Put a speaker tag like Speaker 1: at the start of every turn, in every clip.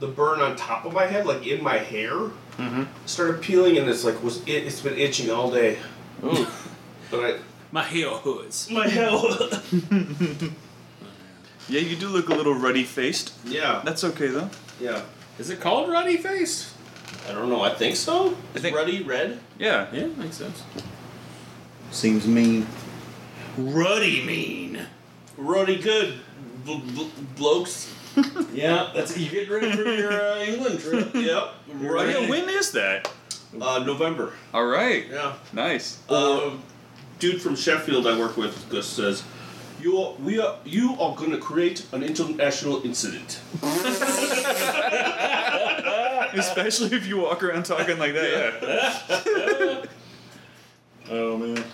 Speaker 1: the burn on top of my head, like in my hair,
Speaker 2: Mm-hmm.
Speaker 1: started peeling, and it's like was it, it's been itching all day.
Speaker 2: Oof.
Speaker 1: But I
Speaker 3: My hair hurts.
Speaker 1: my hell.
Speaker 4: Yeah, you do look a little ruddy faced.
Speaker 1: yeah,
Speaker 4: That's okay though.
Speaker 1: yeah.
Speaker 3: Is it called ruddy face?
Speaker 1: I don't know. I think so.
Speaker 4: I think-
Speaker 1: ruddy red.
Speaker 4: Yeah.
Speaker 3: Yeah, makes sense.
Speaker 2: Seems mean.
Speaker 3: Ruddy mean.
Speaker 1: Ruddy good. B- b- blokes.
Speaker 3: Yeah, that's you get ready for your uh, England trip.
Speaker 1: Yep. Ruddy.
Speaker 4: yeah, when is that?
Speaker 1: Uh, November.
Speaker 4: All right.
Speaker 1: Yeah.
Speaker 4: Nice.
Speaker 1: Uh, dude from Sheffield I work with just says, "You are, we are you are going to create an international incident."
Speaker 4: Especially if you walk around talking like that. Yeah.
Speaker 3: Oh man.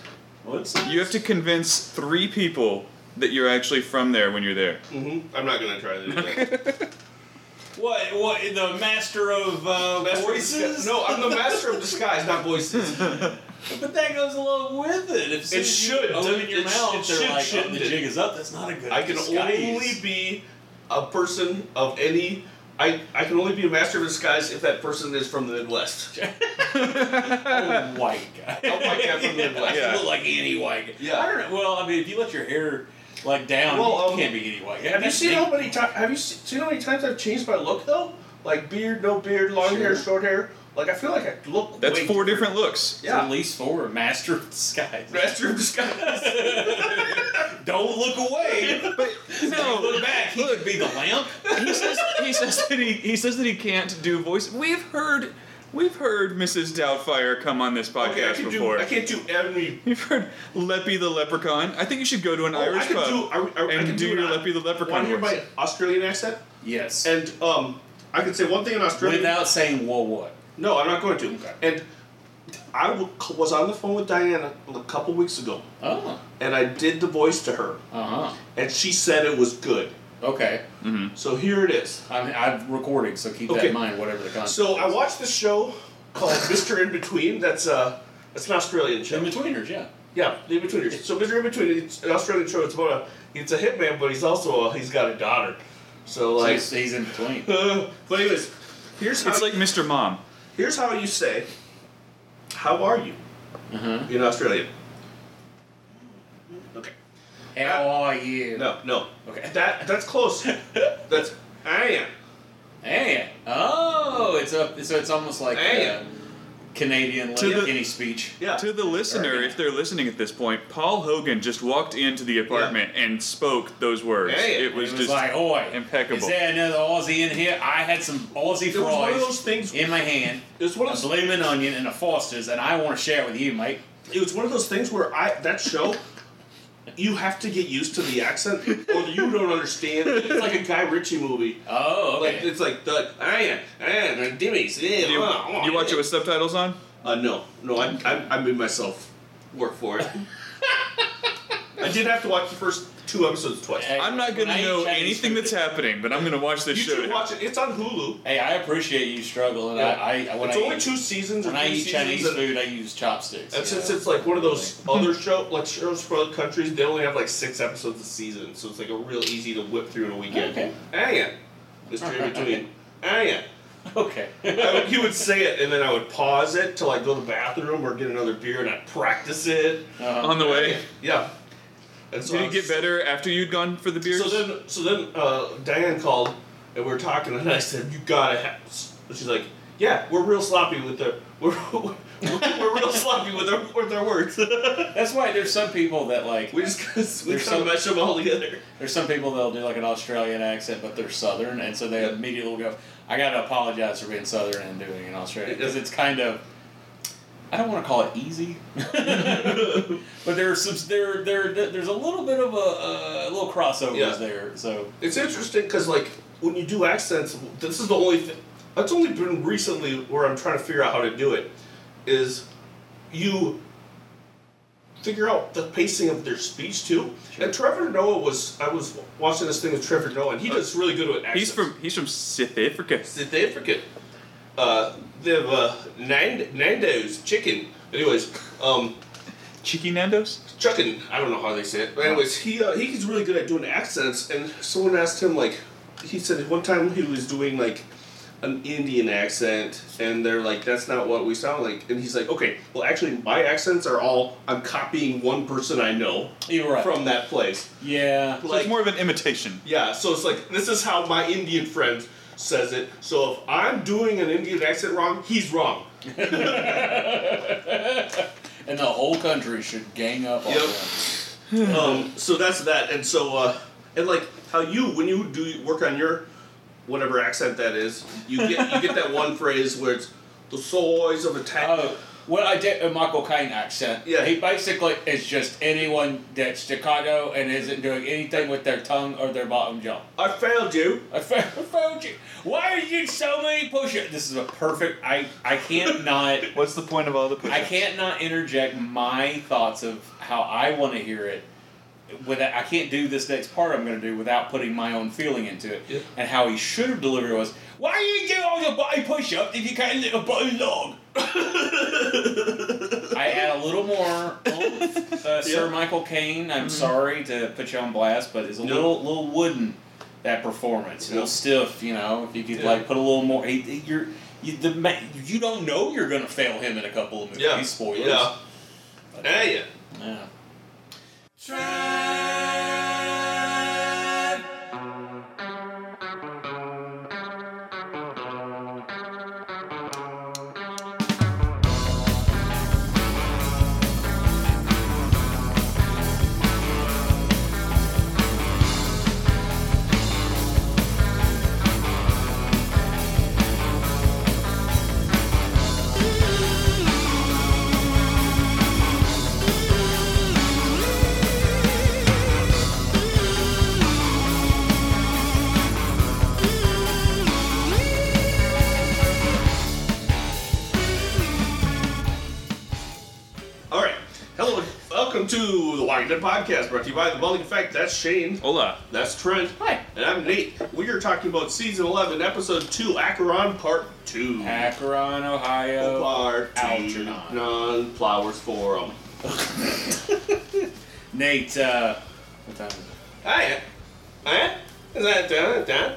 Speaker 3: What's
Speaker 4: You have to convince three people that you're actually from there when you're there.
Speaker 1: hmm I'm not going to try to do that.
Speaker 3: what? What? The master of uh,
Speaker 1: Master
Speaker 3: voices?
Speaker 1: disguise- No, I'm the master of disguise, not voices.
Speaker 3: But that goes along with it. If
Speaker 1: It should.
Speaker 3: you open your
Speaker 1: It
Speaker 3: mouth,
Speaker 1: it
Speaker 3: they're
Speaker 1: should,
Speaker 3: like, oh,
Speaker 1: shouldn't
Speaker 3: the jig is up. That's not a good
Speaker 1: I can
Speaker 3: disguise.
Speaker 1: only be a person of any. I, I can only be a master of disguise if that person is from the Midwest.
Speaker 3: a white guy.
Speaker 1: A white guy from the Midwest.
Speaker 4: Yeah.
Speaker 3: You look like any white guy.
Speaker 1: Yeah.
Speaker 3: I don't know. Well, I mean, if you let your hair like down,
Speaker 1: Well,
Speaker 3: you
Speaker 1: um,
Speaker 3: can't be any white guy.
Speaker 1: Have you seen
Speaker 3: big-
Speaker 1: how many times? Have you se- seen how many times I've changed my look though? Like beard, no beard, long hair, short hair. Like I feel like I look.
Speaker 4: That's four different looks.
Speaker 3: It's at least four. Master of disguise.
Speaker 1: Master of disguise.
Speaker 3: Don't look away.
Speaker 4: But
Speaker 3: No, look back. He could be the lamp.
Speaker 4: he says he says that he he says that he can't do voice. We've heard we've heard Mrs. Doubtfire come on this podcast
Speaker 1: okay, I can
Speaker 4: before.
Speaker 1: do. I can't do every.
Speaker 4: You've heard Leppy the Leprechaun. I think you should go to an
Speaker 1: Oh, I
Speaker 4: Irish
Speaker 1: can
Speaker 4: pub
Speaker 1: do. I, I, I
Speaker 4: and
Speaker 1: can
Speaker 4: do,
Speaker 1: do
Speaker 4: your
Speaker 1: an-
Speaker 4: Leppy the
Speaker 1: Want
Speaker 4: Leprechaun
Speaker 1: to hear
Speaker 4: voice.
Speaker 1: my Australian accent?
Speaker 3: Yes.
Speaker 1: And um, I can say one thing in Australian.
Speaker 3: Without saying whoa what.
Speaker 1: No, I'm not going to.
Speaker 3: Okay.
Speaker 1: And I w- was on the phone with Diana a couple weeks ago,
Speaker 3: Oh.
Speaker 1: and I did the voice to her,
Speaker 3: Uh huh.
Speaker 1: and she said it was good.
Speaker 3: Okay.
Speaker 1: So here it is.
Speaker 3: I'm, I'm recording, so keep that
Speaker 1: Okay.
Speaker 3: in mind, whatever the content.
Speaker 1: So I watched this show called Mr. Inbetween. That's uh, it's an Australian show.
Speaker 3: Inbetweeners, yeah.
Speaker 1: Yeah, The Inbetweeners. So Mr. Inbetween, it's an Australian show. It's about a it's a hitman, but he's also a, he's got a daughter. So
Speaker 3: So
Speaker 1: like,
Speaker 3: he stays in between.
Speaker 1: uh, but anyways, here's how
Speaker 4: It's like Mr. Mom.
Speaker 1: here's how you say, "How are you?"
Speaker 3: Uh-huh.
Speaker 1: in Australian. Okay.
Speaker 3: How are you?
Speaker 1: No, no.
Speaker 3: Okay.
Speaker 1: That that's close. that's I am.
Speaker 3: Hey. Oh, it's a so it's almost like
Speaker 1: Hey.
Speaker 3: uh, Canadian
Speaker 4: To the-
Speaker 3: any speech.
Speaker 1: Yeah.
Speaker 4: To the listener,
Speaker 3: Very
Speaker 4: if they're listening at this point, Paul Hogan just walked into the apartment and spoke those words.
Speaker 1: Hey.
Speaker 4: it was
Speaker 3: It was
Speaker 4: just
Speaker 3: like, oi,
Speaker 4: impeccable.
Speaker 3: Is there another Aussie in here? I had some Aussie
Speaker 1: It was one of
Speaker 3: fries
Speaker 1: those things.
Speaker 3: in my hand,
Speaker 1: It was one
Speaker 3: a
Speaker 1: of those.
Speaker 3: bloomin' onion, and a Foster's, and I want to share it with you, mate.
Speaker 1: It was one of those things where I that show. You have to get used to the accent, or you don't understand. It's like a Guy Ritchie movie.
Speaker 3: Oh,
Speaker 1: Like
Speaker 3: okay.
Speaker 1: it's like the I am, I am.
Speaker 4: Do you, you watch it with subtitles on?
Speaker 1: Uh, no, no, I, I, I made myself work for it. I did have to watch the first two episodes twice.
Speaker 3: Hey,
Speaker 4: I'm not
Speaker 3: gonna
Speaker 4: know anything that's happening, but I'm going to watch this
Speaker 1: You
Speaker 4: show.
Speaker 1: You should watch it. It's on Hulu.
Speaker 3: Hey, I appreciate you struggling.
Speaker 1: Yeah.
Speaker 3: I, I when
Speaker 1: it's
Speaker 3: I
Speaker 1: only
Speaker 3: eat,
Speaker 1: two seasons. or
Speaker 3: when I eat Chinese food, I use chopsticks.
Speaker 1: And
Speaker 3: you
Speaker 1: since it's like one of those other show like shows for other countries, they only have like six episodes a season, so it's like a real easy to whip through in a weekend.
Speaker 3: Okay.
Speaker 1: Ah yeah, Mr. Inbetween. Ah yeah.
Speaker 3: okay.
Speaker 1: I would- he would say it, and then I would pause it to like go to the bathroom or get another beer, and I'd practice it.
Speaker 3: Uh-huh.
Speaker 4: on the way.
Speaker 1: Yeah. And so
Speaker 4: Did
Speaker 1: I
Speaker 4: it get better after you'd gone for the beers?
Speaker 1: So then, so then uh, Diane called, and we were talking, and I said, "You gotta have." She's like, "Yeah, we're real sloppy with the we're we're, we're real sloppy with our with our words.
Speaker 3: That's why there's some people that like
Speaker 1: we just we
Speaker 3: There's
Speaker 1: kind of
Speaker 3: some-
Speaker 1: mesh them all together."
Speaker 3: There's some people that'll do like an Australian accent, but they're Southern, and so they
Speaker 1: Yeah.
Speaker 3: immediately will go, "I got to apologize for being Southern and doing an Australian," because it's kind of, I don't want to call it easy, but there's some there there there's a little bit of a, a little crossovers
Speaker 1: Yeah.
Speaker 3: there. So
Speaker 1: It's interesting because like when you do accents, this is the only thing. That's only been recently where I'm trying to figure out how to do it. Is you figure out the pacing of their speech too. And Trevor Noah was I was watching this thing with Trevor Noah, and he uh, does really good with accents.
Speaker 4: he's from he's from South Africa.
Speaker 1: South Africa. Uh, they have uh, Nand- Nando's chicken. Anyways, um,
Speaker 4: Cheeky Nando's.
Speaker 1: Chuckin, I don't know how they say it. But anyways, he uh, he's really good at doing accents. And someone asked him like, he said one time he was doing like an Indian accent, and they're like, that's not what we sound like. And he's like, okay, well, actually, my accents are all I'm copying one person I know
Speaker 3: You're right.
Speaker 1: from that place.
Speaker 3: yeah.
Speaker 4: So
Speaker 1: Like-
Speaker 4: it's more of an imitation.
Speaker 1: Yeah, so it's like this is how my Indian friend says it. So if I'm doing an Indian accent wrong, he's wrong.
Speaker 3: And the whole country should gang up on
Speaker 1: Yep.
Speaker 3: them.
Speaker 1: um, so that's that, and so uh, and like how you when you do work on your whatever accent that is, you get you get that one phrase where it's the soys of attack.
Speaker 3: Oh, well, I did a Michael Caine accent.
Speaker 1: Yeah.
Speaker 3: He basically is just anyone that's staccato and isn't doing anything with their tongue or their bottom jaw.
Speaker 1: I failed you.
Speaker 3: I fa- I found you. Why are you so many push-ups? This is a perfect. I I can't not.
Speaker 4: What's the point of all the
Speaker 3: I can't not interject my thoughts of how I want to hear it. Without, I can't do this next part I'm going to do without putting my own feeling into it.
Speaker 1: Yeah.
Speaker 3: And how he should have delivered it was, why do you do all the body push-ups if you can't lift a body log? I add a little more oomph, uh, Sir
Speaker 1: Yeah.
Speaker 3: Michael Caine. I'm sorry to put you on blast, but it's a
Speaker 1: No.
Speaker 3: little little wooden that performance, a little stiff. You know, if you could
Speaker 1: Yeah.
Speaker 3: like put a little more, you're you the you don't know you're gonna fail him in a couple of movies.
Speaker 1: Yeah.
Speaker 3: Spoilers.
Speaker 1: Yeah.
Speaker 3: But,
Speaker 1: Hey.
Speaker 3: yeah.
Speaker 1: All Welcome to the Walking Dead podcast, brought to you by the Balding Effect. That's Shane.
Speaker 4: Hola.
Speaker 1: That's Trent.
Speaker 3: Hi.
Speaker 1: And I'm Nate. We are talking about season 11, episode 2, Acheron Part 2.
Speaker 3: Akron, Ohio.
Speaker 1: Part
Speaker 3: Algernon.
Speaker 1: Non Flowers Forum.
Speaker 3: Nate, uh, what time is it?
Speaker 1: Hiya. Hiya. Is that done? Done?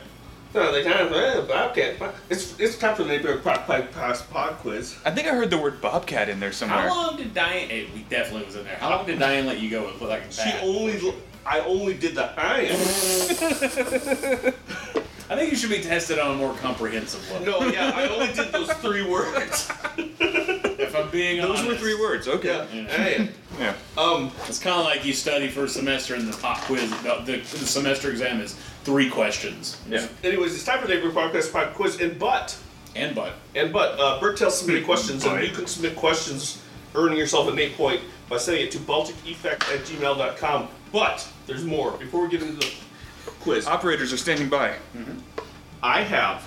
Speaker 1: No, they time for the Bobcat. It's, it's time for the neighborhood pod, pod, pod, pod quiz.
Speaker 4: I think I heard the word bobcat in there somewhere.
Speaker 3: How long did Diane? Hey, we definitely was in there. How long did Diane let you go with like a
Speaker 1: She
Speaker 3: bat?
Speaker 1: only. I only did the hiya.
Speaker 3: I think you should be tested on a more comprehensive level.
Speaker 1: No, yeah, I only did those three words.
Speaker 3: If I'm being
Speaker 4: Those
Speaker 3: honest.
Speaker 4: were three words. Okay.
Speaker 1: Yeah. Hiya.
Speaker 4: Yeah.
Speaker 1: Um.
Speaker 3: It's kind of like you study for a semester and the pop quiz, the, the, the semester exam is three questions.
Speaker 4: Yeah.
Speaker 1: Anyways, it's time for the neighborhood podcast pod quiz. And but
Speaker 3: And but.
Speaker 1: and but uh, Bricktails submitted questions, and you can submit questions, earning yourself an eight point by sending it to baldingeffect at gmail.com. But there's more. Before we get into the quiz,
Speaker 4: Operators are standing by.
Speaker 1: I have,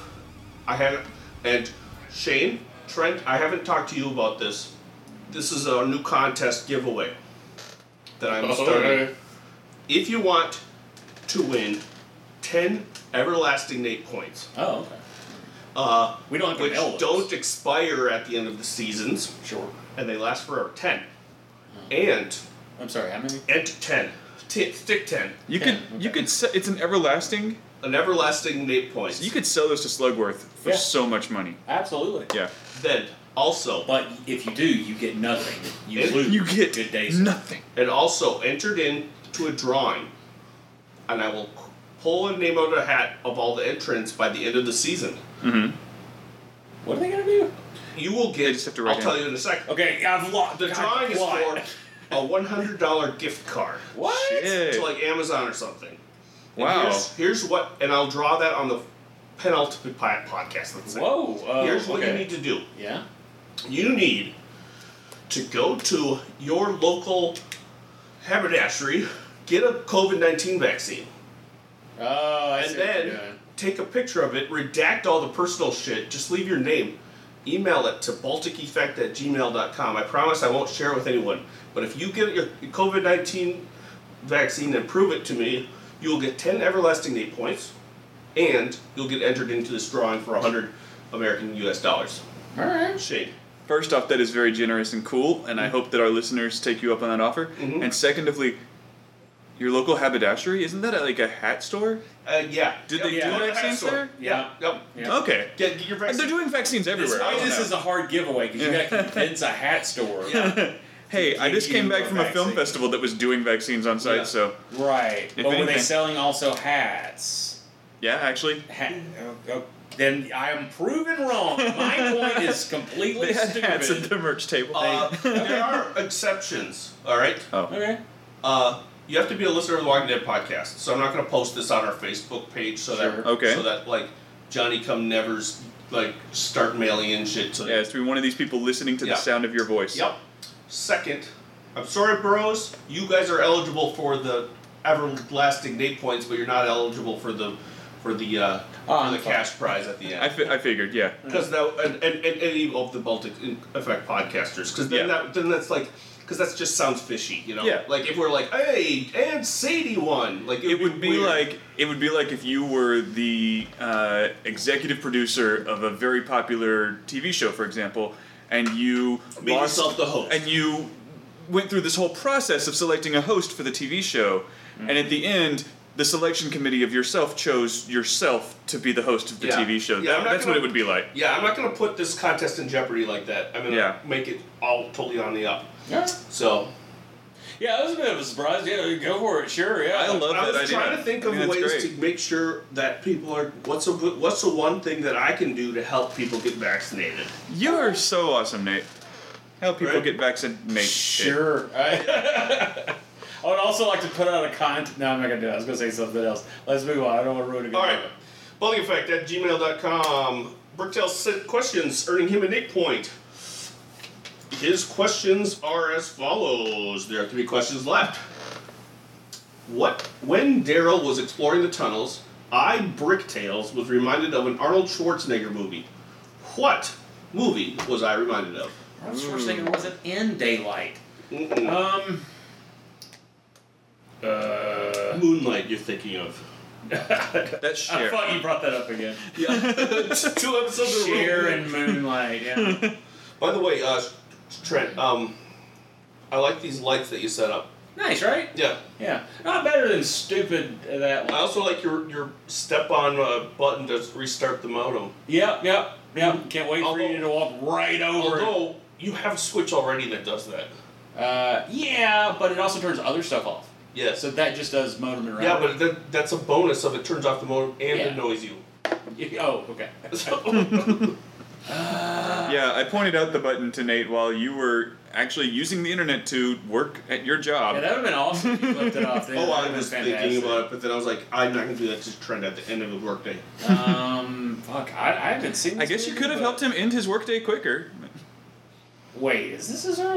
Speaker 1: I have, and Shane, Trent, I haven't talked to you about this. This is a new contest giveaway that I'm starting. If you want to win 10 everlasting Nate points,
Speaker 3: Oh, okay.
Speaker 1: uh,
Speaker 3: We don't have to
Speaker 1: which
Speaker 3: mail those.
Speaker 1: don't expire at the end of the seasons,
Speaker 3: Sure.
Speaker 1: and they last forever, 10. And
Speaker 3: I'm sorry, how many?
Speaker 1: enter 10. T- stick 10.
Speaker 4: You
Speaker 3: Okay,
Speaker 4: could you
Speaker 3: okay.
Speaker 4: could se- it's an everlasting.
Speaker 1: An everlasting Nate points.
Speaker 4: You could sell those to Slugworth for
Speaker 3: Yeah.
Speaker 4: so much money.
Speaker 3: Absolutely.
Speaker 4: Yeah.
Speaker 1: then also,
Speaker 3: But if you do, you get nothing. You
Speaker 1: If
Speaker 3: lose.
Speaker 4: You get
Speaker 3: good days.
Speaker 4: nothing.
Speaker 1: and also entered into a drawing, and I will pull a name out of a hat of all the entrants by the end of the season.
Speaker 4: Mm-hmm.
Speaker 3: What are they gonna do?
Speaker 1: You will get.
Speaker 4: Just have to write
Speaker 1: I'll tell you in a second.
Speaker 3: Okay, I've lost.
Speaker 1: The drawing is for a one hundred dollar gift card
Speaker 3: What?
Speaker 4: Shit.
Speaker 1: to like Amazon or something. And
Speaker 4: Wow.
Speaker 1: Here's, here's what, and I'll draw that on the penultimate pi- podcast. Let's say.
Speaker 3: Whoa. Oh,
Speaker 1: Here's what
Speaker 3: okay.
Speaker 1: you need to do.
Speaker 3: Yeah.
Speaker 1: You need to go to your local haberdashery, get a COVID nineteen vaccine.
Speaker 3: Oh, I
Speaker 1: And
Speaker 3: see what you're
Speaker 1: then
Speaker 3: doing.
Speaker 1: take a picture of it, redact all the personal shit, just leave your name, email it to baldingeffect at gmail.com. I promise I won't share it with anyone. But if you get your COVID 19 vaccine and prove it to me, you'll get 10 everlasting Nate points, and you'll get entered into this drawing for 100 American US dollars.
Speaker 3: All right.
Speaker 1: Shade.
Speaker 4: First off, that is very generous and cool, and I hope that our listeners take you up on that offer.
Speaker 1: Mhm.
Speaker 4: And secondly, Your local haberdashery isn't that like a hat store?
Speaker 1: Uh, yeah.
Speaker 4: Did
Speaker 1: Yep.
Speaker 4: they
Speaker 3: Yeah.
Speaker 4: do
Speaker 1: Go to the
Speaker 4: vaccines there?
Speaker 1: Yeah. Yep.
Speaker 3: Yeah.
Speaker 4: Okay.
Speaker 1: Get, get your vaccine.
Speaker 4: they're doing vaccines
Speaker 3: This,
Speaker 4: everywhere. I
Speaker 3: this is a hard giveaway because you got to convince a hat store.
Speaker 1: Yeah.
Speaker 4: Hey, I just came back
Speaker 3: a
Speaker 4: from a film festival that was doing vaccines on site,
Speaker 1: Yeah.
Speaker 4: so
Speaker 3: Right.
Speaker 4: If
Speaker 3: but were they selling also hats?
Speaker 4: yeah, actually.
Speaker 3: Ha- oh, oh, then I am proven wrong. My point is completely
Speaker 4: They had
Speaker 3: stupid.
Speaker 4: hats at the merch table.
Speaker 1: Uh, there are exceptions. All right.
Speaker 4: oh.
Speaker 3: okay.
Speaker 1: Uh, you have to be a listener of the Walking Dead podcast, so I'm not going to post this on our Facebook page so
Speaker 3: Sure.
Speaker 1: that
Speaker 4: Okay.
Speaker 1: so that like Johnny Come Never's like start mailing in shit to
Speaker 4: Yeah, it's to be one of these people listening to
Speaker 1: Yeah.
Speaker 4: the sound of your voice.
Speaker 1: Yep. Second, I'm sorry, Burrows. You guys are eligible for the everlasting Nate points, but you're not eligible for the for the uh,
Speaker 3: Oh,
Speaker 1: for the
Speaker 3: fine.
Speaker 1: cash prize at the
Speaker 4: I,
Speaker 1: end.
Speaker 4: fi- I figured, yeah.
Speaker 1: Because that and, and, and any of the Balding Effect podcasters, because then
Speaker 4: Yeah.
Speaker 1: that then that's like. Because that just sounds fishy, you know.
Speaker 4: Yeah.
Speaker 1: Like if we're like, "Hey, and Sadie won," like
Speaker 4: It would be
Speaker 1: weird.
Speaker 4: like it would be like if you were the uh, executive producer of a very popular TV show, for example, and you
Speaker 1: Made
Speaker 4: lost,
Speaker 1: yourself the host.
Speaker 4: and you went through this whole process of selecting a host for the TV show, and at the end. The selection committee of yourself chose yourself to be the host of the
Speaker 1: Yeah.
Speaker 4: TV show.
Speaker 1: Yeah,
Speaker 4: That- that's what
Speaker 1: gonna-
Speaker 4: it would be like.
Speaker 1: Yeah, I'm not gonna put this contest in jeopardy like that. I'm gonna
Speaker 4: Yeah.
Speaker 1: make it all totally on the up.
Speaker 3: Yeah.
Speaker 1: So
Speaker 3: Yeah, that was a bit of a surprise. Yeah, go for it. Sure. Yeah.
Speaker 4: I love
Speaker 1: I
Speaker 4: that
Speaker 1: was
Speaker 4: idea.
Speaker 1: trying to think
Speaker 4: I
Speaker 1: of
Speaker 4: mean,
Speaker 1: ways
Speaker 4: great.
Speaker 1: to make sure that people are. What's a what's the one thing that I can do to help people get vaccinated?
Speaker 4: You are so awesome, Nate. Help people
Speaker 1: Right?
Speaker 4: get vaccinated.
Speaker 3: Sure. I, I would also like to put out a content. No, I'm not gonna do that. I was gonna say something else. Let's move on. I don't want to ruin it. good
Speaker 1: All right,
Speaker 3: moment.
Speaker 1: balding effect at gmail.com. Bricktail sent questions, earning him an eight point. His questions are as follows. There are three questions left. What when Daryl was exploring the tunnels, I Bricktails was reminded of an Arnold Schwarzenegger movie. What movie was I reminded of?
Speaker 3: Arnold Schwarzenegger wasn't in Daylight.
Speaker 1: Mm-mm.
Speaker 3: Um. Uh.
Speaker 1: Moonlight, you're thinking of.
Speaker 4: That's
Speaker 3: I thought you brought that up again.
Speaker 1: Yeah, two episodes of a row.
Speaker 3: Cher and Moonlight. Yeah.
Speaker 1: By the way, uh, Trent, um, I like these lights that you set up.
Speaker 3: nice, right?
Speaker 1: Yeah,
Speaker 3: Yeah. Not better than stupid uh, that one.
Speaker 1: I also like your your step on uh, button to restart the modem.
Speaker 3: Yep. Yep. Yep. Can't wait for you to walk right over. it.
Speaker 1: Although you have a switch already that does that.
Speaker 3: Uh, yeah, but it also turns other stuff off.
Speaker 1: Yeah.
Speaker 3: So that just does modem and
Speaker 1: yeah, but that, that's a bonus of it turns off the modem and
Speaker 3: Yeah.
Speaker 1: annoys you.
Speaker 3: Oh, okay.
Speaker 1: So,
Speaker 4: Yeah, I pointed out the button to Nate while you were actually using the internet to work at your job.
Speaker 3: Yeah, that would have been awesome if you left it off. There.
Speaker 1: oh, I was
Speaker 3: been
Speaker 1: thinking
Speaker 3: fantastic.
Speaker 1: about it, but then I was like, I'm not gonna do that to Trent at the end of the workday.
Speaker 3: Um, fuck, I, I haven't seen.
Speaker 4: I guess you could have
Speaker 3: but-
Speaker 4: helped him end his workday quicker.
Speaker 3: Wait, is this his? I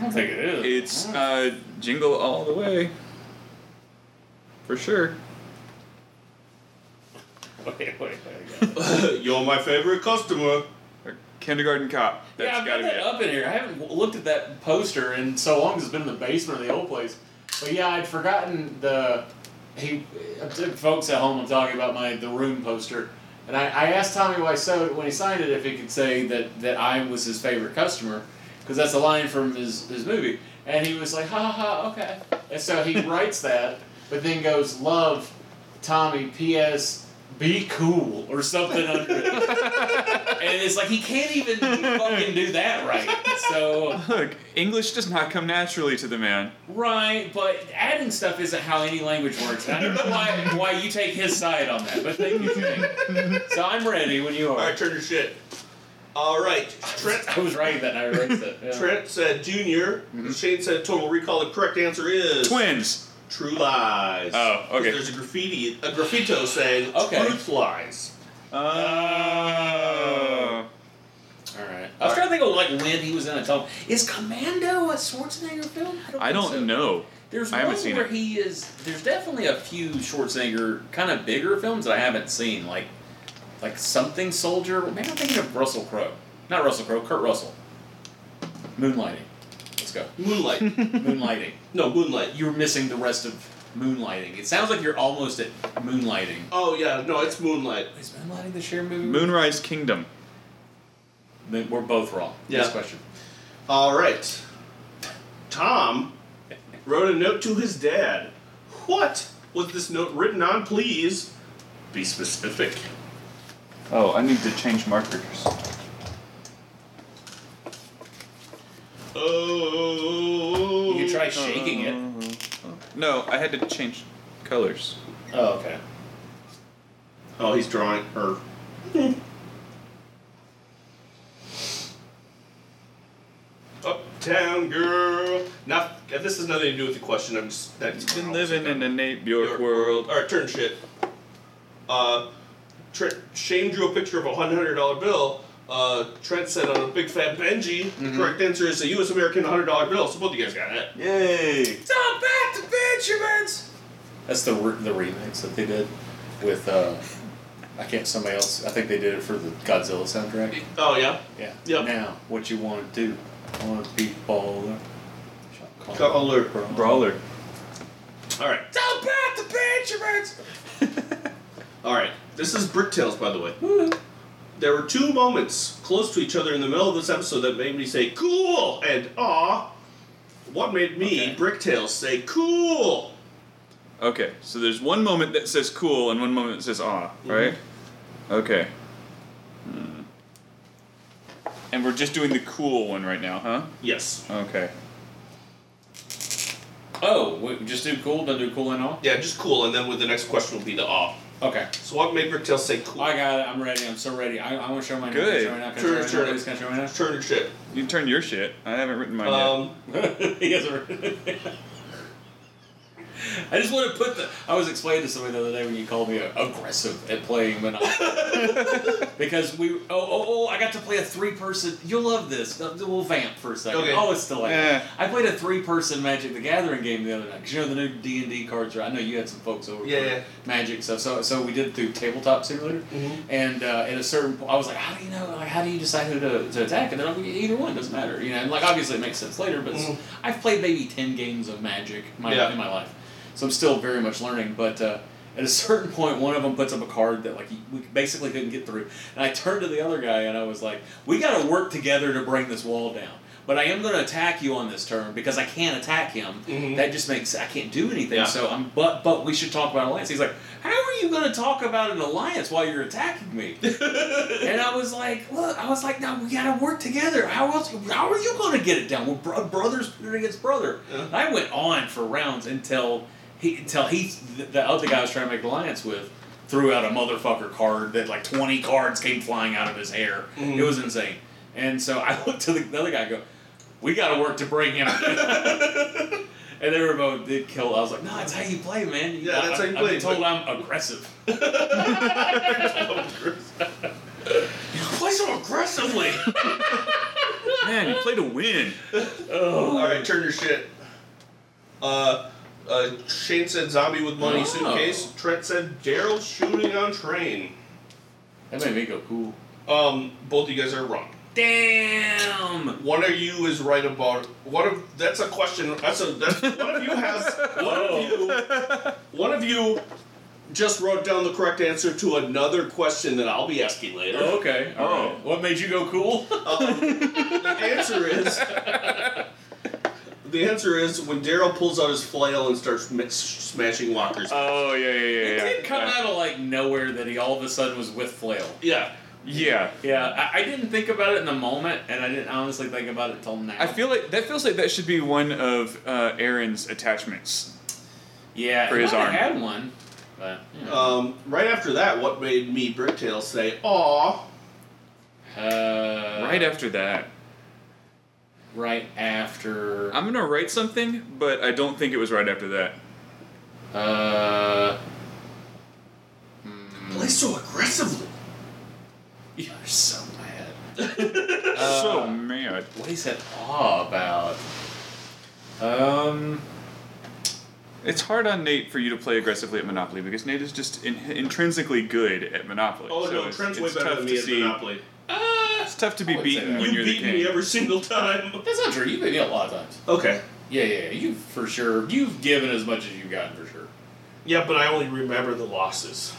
Speaker 3: don't think it is.
Speaker 4: It's uh, jingle all the way. For sure.
Speaker 3: Wait, wait, wait. wait.
Speaker 1: You're my favorite customer.
Speaker 4: Or kindergarten cop. That's
Speaker 3: yeah, I've
Speaker 4: gotta
Speaker 3: got
Speaker 4: be
Speaker 3: that
Speaker 4: it.
Speaker 3: up in here. I haven't looked at that poster in so long. 'cause It's been in the basement of the old place. But yeah, I'd forgotten the. He, uh, folks at home, I'm talking about my the room poster, and I, I asked Tommy Wiseau when he signed it if he could say that that I was his favorite customer, because that's a line from his his movie, and he was like, ha ha ha, okay, and so he writes that, but then goes, love, Tommy, P.S. Be cool or something under it. and it's like he can't even fucking do that right. So
Speaker 4: Look, English does not come naturally to the man.
Speaker 3: right, but adding stuff isn't how any language works. I don't know why why you take his side on that, but thank you, Shane. So I'm ready when you are.
Speaker 1: right, turn your shit. All right, Trent.
Speaker 3: I was writing that and I erased it. Yeah.
Speaker 1: Trent said Junior. Mm-hmm. Shane said Total Recall. The correct answer is
Speaker 4: Twins.
Speaker 1: True Lies.
Speaker 4: Oh, okay.
Speaker 1: There's a graffiti, a graffito saying
Speaker 3: Okay.
Speaker 1: Truth Lies.
Speaker 4: Oh.
Speaker 3: All right. I was trying to think of like when he was in a tunnel. Is Commando a Schwarzenegger film?
Speaker 4: I
Speaker 3: think
Speaker 4: don't
Speaker 3: so.
Speaker 4: know.
Speaker 3: There's
Speaker 4: I haven't
Speaker 3: one
Speaker 4: seen
Speaker 3: where
Speaker 4: it.
Speaker 3: he is. There's definitely a few Schwarzenegger kind of bigger films that I haven't seen, like like Something Soldier. Maybe I'm thinking of Russell Crowe. Not Russell Crowe. Kurt Russell. Moonlighting. Let's go.
Speaker 1: Moonlight.
Speaker 3: Moonlighting.
Speaker 1: no, Moonlight.
Speaker 3: You're missing the rest of Moonlighting. It sounds like you're almost at Moonlighting.
Speaker 1: Oh yeah, no, it's Moonlight.
Speaker 3: Is Moonlighting the Cher movie?
Speaker 4: Moonrise Kingdom.
Speaker 3: Then We're both wrong.
Speaker 1: Yeah.
Speaker 3: Next question.
Speaker 1: All right. Tom wrote a note to his dad. What was this note written on? Please be specific.
Speaker 4: Oh, I need to change markers.
Speaker 1: Oh.
Speaker 3: You could try shaking it.
Speaker 4: No, I had to change colors.
Speaker 3: Oh, okay.
Speaker 1: Oh, he's drawing her. Uptown girl. Now, this has nothing to do with the question. I'm just. That's
Speaker 4: Been living in a Nate Bjork world.
Speaker 1: Alright, turn shit. Uh, Trent, Shane drew a picture of a hundred dollar bill. Uh, Trent said on a big fat Benji.
Speaker 4: Mm-hmm.
Speaker 1: The correct answer is a U.S. American hundred dollar bill. So both of you guys got it.
Speaker 2: Yay!
Speaker 3: Stop back to Benjamins! That's the re- the remix that they did with uh, I can't somebody else. I think they did it for the Godzilla soundtrack.
Speaker 1: Oh yeah.
Speaker 3: Yeah.
Speaker 1: Yep.
Speaker 3: Now, what you want to do? I want to be baller. Shot
Speaker 1: Caller.
Speaker 3: Brawler.
Speaker 4: Brawler.
Speaker 1: All right.
Speaker 3: Stop back to Benjamins!
Speaker 1: All right. This is Brick Tales, by the way. There were two moments close to each other in the middle of this episode that made me say "cool" and "aw." What made me
Speaker 3: Okay.
Speaker 1: Brick Tales say "cool"?
Speaker 4: Okay, so there's one moment that says cool and one moment that says ah, right? Okay. Hmm. And we're just doing the cool one right now, huh?
Speaker 1: Yes.
Speaker 4: Okay.
Speaker 3: Oh, we just do cool, don't do cool and all?
Speaker 1: Yeah, just cool, and then with the next question will be the "aw."
Speaker 3: Okay.
Speaker 1: So what made Brick Tales say "cool"?
Speaker 3: I got it. I'm ready. I'm so ready. I, I want to show my
Speaker 4: Good.
Speaker 3: Can I show my now? Can
Speaker 1: Sure,
Speaker 3: I show my now? Please, Can I show my now?
Speaker 1: Turn your shit.
Speaker 4: You turn your shit. I haven't written mine
Speaker 1: Um,
Speaker 3: he hasn't written it. I just want to put the. I was explaining to somebody the other day when you called me aggressive at playing Monopoly. because we. Oh, oh, oh, I got to play a three person. You'll love this. We'll vamp for a second.
Speaker 1: Okay.
Speaker 3: Oh, it's delightful.
Speaker 4: Yeah.
Speaker 3: I played a three person Magic the Gathering game the other night. Because you know the new D&D cards are. I know you had some folks over
Speaker 1: Yeah, yeah.
Speaker 3: Magic stuff. So, so we did through Tabletop Simulator.
Speaker 1: Mhm.
Speaker 3: And uh, at a certain point, I was like, how do you know? Like, how do you decide who to, to attack? And they're like, either one doesn't matter. You know, and like obviously it makes sense later, but
Speaker 1: Mhm.
Speaker 3: I've played maybe ten games of Magic my,
Speaker 1: Yeah.
Speaker 3: in my life, so I'm still very much learning. But uh, at a certain point, one of them puts up a card that like we basically couldn't get through, and I turned to the other guy and I was like, we got to work together to bring this wall down. But I am going to attack you on this turn because I can't attack him.
Speaker 1: Mhm.
Speaker 3: That just makes I can't do anything.
Speaker 1: Yeah.
Speaker 3: So I'm but but we should talk about alliance. He's like, how are you going to talk about an alliance while you're attacking me? and I was like, look, I was like, no, we gotta work together. How else? How are you gonna get it down? We're bro- brothers against brother.
Speaker 1: Yeah.
Speaker 3: And I went on for rounds until he, until he, the, the other guy I was trying to make alliance with, threw out a motherfucker card that like twenty cards came flying out of his hair.
Speaker 1: Mhm.
Speaker 3: It was insane. And so I looked to the, the other guy, and go, we gotta work to bring him. And they were both did kill. I was like, no, that's how you play, man. You-
Speaker 1: Yeah, that's
Speaker 3: I,
Speaker 1: how you
Speaker 3: I've
Speaker 1: play,
Speaker 3: been told I'm aggressive.
Speaker 1: You play so aggressively.
Speaker 4: Man, you play to win.
Speaker 3: Oh.
Speaker 1: All right, turn your shit. Uh, uh, Shane said zombie with money
Speaker 3: Oh.
Speaker 1: suitcase. Trent said Daryl shooting on train.
Speaker 3: That made me go cool.
Speaker 1: Um, both of you guys are wrong.
Speaker 3: Damn.
Speaker 1: One of you is right about one of that's a question. That's a that's one of you has one of you one of you just wrote down the correct answer to another question that I'll be asking later.
Speaker 3: Okay. All
Speaker 4: Oh.
Speaker 3: right. What made you go cool?
Speaker 1: Um, the answer is the answer is when Daryl pulls out his flail and starts mi- smashing walkers.
Speaker 4: Oh yeah, yeah, yeah,
Speaker 3: it
Speaker 4: yeah.
Speaker 3: did come out of like nowhere that he all of a sudden was with flail.
Speaker 1: yeah,
Speaker 4: Yeah.
Speaker 3: Yeah, I, I didn't think about it in the moment, and I didn't honestly think about it till now.
Speaker 4: I feel like that feels like that should be one of uh, Aaron's attachments.
Speaker 3: yeah,
Speaker 4: for his
Speaker 3: might have
Speaker 4: arm.
Speaker 3: had one, but you know.
Speaker 1: Um, right after that, what made me Bricktail say, "Aw"?
Speaker 3: uh,
Speaker 4: right after that,
Speaker 3: right after.
Speaker 4: I'm gonna write something, but I don't think it was right after that.
Speaker 3: Uh, hmm,
Speaker 1: Play so aggressively.
Speaker 3: you're so mad.
Speaker 4: so
Speaker 3: Uh,
Speaker 4: mad.
Speaker 3: What is he said awe about? Um.
Speaker 4: It's hard on Nate for you to play aggressively at Monopoly because Nate is just in, intrinsically good at Monopoly.
Speaker 1: Oh
Speaker 4: so
Speaker 1: no,
Speaker 4: it's-
Speaker 1: Trent's way better than me at
Speaker 4: see-
Speaker 1: Monopoly.
Speaker 4: It's tough to be
Speaker 3: I would say
Speaker 4: beaten
Speaker 3: that.
Speaker 4: when
Speaker 1: You
Speaker 4: you're the
Speaker 1: beat
Speaker 4: king.
Speaker 1: me every single time.
Speaker 3: that's not true. You beat me a lot of times.
Speaker 1: Okay.
Speaker 3: Yeah, yeah, yeah. You for sure. You've given as much as you've gotten for sure.
Speaker 1: Yeah, but I only remember the losses.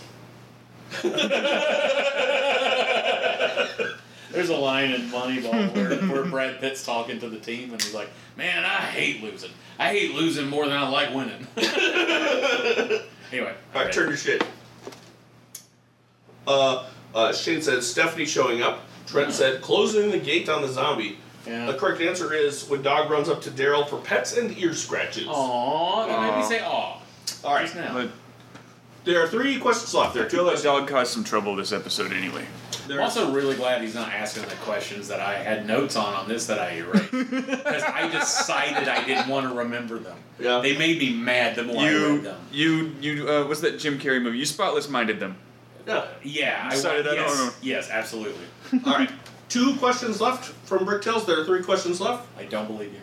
Speaker 3: There's There's a line in Moneyball where, where Brad Pitt's talking to the team and he's like, "Man, I hate losing. I hate losing more than I like winning." anyway,
Speaker 1: All right, turn your shit. Uh, uh, Shane said Stephanie showing up. Trent said closing the gate on the zombie.
Speaker 3: Yeah.
Speaker 1: The correct answer is when dog runs up to Daryl for pets and ear scratches.
Speaker 3: Aw, that made me say aw.
Speaker 1: All right,
Speaker 4: But
Speaker 1: there are three questions left. There are two
Speaker 4: the
Speaker 1: others.
Speaker 4: dog caused some trouble this episode anyway.
Speaker 3: I'm
Speaker 1: There's-
Speaker 3: also really glad he's not asking the questions that I had notes on on this that I erased because I decided I didn't want to remember them.
Speaker 1: Yeah.
Speaker 3: They made me mad the more I read
Speaker 4: You,
Speaker 3: them.
Speaker 4: you, you. Uh, what's that Jim Carrey movie? You spotless minded them.
Speaker 1: yeah.
Speaker 3: Yeah, I
Speaker 4: Decided that
Speaker 3: yes,
Speaker 4: on-
Speaker 3: yes, absolutely.
Speaker 1: All right. Two questions left from Bricktails. There are three questions left.
Speaker 3: I don't believe you.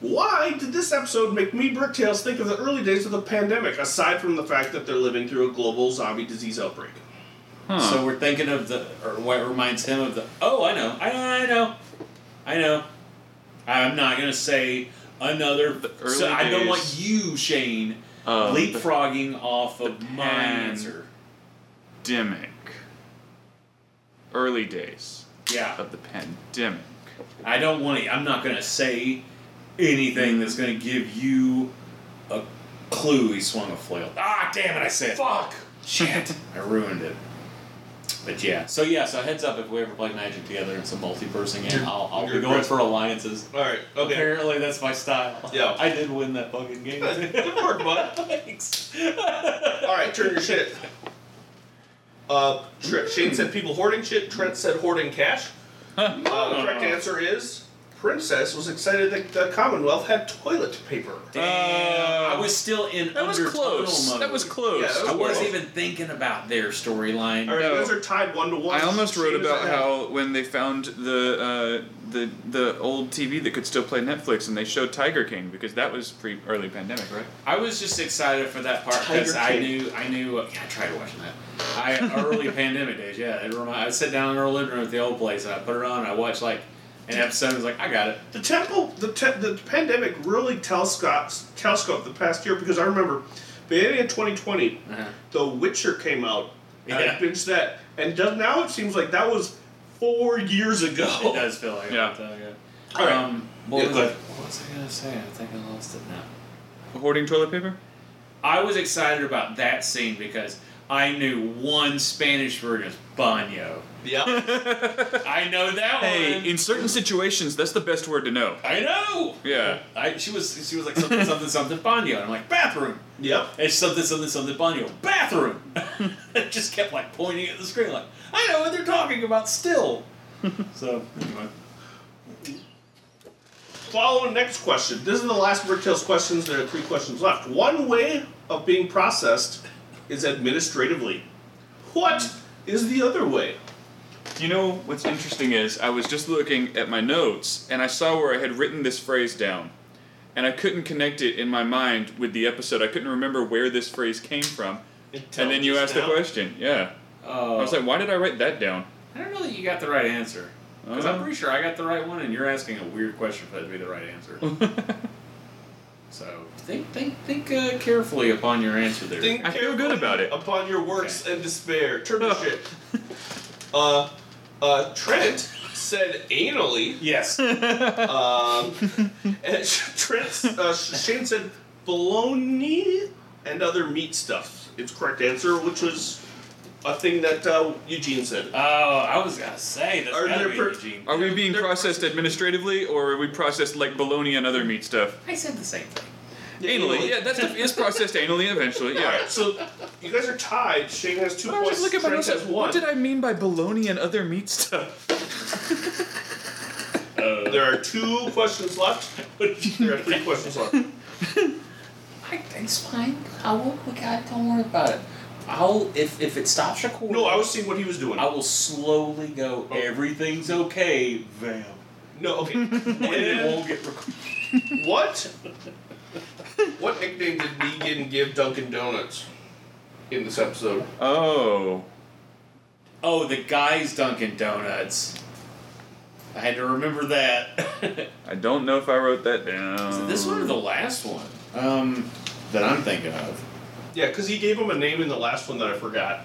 Speaker 1: Why did this episode make me, Bricktails, think of the early days of the pandemic, aside from the fact that they're living through a global zombie disease outbreak?
Speaker 4: Huh.
Speaker 3: So we're thinking of the, or what reminds him of the. Oh, I know, I know, I know, I know. I'm not gonna say another.
Speaker 4: The
Speaker 3: so
Speaker 4: early
Speaker 3: I don't want you, Shane,
Speaker 4: of the
Speaker 3: leapfrogging off of my
Speaker 4: pan-
Speaker 3: answer.
Speaker 4: pandemic. Early days
Speaker 3: Yeah,
Speaker 4: of the pandemic.
Speaker 3: I don't want to. I'm not gonna say anything that's gonna give you a clue. He swung a flail. Ah, damn it! I said.
Speaker 1: Fuck!
Speaker 3: Shit, I ruined it. But yeah, so yeah, so heads up if we ever play Magic together in some multi-person game, I'll, I'll be going
Speaker 1: great.
Speaker 3: for alliances.
Speaker 1: Alright, okay.
Speaker 3: Apparently that's my style.
Speaker 1: Yeah.
Speaker 3: I did win that fucking game.
Speaker 1: Good work, bud.
Speaker 3: Thanks.
Speaker 1: Alright, turn your shit. Uh, Tre- Shane said people hoarding shit. Trent said hoarding cash. Uh, the correct answer is Princess was excited that the Commonwealth had toilet paper.
Speaker 3: Damn,
Speaker 4: Uh,
Speaker 3: I was still in
Speaker 4: That was close.
Speaker 3: mode.
Speaker 4: That was close.
Speaker 1: Yeah, that was
Speaker 3: I wasn't even thinking about their storyline.
Speaker 1: Alright,
Speaker 4: No.
Speaker 1: you guys are tied one to one.
Speaker 4: I almost wrote
Speaker 1: Shane
Speaker 4: about how when they found the uh, the the old TV that could still play Netflix, and they showed Tiger King because that was pre early pandemic, right?
Speaker 3: I was just excited for that part because I knew I knew. Yeah, I tried watching that. I early pandemic days. Yeah, it remind, I sit down in our living room at the old place and I put it on and I watch like an episode. and I was like, I got it.
Speaker 1: The temple, the te- the pandemic really telescoped telescoped the past year because I remember beginning of 2020,
Speaker 3: Uh-huh.
Speaker 1: The Witcher came out. And
Speaker 3: Yeah.
Speaker 1: I binged that, and does, now it seems like that was four years ago.
Speaker 3: It does feel like
Speaker 4: Yeah.
Speaker 3: it. uh, yeah.
Speaker 1: All right.
Speaker 3: Um, what,
Speaker 1: Yeah,
Speaker 3: was I, what was I gonna say? I think I lost it now.
Speaker 4: Hoarding toilet paper.
Speaker 3: I was excited about that scene because I knew one Spanish word is baño.
Speaker 1: Yeah.
Speaker 3: I know that one.
Speaker 4: Hey,
Speaker 3: one.
Speaker 4: in certain situations, that's the best word to know.
Speaker 3: I know.
Speaker 4: Yeah.
Speaker 3: I, she was she was like something something something baño, and I'm like bathroom.
Speaker 1: yep.
Speaker 3: It's something something something baño bathroom. it just kept like pointing at the screen like I know what they're talking about still. so anyway,
Speaker 1: Following next question. This is the last Bricktails questions. There are three questions left. One way of being processed is administratively. What is the other way?
Speaker 4: You know what's interesting is I was just looking at my notes and I saw where I had written this phrase down, and I couldn't connect it in my mind with the episode. I couldn't remember where this phrase came from. And then you asked the question. Yeah.
Speaker 3: uh,
Speaker 4: I was like, why did I write that down?
Speaker 3: I don't know that you got the right answer because I'm
Speaker 4: Uh.
Speaker 3: pretty sure I got the right one, and you're asking a weird question for that to be the right answer. so think think think uh, carefully upon your answer there.
Speaker 1: Think
Speaker 4: I feel good about it.
Speaker 1: Upon your works and despair. Turn the shit. Uh, uh, Trent said anally.
Speaker 3: yes.
Speaker 1: Um, and Trent, uh, Shane said bologna and other meat stuff. Its correct answer, which was a thing that uh, Eugene said.
Speaker 3: Oh, I was gonna say that's
Speaker 1: Are
Speaker 3: gotta
Speaker 1: there
Speaker 3: be
Speaker 1: per-
Speaker 3: Eugene.
Speaker 4: Are we being
Speaker 1: They're-
Speaker 4: processed administratively, or are we processed like bologna and other meat stuff?
Speaker 3: I said the same thing.
Speaker 4: Anally, yeah, that's is processed anally eventually. Yeah.
Speaker 1: Alright, so you guys are tied. Shane has two
Speaker 4: But I was
Speaker 1: points.
Speaker 4: just looking at my
Speaker 1: Trent
Speaker 4: notes.
Speaker 1: has
Speaker 4: like,
Speaker 1: one.
Speaker 4: What did I mean by bologna and other meat stuff?
Speaker 3: Uh,
Speaker 1: There are two questions left. There are three questions left.
Speaker 3: I, it's fine. I will. We got. Don't worry about it. I'll if if it stops recording.
Speaker 1: No, I was seeing what he was doing.
Speaker 3: I will slowly go. Everything's okay, Vam.
Speaker 1: No, okay.
Speaker 3: And it won't get recorded.
Speaker 1: what? What nickname did Negan give Dunkin' Donuts in this episode?
Speaker 4: Oh.
Speaker 3: Oh, the guy's Dunkin' Donuts. I had to remember that.
Speaker 4: I don't know if I wrote that down.
Speaker 3: Is it this one or the last one? Um, that I'm thinking of.
Speaker 1: Yeah, because he gave him a name in the last one that I forgot.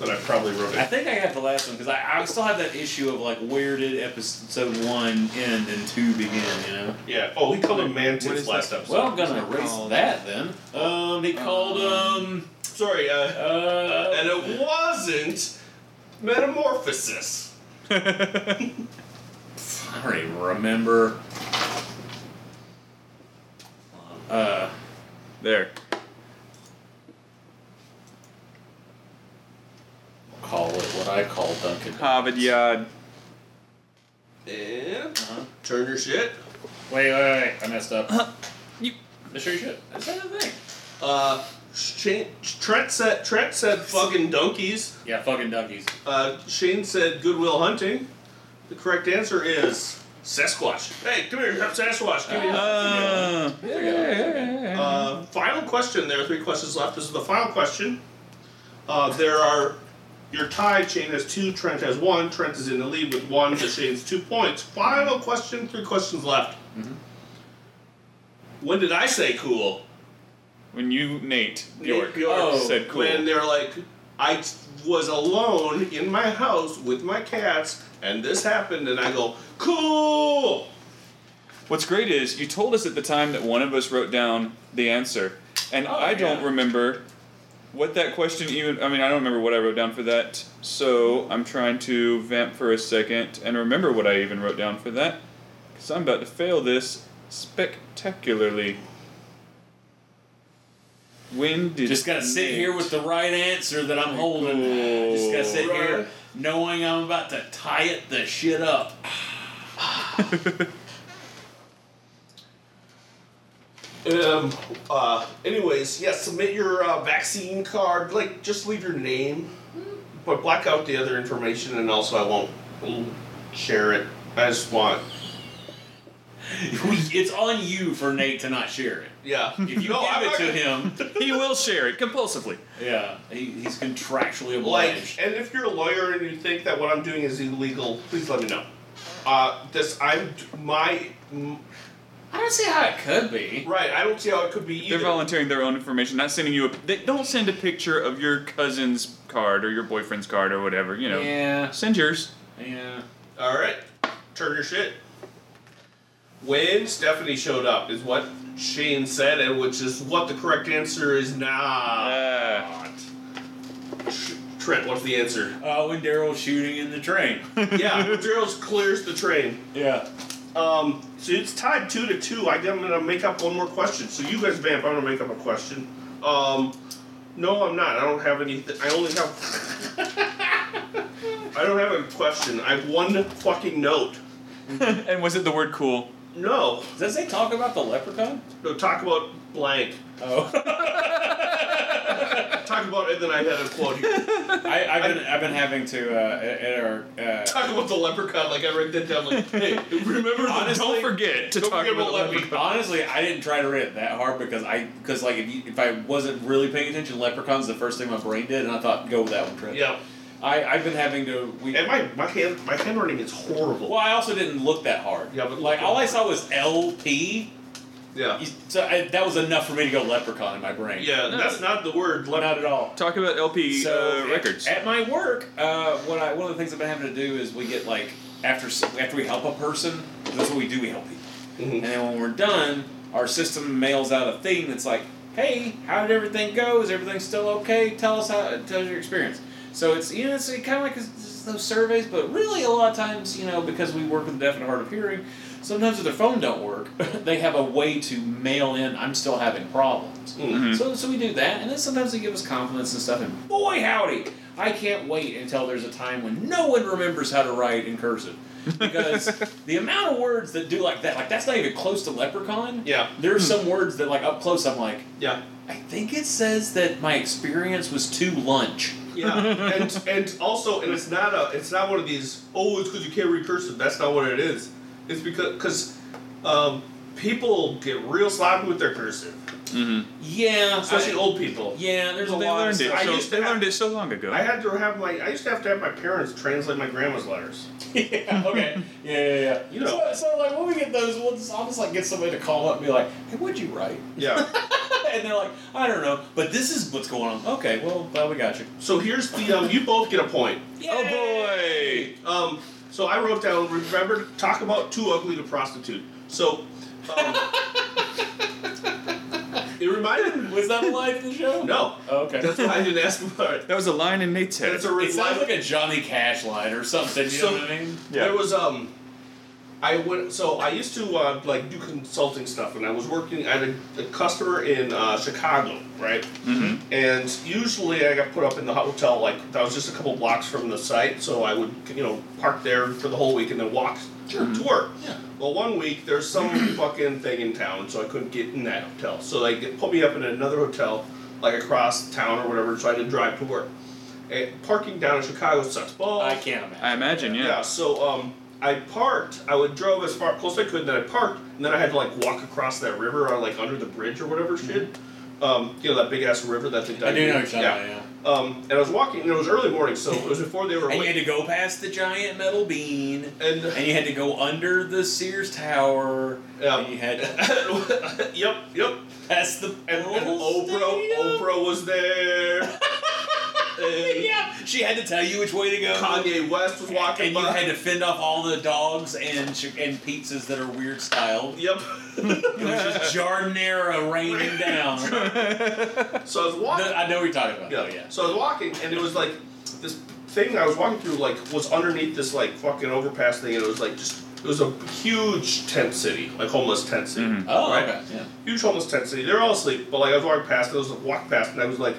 Speaker 1: That I probably wrote
Speaker 3: I think I got the last one because I, I still have that issue of like where did episode one end and two begin, you know?
Speaker 1: Yeah. Oh, he called him Mantis last
Speaker 2: that?
Speaker 1: episode.
Speaker 3: Well, I'm gonna erase
Speaker 2: called?
Speaker 3: that then. Um, he called um
Speaker 1: sorry. Uh,
Speaker 3: uh,
Speaker 1: and it wasn't metamorphosis.
Speaker 3: I don't even remember. Uh,
Speaker 4: there.
Speaker 3: call it what I call Duncan.
Speaker 4: Harvard Yard.
Speaker 1: And
Speaker 3: Uh-huh.
Speaker 1: turn your shit.
Speaker 3: Wait, wait, wait! I messed up.
Speaker 4: you-
Speaker 3: I sure you should. That's not the thing.
Speaker 1: Uh, Shane, Trent said Trent said fucking donkeys.
Speaker 3: Yeah, fucking donkeys.
Speaker 1: Uh, Shane said Goodwill Hunting. The correct answer is Sasquatch. Hey, come here, have Sasquatch. Give me a
Speaker 4: Uh,
Speaker 3: There
Speaker 1: Uh, final question. There are three questions left. This is the final question. Uh, there are. Your tie. Shane has two. Trent has one. Trent is in the lead with one. To Shane's two points. Final question. Three questions left.
Speaker 3: Mhm.
Speaker 1: When did I say cool?
Speaker 4: when you, Nate Bjork,
Speaker 1: Bjork
Speaker 3: Oh,
Speaker 4: said cool.
Speaker 1: When they're like, I was alone in my house with my cats, and this happened, and I go, cool.
Speaker 4: What's great is you told us at the time that one of us wrote down the answer, and
Speaker 3: Oh,
Speaker 4: I don't remember what that question even. I mean, I don't remember what I wrote down for that. So I'm trying to vamp for a second and remember what I even wrote down for that, because I'm about to fail this spectacularly. When did
Speaker 3: Just gotta sit here with the right answer that I'm holding. Just gotta sit here knowing I'm about to tie it the shit up.
Speaker 1: Um. Uh. Anyways, yeah. Submit your uh, vaccine card. Like, just leave your name, but black out the other information, and also I won't share it. I just want.
Speaker 3: it's on you for Nate to not share it.
Speaker 1: Yeah.
Speaker 3: If you
Speaker 1: No, I'm
Speaker 3: give
Speaker 1: not
Speaker 3: it to
Speaker 1: gonna-
Speaker 3: him,
Speaker 4: he will share it compulsively.
Speaker 3: yeah, he, he's contractually
Speaker 1: Like,
Speaker 3: obliged.
Speaker 1: and if you're a lawyer and you think that what I'm doing is illegal, please let me know. Uh, this I'm my
Speaker 3: I don't see how it could be.
Speaker 1: right. I don't see how it could be either.
Speaker 4: They're volunteering their own information, not sending you a. They don't send a picture of your cousin's card or your boyfriend's card or whatever. You know,
Speaker 3: Yeah,
Speaker 4: send yours.
Speaker 3: yeah.
Speaker 1: All right, turn your shit. When Stephanie showed up is what Shane said, and which is what the correct answer is not.
Speaker 4: Ah.
Speaker 1: Sh- Trent, what's the answer?
Speaker 3: Uh, when Daryl's shooting in the train.
Speaker 1: yeah, Madriles clears the train.
Speaker 3: yeah.
Speaker 1: Um, so it's tied two to two. I, I'm gonna make up one more question. So you guys vamp. I'm gonna make up a question. Um, no, I'm not. I don't have anything. I only have. I don't have a question. I have one fucking note.
Speaker 4: and was it the word cool?
Speaker 1: No,
Speaker 3: Does they talk about the leprechaun?
Speaker 1: no. Talk about blank.
Speaker 3: Oh.
Speaker 1: Talk about and then I had a quote.
Speaker 3: I, I've been I've been having to uh, at at our uh,
Speaker 1: Talk about the leprechaun. Like I write that down. Like, hey, remember the
Speaker 3: Honestly,
Speaker 4: Don't forget to
Speaker 1: Don't
Speaker 4: talk
Speaker 1: forget
Speaker 4: about
Speaker 1: about
Speaker 4: the
Speaker 1: leprechaun.
Speaker 3: honestly I didn't try to read it that hard because I because like if you, if I wasn't really paying attention, leprechauns the first thing my brain did, and I thought go with that one, Trent.
Speaker 1: Yeah.
Speaker 3: I I've been having to we.
Speaker 1: And my my hand my handwriting is horrible.
Speaker 3: Well, I also didn't look that hard.
Speaker 1: Yeah, but
Speaker 3: like
Speaker 1: look
Speaker 3: all I saw was LP.
Speaker 1: Yeah.
Speaker 3: So I, that was enough for me to go leprechaun in my brain.
Speaker 1: Yeah. That's not the word.
Speaker 3: not at all.
Speaker 4: Talk about LP
Speaker 3: So
Speaker 4: uh,
Speaker 3: at-
Speaker 4: records.
Speaker 3: At, my work, uh, what I one of the things I've been having to do is we get like after after we help a person, that's what we do. We help people,
Speaker 1: Mhm.
Speaker 3: and then when we're done, our system mails out a thing that's like, "Hey, how did everything go? Is everything still okay? Tell us how. Tell us your experience." So it's you know it's kind of like it's those surveys, but really a lot of times you know because we work with the deaf and hard of hearing, sometimes if their phone don't work, they have a way to mail in. I'm still having problems.
Speaker 1: Mm.
Speaker 3: So, so we do that, and then sometimes they give us compliments and stuff. And boy, howdy, I can't wait until there's a time when no one remembers how to write in cursive, because the amount of words that do like that, like that's not even close to leprechaun.
Speaker 1: Yeah.
Speaker 3: There are some words that like up close, I'm like,
Speaker 1: Yeah.
Speaker 3: I think it says that my experience was too lunch.
Speaker 1: Yeah, and and also, and it's not a, it's not one of these. Oh, it's because you can't read cursive. That's not what it is. It's because because um, people get real sloppy with their cursive,
Speaker 4: hmm
Speaker 3: Yeah,
Speaker 1: especially
Speaker 3: I-
Speaker 1: old people.
Speaker 3: Yeah, there's a
Speaker 4: They
Speaker 3: lot of
Speaker 4: learned it.
Speaker 3: stuff.
Speaker 1: I
Speaker 4: So,
Speaker 1: used to
Speaker 4: they
Speaker 1: have-
Speaker 4: learned it so long ago.
Speaker 1: I had to have my. I used to have to have my parents translate my grandma's letters.
Speaker 3: yeah, okay. Yeah, yeah, yeah.
Speaker 1: You know.
Speaker 3: So, so like when we get those, we'll just, I'll just like get somebody to call up and be like, "Hey, what'd you write?"
Speaker 1: Yeah,
Speaker 3: and they're like, I don't know, but this is what's going on. Okay, well, glad we got you.
Speaker 1: So here's the um, you both get a point.
Speaker 4: Oh boy!
Speaker 1: Um, so I wrote down remember to talk about too ugly to prostitute. So um, it reminded me.
Speaker 3: Was that a line in the show?
Speaker 1: No,
Speaker 3: Oh, okay.
Speaker 1: that's why I didn't ask about it.
Speaker 4: That was a line in Nate's head.
Speaker 1: That's a
Speaker 3: It sounds
Speaker 1: line.
Speaker 3: like a Johnny Cash line or something. You
Speaker 1: So-
Speaker 3: know what I mean?
Speaker 4: Yeah.
Speaker 1: There was um, I went. So I used to uh, like do consulting stuff, and I was working. I had a, a customer in uh, Chicago, right?
Speaker 4: Mm-hmm.
Speaker 1: And usually I got put up in the hotel like that was just a couple blocks from the site, so I would you know park there for the whole week and then walk to work.
Speaker 3: Yeah.
Speaker 1: Well, one week there's some fucking thing in town, so I couldn't get in that hotel. So they get, put me up in another hotel, like across town or whatever, so I had to drive to work. And parking down in Chicago sucks balls.
Speaker 3: I can't imagine.
Speaker 4: I imagine, yeah.
Speaker 1: Yeah, so um, I parked. I would drove as far close as I could, then I parked, and then I had to like walk across that river or like under the bridge or whatever shit. Um, you know that big ass river that they.
Speaker 3: Mm-hmm. I do know you're
Speaker 1: yeah.
Speaker 3: yeah.
Speaker 1: Um, and I was walking, and it was early morning, so it was before they were.
Speaker 3: And you had to go past the giant metal bean,
Speaker 1: and
Speaker 3: and you had to go under the Sears Tower,
Speaker 1: Yeah.
Speaker 3: and you had to
Speaker 1: yep, yep.
Speaker 3: past the
Speaker 1: And, and Oprah,
Speaker 3: Stadium.
Speaker 1: Oprah was there. and
Speaker 3: yeah, she had to tell you which way to go.
Speaker 1: Kanye West was walking
Speaker 3: and
Speaker 1: by.
Speaker 3: you had to fend off all the dogs and and pizzas that are weird styled.
Speaker 1: Yep.
Speaker 3: It was just giardiniera raining down.
Speaker 1: so I was walking.
Speaker 3: I know what you're talking about.
Speaker 1: Yeah.
Speaker 3: Oh, yeah.
Speaker 1: So I was walking, and it was like this thing I was walking through, like was underneath this like fucking overpass thing, and it was like just it was a huge tent city, like homeless tent city.
Speaker 4: Mhm.
Speaker 3: Oh,
Speaker 1: Right.
Speaker 3: okay. Yeah.
Speaker 1: Huge homeless tent city. They're all asleep, but like I was walking past, I was walking past, and I was like,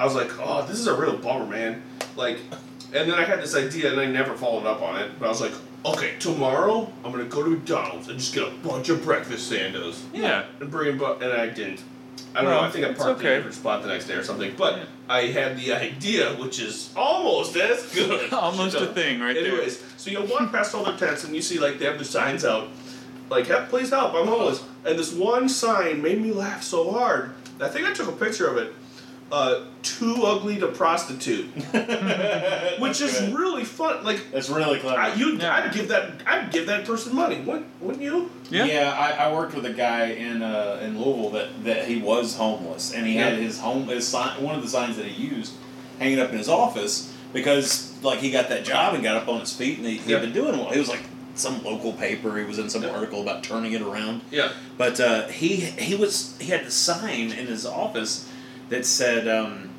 Speaker 1: I was like, oh, this is a real bummer, man. Like, and then I had this idea, and I never followed up on it. But I was like, okay, tomorrow I'm gonna go to McDonald's and just get a bunch of breakfast sandos
Speaker 4: Yeah.
Speaker 1: and bring them, and I didn't. I don't
Speaker 4: Well,
Speaker 1: know. I think I parked in
Speaker 4: okay.
Speaker 1: a different spot the next day or something. But
Speaker 4: Yeah.
Speaker 1: I had the idea, which is almost as good.
Speaker 4: Almost a thing right there.
Speaker 1: Anyways, so you walk past all their tents and you see like they have the signs out, like "Help, please help, I'm homeless." And this one sign made me laugh so hard. I think I took a picture of it. Uh, too ugly to prostitute, which is
Speaker 3: good.
Speaker 1: really fun. Like
Speaker 3: That's really clever.
Speaker 1: I, you,
Speaker 4: Yeah.
Speaker 1: I'd give that, I'd give that person money. Wouldn't, wouldn't you?
Speaker 4: Yeah.
Speaker 3: Yeah, I, I worked with a guy in uh, in Louisville that, that he was homeless, and he had his home his sign one of the signs that he used hanging up in his office because like he got that job and got up on his feet and he, he'd
Speaker 1: Yeah.
Speaker 3: been doing well. He was like some local paper. He was in some
Speaker 1: Yeah.
Speaker 3: article about turning it around.
Speaker 1: Yeah.
Speaker 3: But uh, he he was he had the sign in his office that said, um,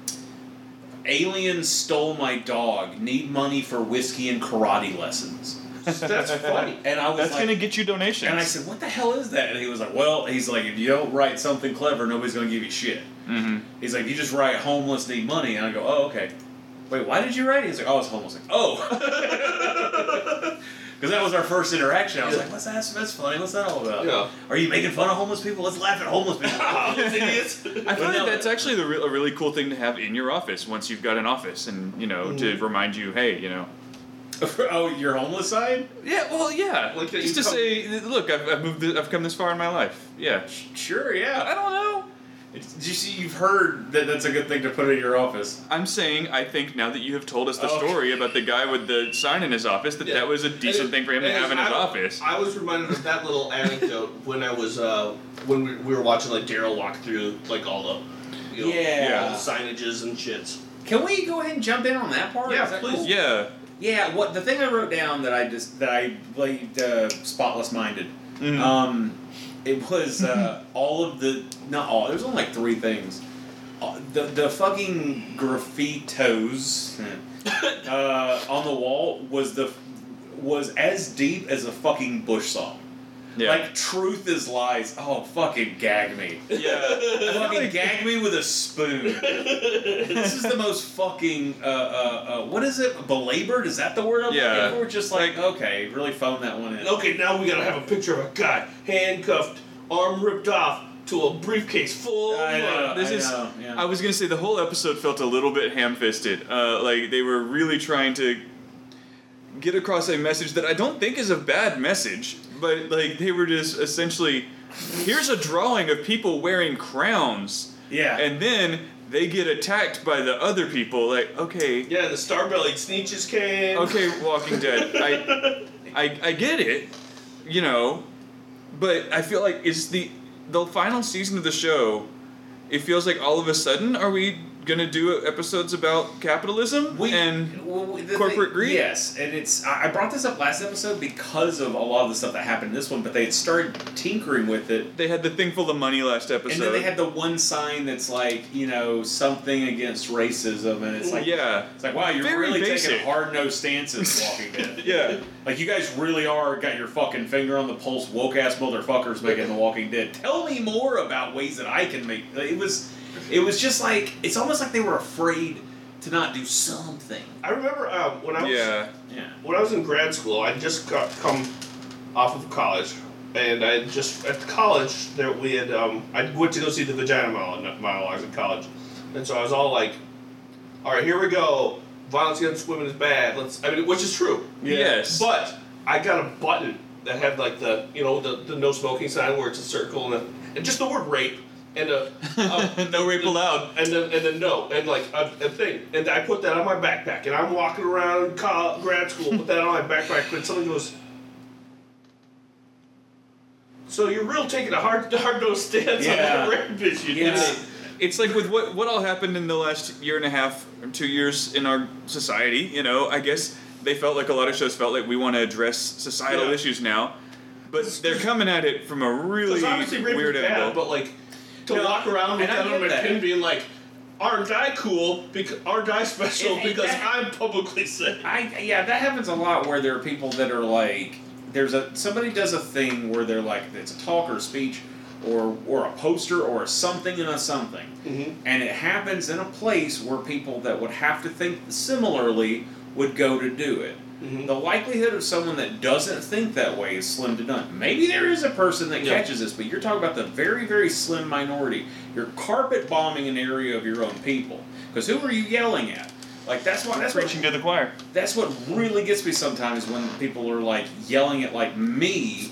Speaker 3: "Aliens stole my dog. Need money for whiskey and karate lessons."
Speaker 1: That's funny.
Speaker 3: And I was
Speaker 4: That's
Speaker 3: like,
Speaker 4: gonna get you donations.
Speaker 3: and I said, "What the hell is that?" And he was like, "Well, he's like, if you don't write something clever, nobody's gonna give you shit."
Speaker 4: mm-hmm.
Speaker 3: He's like, "You just write homeless need money," and I go, "Oh, okay." Wait, why did you write it? He's like, "Oh, it's homeless." Like, oh. Because that was our first interaction. I was
Speaker 1: Yeah.
Speaker 3: like, "What's that? That's funny. What's that all about?
Speaker 1: Yeah.
Speaker 3: Are you making fun of homeless people? Let's laugh at homeless people."
Speaker 1: Those idiots.
Speaker 4: I
Speaker 3: But
Speaker 4: find
Speaker 3: no-
Speaker 4: that that's actually the re- a really cool thing to have in your office once you've got an office, and you know to
Speaker 1: Mm-hmm.
Speaker 4: remind you, hey, you know.
Speaker 3: oh, your homeless side?
Speaker 4: Yeah, well, yeah.
Speaker 1: Like that
Speaker 4: just to
Speaker 1: come-
Speaker 4: say, look, I've, I've moved, th- I've come this far in my life. Yeah.
Speaker 3: Sure, yeah.
Speaker 4: I don't know.
Speaker 3: It's, you see, you've heard that that's a good thing to put in your office.
Speaker 4: I'm saying I think now that you have told us the
Speaker 3: Okay.
Speaker 4: story about the guy with the sign in his office, that
Speaker 1: Yeah.
Speaker 4: that was a decent
Speaker 1: And-
Speaker 4: thing for him to
Speaker 1: and
Speaker 4: have in his
Speaker 1: I-
Speaker 4: office.
Speaker 1: I was reminded of that little anecdote when I was uh, when we, we were watching like Daryl walk through like all the you know,
Speaker 3: Yeah.
Speaker 1: all the signages and shits.
Speaker 3: Can we go ahead and jump in on that part?
Speaker 1: Yeah,
Speaker 3: Is that
Speaker 1: please.
Speaker 3: cool?
Speaker 4: Yeah.
Speaker 3: Yeah, what the thing I wrote down that I just that I played uh, spotless minded.
Speaker 4: Mhm.
Speaker 3: Um, it was uh, all of the not all. There's only like three things. Uh, the the fucking graffitos uh, on the wall was the was as deep as a fucking bush saw.
Speaker 4: Yeah.
Speaker 3: Like truth is lies. Oh fucking gag me.
Speaker 4: yeah.
Speaker 3: fucking gag me with a spoon. this is the most fucking uh, uh, uh, what is it? Belabored? Is that the word I'm
Speaker 4: Yeah.
Speaker 3: looking for? Just like, okay, really phone that one in.
Speaker 1: Okay, now we gotta have a picture of a guy handcuffed, arm ripped off, to a briefcase full of
Speaker 3: I know.
Speaker 4: This
Speaker 3: I
Speaker 4: is-
Speaker 3: know, yeah.
Speaker 4: I was gonna say the whole episode felt a little bit ham-fisted. Uh, like they were really trying to get across a message that I don't think is a bad message, but like they were just essentially, here's a drawing of people wearing crowns,
Speaker 3: yeah.
Speaker 4: and then they get attacked by the other people. Like, okay,
Speaker 1: Yeah, the star-bellied Sneetches came.
Speaker 4: okay, Walking Dead, I, I, I get it, you know, but I feel like it's the the final season of the show it feels like all of a sudden are we gonna do episodes about capitalism
Speaker 3: We,
Speaker 4: and
Speaker 3: we- the
Speaker 4: corporate greed?
Speaker 3: Yes, and it's I I brought this up last episode because of a lot of the stuff that happened in this one, but they had started tinkering with it.
Speaker 4: they had the thing full of money last episode.
Speaker 3: And then they had the one sign that's like, you know, something against racism, and it's like,
Speaker 4: yeah,
Speaker 3: it's like, wow, you're
Speaker 4: Very
Speaker 3: really
Speaker 4: basic.
Speaker 3: taking hard nosed stances, Walking Dead.
Speaker 4: yeah.
Speaker 3: Like you guys really are got your fucking finger on the pulse, woke ass motherfuckers making The Walking Dead. Tell me more about ways that I can make. It was, it was just like it's almost like they were afraid to not do something.
Speaker 1: I remember um, when I was
Speaker 4: Yeah.
Speaker 3: Yeah.
Speaker 1: when I was in grad school, I just got come off of college, and I just at college there we had um, I went to go see the Vagina Mile while I was in college, and so I was all like, "All right, here we go. Violence against women is bad. Let's." I mean, which is true.
Speaker 4: Yes.
Speaker 1: But I got a button that had like the you know the, the no smoking sign where it's a circle and, a, and just the word rape and a, a
Speaker 4: no rape allowed.
Speaker 1: and then and then no and like a, a thing and I put that on my backpack and I'm walking around col grad school put that on my backpack and someone goes. So you're real taking a hard hard nosed stance
Speaker 3: Yeah.
Speaker 1: on the rape issue.
Speaker 3: Yeah.
Speaker 1: today."
Speaker 4: It's like with what what all happened in the last year and a half or two years in our society. You know, I guess they felt like a lot of shows felt like we want to address societal
Speaker 1: Yeah.
Speaker 4: issues now, but they're coming at it from a really weird
Speaker 1: bad,
Speaker 4: angle.
Speaker 1: but like to
Speaker 3: No,
Speaker 1: walk around with that on my
Speaker 3: that.
Speaker 1: pin being like, aren't I cool? Because aren't I special?
Speaker 3: And- and
Speaker 1: because
Speaker 3: that-
Speaker 1: I'm publicly sick.
Speaker 3: I yeah, that happens a lot where there are people that are like, there's a somebody does a thing where they're like, it's a talk or a speech, or or a poster or a something and a something,
Speaker 1: Mm-hmm.
Speaker 3: and it happens in a place where people that would have to think similarly would go to do it.
Speaker 1: Mhm.
Speaker 3: The likelihood of someone that doesn't think that way is slim to none. Maybe there is a person that
Speaker 1: Yeah.
Speaker 3: catches this, but you're talking about the very, very slim minority. You're carpet bombing an area of your own people. Because who are you yelling at? Like that's why that's what
Speaker 4: preaching to the choir.
Speaker 3: that's what really gets me sometimes when people are like yelling at like me,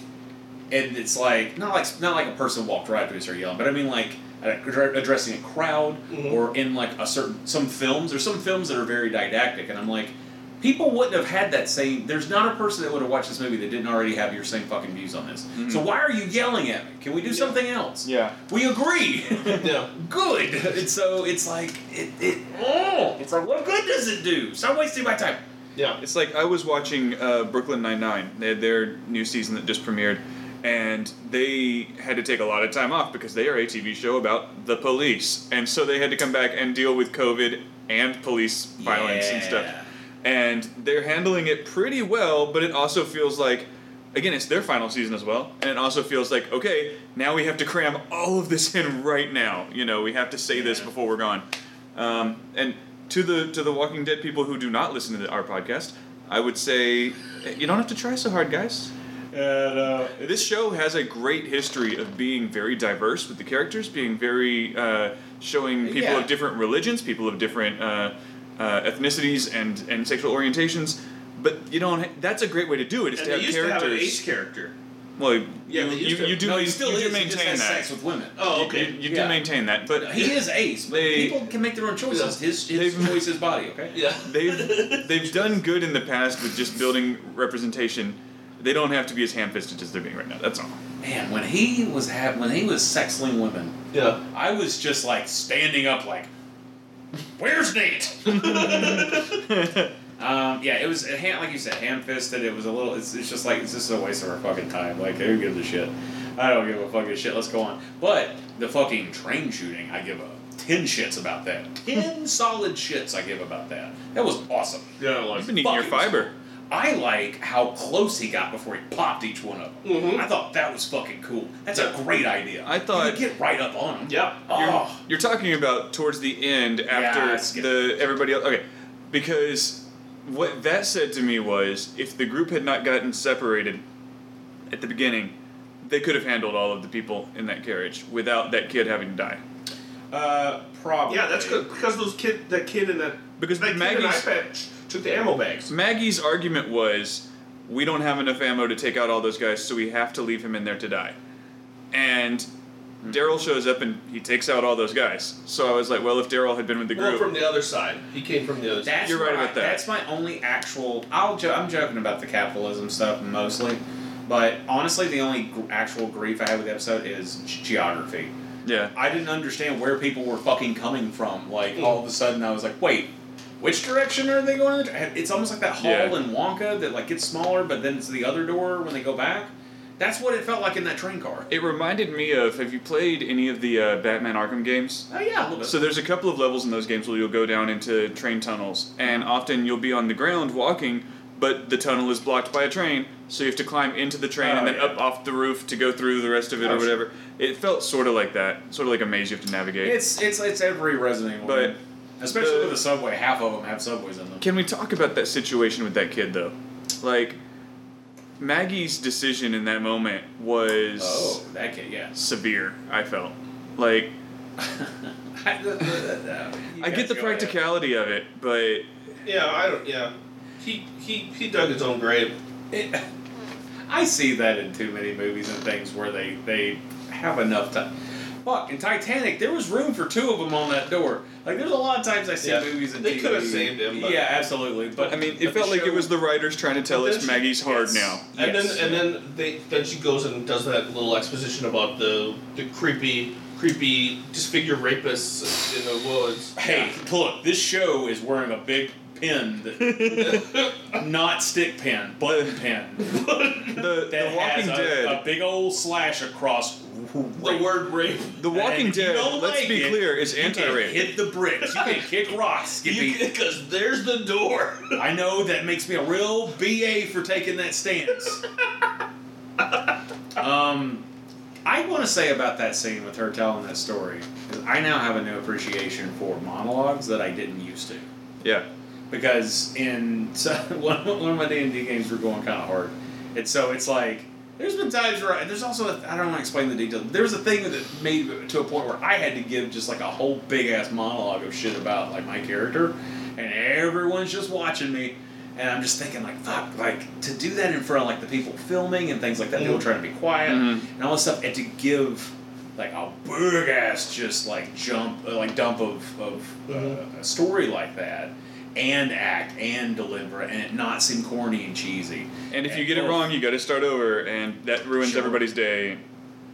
Speaker 3: and it's like not like not like a person walked right up to me and started yelling, but I mean like addressing a crowd
Speaker 1: Mhm.
Speaker 3: or in like a certain some films. There's some films that are very didactic, and I'm like. People wouldn't have had that same. There's not a person that would have watched this movie that didn't already have your same fucking views on this.
Speaker 4: Mhm.
Speaker 3: So why are you yelling at me? Can we do
Speaker 1: Yeah.
Speaker 3: something else?
Speaker 4: Yeah.
Speaker 3: We agree.
Speaker 1: Yeah.
Speaker 3: good. And so it's like it. it oh, it's like what good does it do? Stop wasting my time.
Speaker 1: Yeah.
Speaker 4: It's like I was watching uh, Brooklyn Nine Nine. They had their new season that just premiered, and they had to take a lot of time off because they are a TV show about the police, and so they had to come back and deal with COVID and police violence and stuff.
Speaker 3: Yeah.
Speaker 4: And they're handling it pretty well, but it also feels like. Again, it's their final season as well, and it also feels like okay, now we have to cram all of this in right now. You know, we have to say this before we're gone. Um, and to the to the Walking Dead people who do not listen to our podcast, I would say you don't have to try so hard, guys.
Speaker 3: And uh,
Speaker 4: This show has a great history of being very diverse with the characters, being very uh, showing people
Speaker 3: Yeah.
Speaker 4: of different religions, people of different uh, uh, ethnicities and and sexual orientations. But you don't. That's a great way to do it. Is
Speaker 1: And
Speaker 4: to
Speaker 1: they
Speaker 4: have
Speaker 1: used to have
Speaker 4: characters.
Speaker 1: an ace character.
Speaker 4: well,
Speaker 1: Yeah,
Speaker 4: you, you, you do
Speaker 3: no,
Speaker 4: main-
Speaker 3: he still
Speaker 4: you
Speaker 3: is.
Speaker 4: do
Speaker 3: he just
Speaker 4: maintain
Speaker 3: has
Speaker 4: that.
Speaker 3: sex with women.
Speaker 1: Oh, okay.
Speaker 4: You, you
Speaker 3: Yeah.
Speaker 4: do maintain that, but
Speaker 3: he is ace, but
Speaker 4: They-
Speaker 3: people can make their own choices. His his
Speaker 4: They've-
Speaker 3: choice, his body. Okay.
Speaker 1: Yeah.
Speaker 4: they've they've done good in the past with just building representation. They don't have to be as ham-fisted as they're being right now. That's all.
Speaker 3: Man, when he was ha- when he was sexling women,
Speaker 1: Yeah.
Speaker 3: I was just like standing up, like, "Where's Nate?" Um, yeah, it was it, hand, like you said, ham fisted. It was a little. It's, it's just like it's just a waste of our fucking time. Like who gives a shit? I don't give a fucking shit. Let's go on. But the fucking train shooting, I give a ten shits about that. Ten solid shits I give about that. That was awesome.
Speaker 1: Yeah, I like
Speaker 4: You've been eating your
Speaker 3: Fucking-
Speaker 4: fiber.
Speaker 3: I like how close he got before he popped each one of them.
Speaker 1: Mhm.
Speaker 3: I thought that was fucking cool. That's a great idea.
Speaker 4: I thought-
Speaker 3: you get right up on him.
Speaker 1: Yeah.
Speaker 3: Oh,
Speaker 4: You're talking about towards the end after
Speaker 3: it's good.
Speaker 4: the everybody else. Okay, because what that said to me was if the group had not gotten separated at the beginning, they could have handled all of the people in that carriage without that kid having to die.
Speaker 3: uh, probably.
Speaker 1: Yeah, that's good because those kid, that kid in that
Speaker 4: Because
Speaker 1: that kid in
Speaker 4: Maggie's
Speaker 1: iPad ch- took the ammo bags.
Speaker 4: Maggie's argument was, we don't have enough ammo to take out all those guys, so we have to leave him in there to die. And hmm. Daryl shows up and he takes out all those guys. So I was like, well, if Daryl had been with the group, Well,
Speaker 1: from the other side. He came from the other side.
Speaker 4: You're right
Speaker 3: where
Speaker 4: about that.
Speaker 3: That's my only actual. I'll. Jo- I'm joking about the capitalism stuff mostly, but honestly, the only gr- actual grief I have with the episode is g- geography.
Speaker 4: Yeah.
Speaker 3: I didn't understand where people were fucking coming from. Like hmm. all of a sudden, I was like, wait. Which direction are they going? It's almost like that hall
Speaker 4: Yeah.
Speaker 3: in Wonka that like gets smaller, but then it's the other door when they go back. That's what it felt like in that train car.
Speaker 4: It reminded me of have you played any of the uh, Batman Arkham games?
Speaker 3: Oh yeah, a little bit.
Speaker 4: So there's a couple of levels in those games where you'll go down into train tunnels, and often you'll be on the ground walking, but the tunnel is blocked by a train, so you have to climb into the train
Speaker 3: Oh,
Speaker 4: and then
Speaker 3: yeah.
Speaker 4: up off the roof to go through the rest of it
Speaker 3: Oh,
Speaker 4: or whatever. It felt sort of like that, sort of like a maze you have to navigate.
Speaker 3: It's it's it's every Resident Evil,
Speaker 4: But.
Speaker 3: Especially
Speaker 4: the-
Speaker 3: with the subway. Half of them have subways in them.
Speaker 4: Can we talk about that situation with that kid though? Like Maggie's decision in that moment was
Speaker 3: Oh, that kid, yeah.
Speaker 4: severe. I felt like
Speaker 3: I,
Speaker 4: I get the practicality of it, but
Speaker 1: Yeah, I don't. Yeah, he he he dug his own grave.
Speaker 3: It, I see that in too many movies and things where they they have enough time. Fuck, in Titanic, there was room for two of them on that door. Like, there's a lot of times I see
Speaker 1: Yeah,
Speaker 3: movies and
Speaker 1: they
Speaker 3: TV.
Speaker 1: could have saved him, but-
Speaker 3: yeah, absolutely. But
Speaker 4: I mean, it felt
Speaker 3: the
Speaker 4: like it was the writers trying to tell us
Speaker 1: she-
Speaker 4: Maggie's hard
Speaker 3: yes.
Speaker 4: now.
Speaker 1: And
Speaker 3: Yes.
Speaker 1: then and then they then she goes and does that little exposition about the the creepy creepy disfigured rapists in the woods.
Speaker 3: Hey, look, this show is wearing a big pin, that, not stick pin, button pin.
Speaker 4: The,
Speaker 3: That
Speaker 4: the Walking
Speaker 3: has a,
Speaker 4: Dead.
Speaker 3: a big old slash across.
Speaker 1: The word rape.
Speaker 4: the Walking
Speaker 3: And if
Speaker 4: Dead. Let's
Speaker 3: like
Speaker 4: be
Speaker 3: it,
Speaker 4: clear, is anti-rape.
Speaker 3: hit the bricks. You can kick rocks, Skippy.
Speaker 1: Because there's the door.
Speaker 3: I know that makes me a real BA for taking that stance. um, I want to say about that scene with her telling that story is I now have a new appreciation for monologues that I didn't used to.
Speaker 4: Yeah.
Speaker 3: Because in so, one, one of my D and D games, we're going kind of hard, and so it's like there's been times where I, there's also I I don't want to explain the details. But was a thing that made it to a point where I had to give just like a whole big ass monologue of shit about like my character, and everyone's just watching me, and I'm just thinking like fuck, like to do that in front of like the people filming and things like that, people
Speaker 1: Mhm.
Speaker 3: trying to be quiet
Speaker 4: Mhm.
Speaker 3: and all this stuff, and to give like a big ass just like jump uh, like dump of of uh,
Speaker 1: Mhm.
Speaker 3: a story like that and act and deliver and it not seem corny and cheesy
Speaker 4: And if you get it wrong, you got to start over, and that ruins
Speaker 3: Sure.
Speaker 4: everybody's day.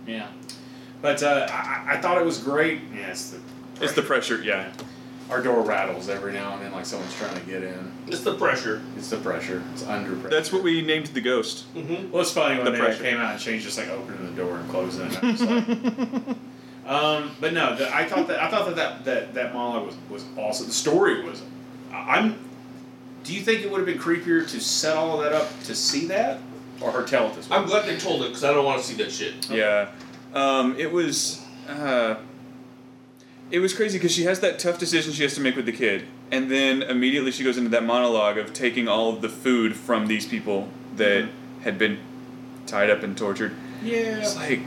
Speaker 3: yeah but uh, I, I thought it was great yeah it's the
Speaker 4: It's the pressure. Yeah.
Speaker 3: our door rattles every now and then like someone's trying to get in
Speaker 1: It's the pressure.
Speaker 3: it's the pressure it's under pressure
Speaker 4: That's what we named the ghost.
Speaker 1: Mm-hmm.
Speaker 3: well it's funny when
Speaker 4: The
Speaker 3: they
Speaker 4: pressure.
Speaker 3: came out and changed just like opening the door and closing it I'm just like Um, but no, the, I thought that I thought that that, that, that monologue was, was awesome. The story was. I'm. Do you think it would have been creepier to set all of that up to see that, or her tell it this way?
Speaker 1: I'm glad they told it because I don't want to see that shit.
Speaker 4: Yeah. Um, it was. Uh, it was crazy because she has that tough decision she has to make with the kid, and then immediately she goes into that monologue of taking all of the food from these people that had been tied up and tortured.
Speaker 3: yeah.
Speaker 4: It's like,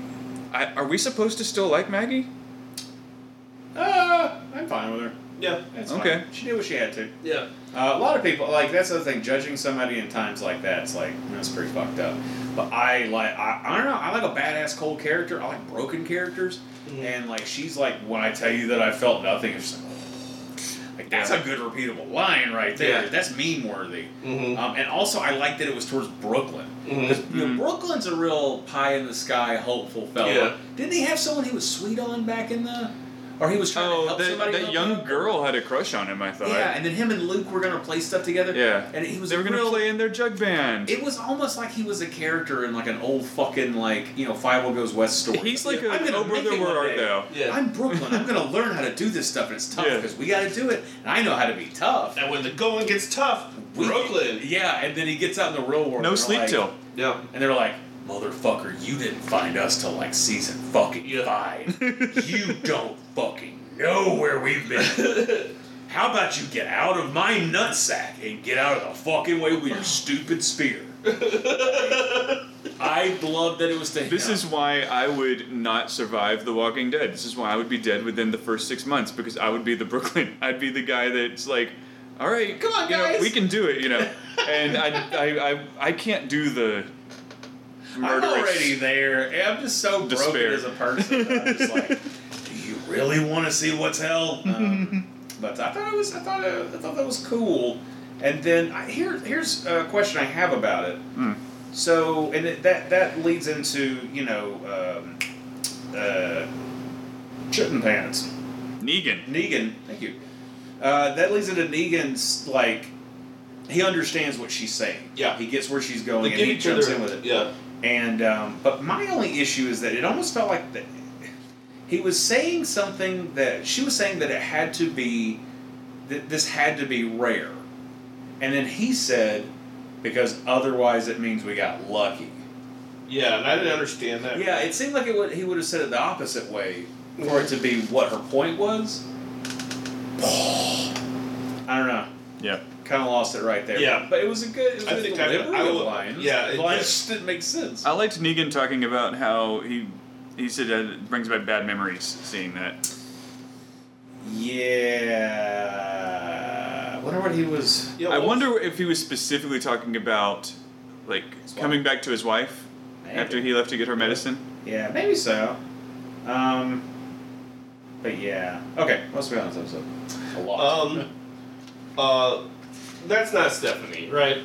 Speaker 4: I, are we supposed to still like Maggie?
Speaker 3: Uh, I'm fine with her.
Speaker 1: Yeah.
Speaker 3: That's
Speaker 4: Okay.
Speaker 3: fine. She did what she had to.
Speaker 1: Yeah.
Speaker 3: Uh, a lot of people like that's the other thing. Judging somebody in times like that, it's like that's pretty fucked up. But I like I, I don't know. I like a badass cold character. I like broken characters,
Speaker 1: Mhm.
Speaker 3: and like she's like when I tell you that I felt nothing, it's just like, like that's a good repeatable line right there.
Speaker 1: Yeah.
Speaker 3: That's meme worthy.
Speaker 1: Mm-hmm.
Speaker 3: Um, and also I like that it was towards Brooklyn.
Speaker 1: Mhm.
Speaker 3: 'Cause, you know,
Speaker 4: Mhm.
Speaker 3: Brooklyn's a real pie in the sky, hopeful fella.
Speaker 1: Yeah.
Speaker 3: Didn't he have someone he was sweet on back in the, or he was trying to
Speaker 4: Oh,
Speaker 3: help
Speaker 4: that,
Speaker 3: somebody?
Speaker 4: that young
Speaker 3: on-
Speaker 4: girl had a crush on him, I thought.
Speaker 3: Yeah, and then him and Luke were gonna play stuff together.
Speaker 4: Yeah.
Speaker 3: and he was
Speaker 4: They
Speaker 3: a
Speaker 4: were going to
Speaker 3: real-
Speaker 4: play in their jug band.
Speaker 3: It was almost like he was a character in like an old fucking like you know Fievel Goes West story.
Speaker 4: He's like
Speaker 3: I'm gonna
Speaker 4: Oh Brother
Speaker 3: it
Speaker 4: Where
Speaker 3: one
Speaker 4: Art. Thou?
Speaker 1: Yeah.
Speaker 3: I'm Brooklyn. I'm gonna learn how to do this stuff, and it's tough
Speaker 4: Yeah.
Speaker 3: because we got to do it, and I know how to be tough.
Speaker 1: and when the going gets tough,
Speaker 3: We-
Speaker 1: Brooklyn.
Speaker 3: Yeah, and then he gets out in the real world.
Speaker 4: No sleep
Speaker 3: like-
Speaker 4: till.
Speaker 1: Yeah.
Speaker 3: And they're like, motherfucker, you didn't find us till like season fucking
Speaker 1: Yeah.
Speaker 3: five. you don't fucking know where we've been. How about you get out of my nutsack and get out of the fucking way with your stupid spear? I love that it was to
Speaker 4: This
Speaker 3: him.
Speaker 4: is why I would not survive The Walking Dead. This is why I would be dead within the first six months because I would be the Brooklyn. I'd be the guy that's like, all right,
Speaker 3: Come on,
Speaker 4: you know,
Speaker 3: guys."
Speaker 4: we can do it, you know. And I, I, I, I can't do the
Speaker 3: I'm already there. I'm just so
Speaker 4: Despair.
Speaker 3: broken as a person. I'm just like, do you really want to see what's hell? Um, but I thought it was. I thought. It, I thought that was cool. And then I, here, here's a question I have about it.
Speaker 4: Mm.
Speaker 3: So, and it, that that leads into you know, um, uh, Chitten Pants.
Speaker 4: Negan.
Speaker 3: Negan, thank you. Uh, that leads into Negan's like he understands what she's saying.
Speaker 1: Yeah.
Speaker 3: he gets where she's going
Speaker 1: They
Speaker 3: and he jumps
Speaker 1: other-
Speaker 3: in with it.
Speaker 1: Yeah.
Speaker 3: And um, but my only issue is that it almost felt like that he was saying something that she was saying that it had to be that this had to be rare, and then he said because otherwise it means we got lucky.
Speaker 1: Yeah, and I didn't understand that.
Speaker 3: Yeah, it seemed like it would, he would have said it the opposite way for it to be what her point was. I don't know.
Speaker 4: Yeah.
Speaker 3: Kind of lost it right there.
Speaker 1: Yeah.
Speaker 3: but it was a good. It was a
Speaker 1: I
Speaker 3: good
Speaker 1: think I-
Speaker 3: delivery
Speaker 1: I
Speaker 3: of
Speaker 1: will-
Speaker 3: lines.
Speaker 1: yeah,
Speaker 3: the
Speaker 1: it-
Speaker 3: lines just didn't make sense.
Speaker 4: I liked Negan talking about how he he said uh, it brings back bad memories seeing that.
Speaker 3: Yeah. I wonder what he was.
Speaker 1: Yeah,
Speaker 4: I wonder if he was specifically talking about like coming back to his wife after he left to get her medicine.
Speaker 3: Yeah, maybe so. Um, but yeah. Okay, let's be on this episode. A lot.
Speaker 1: Um, uh, that's not Stephanie, right?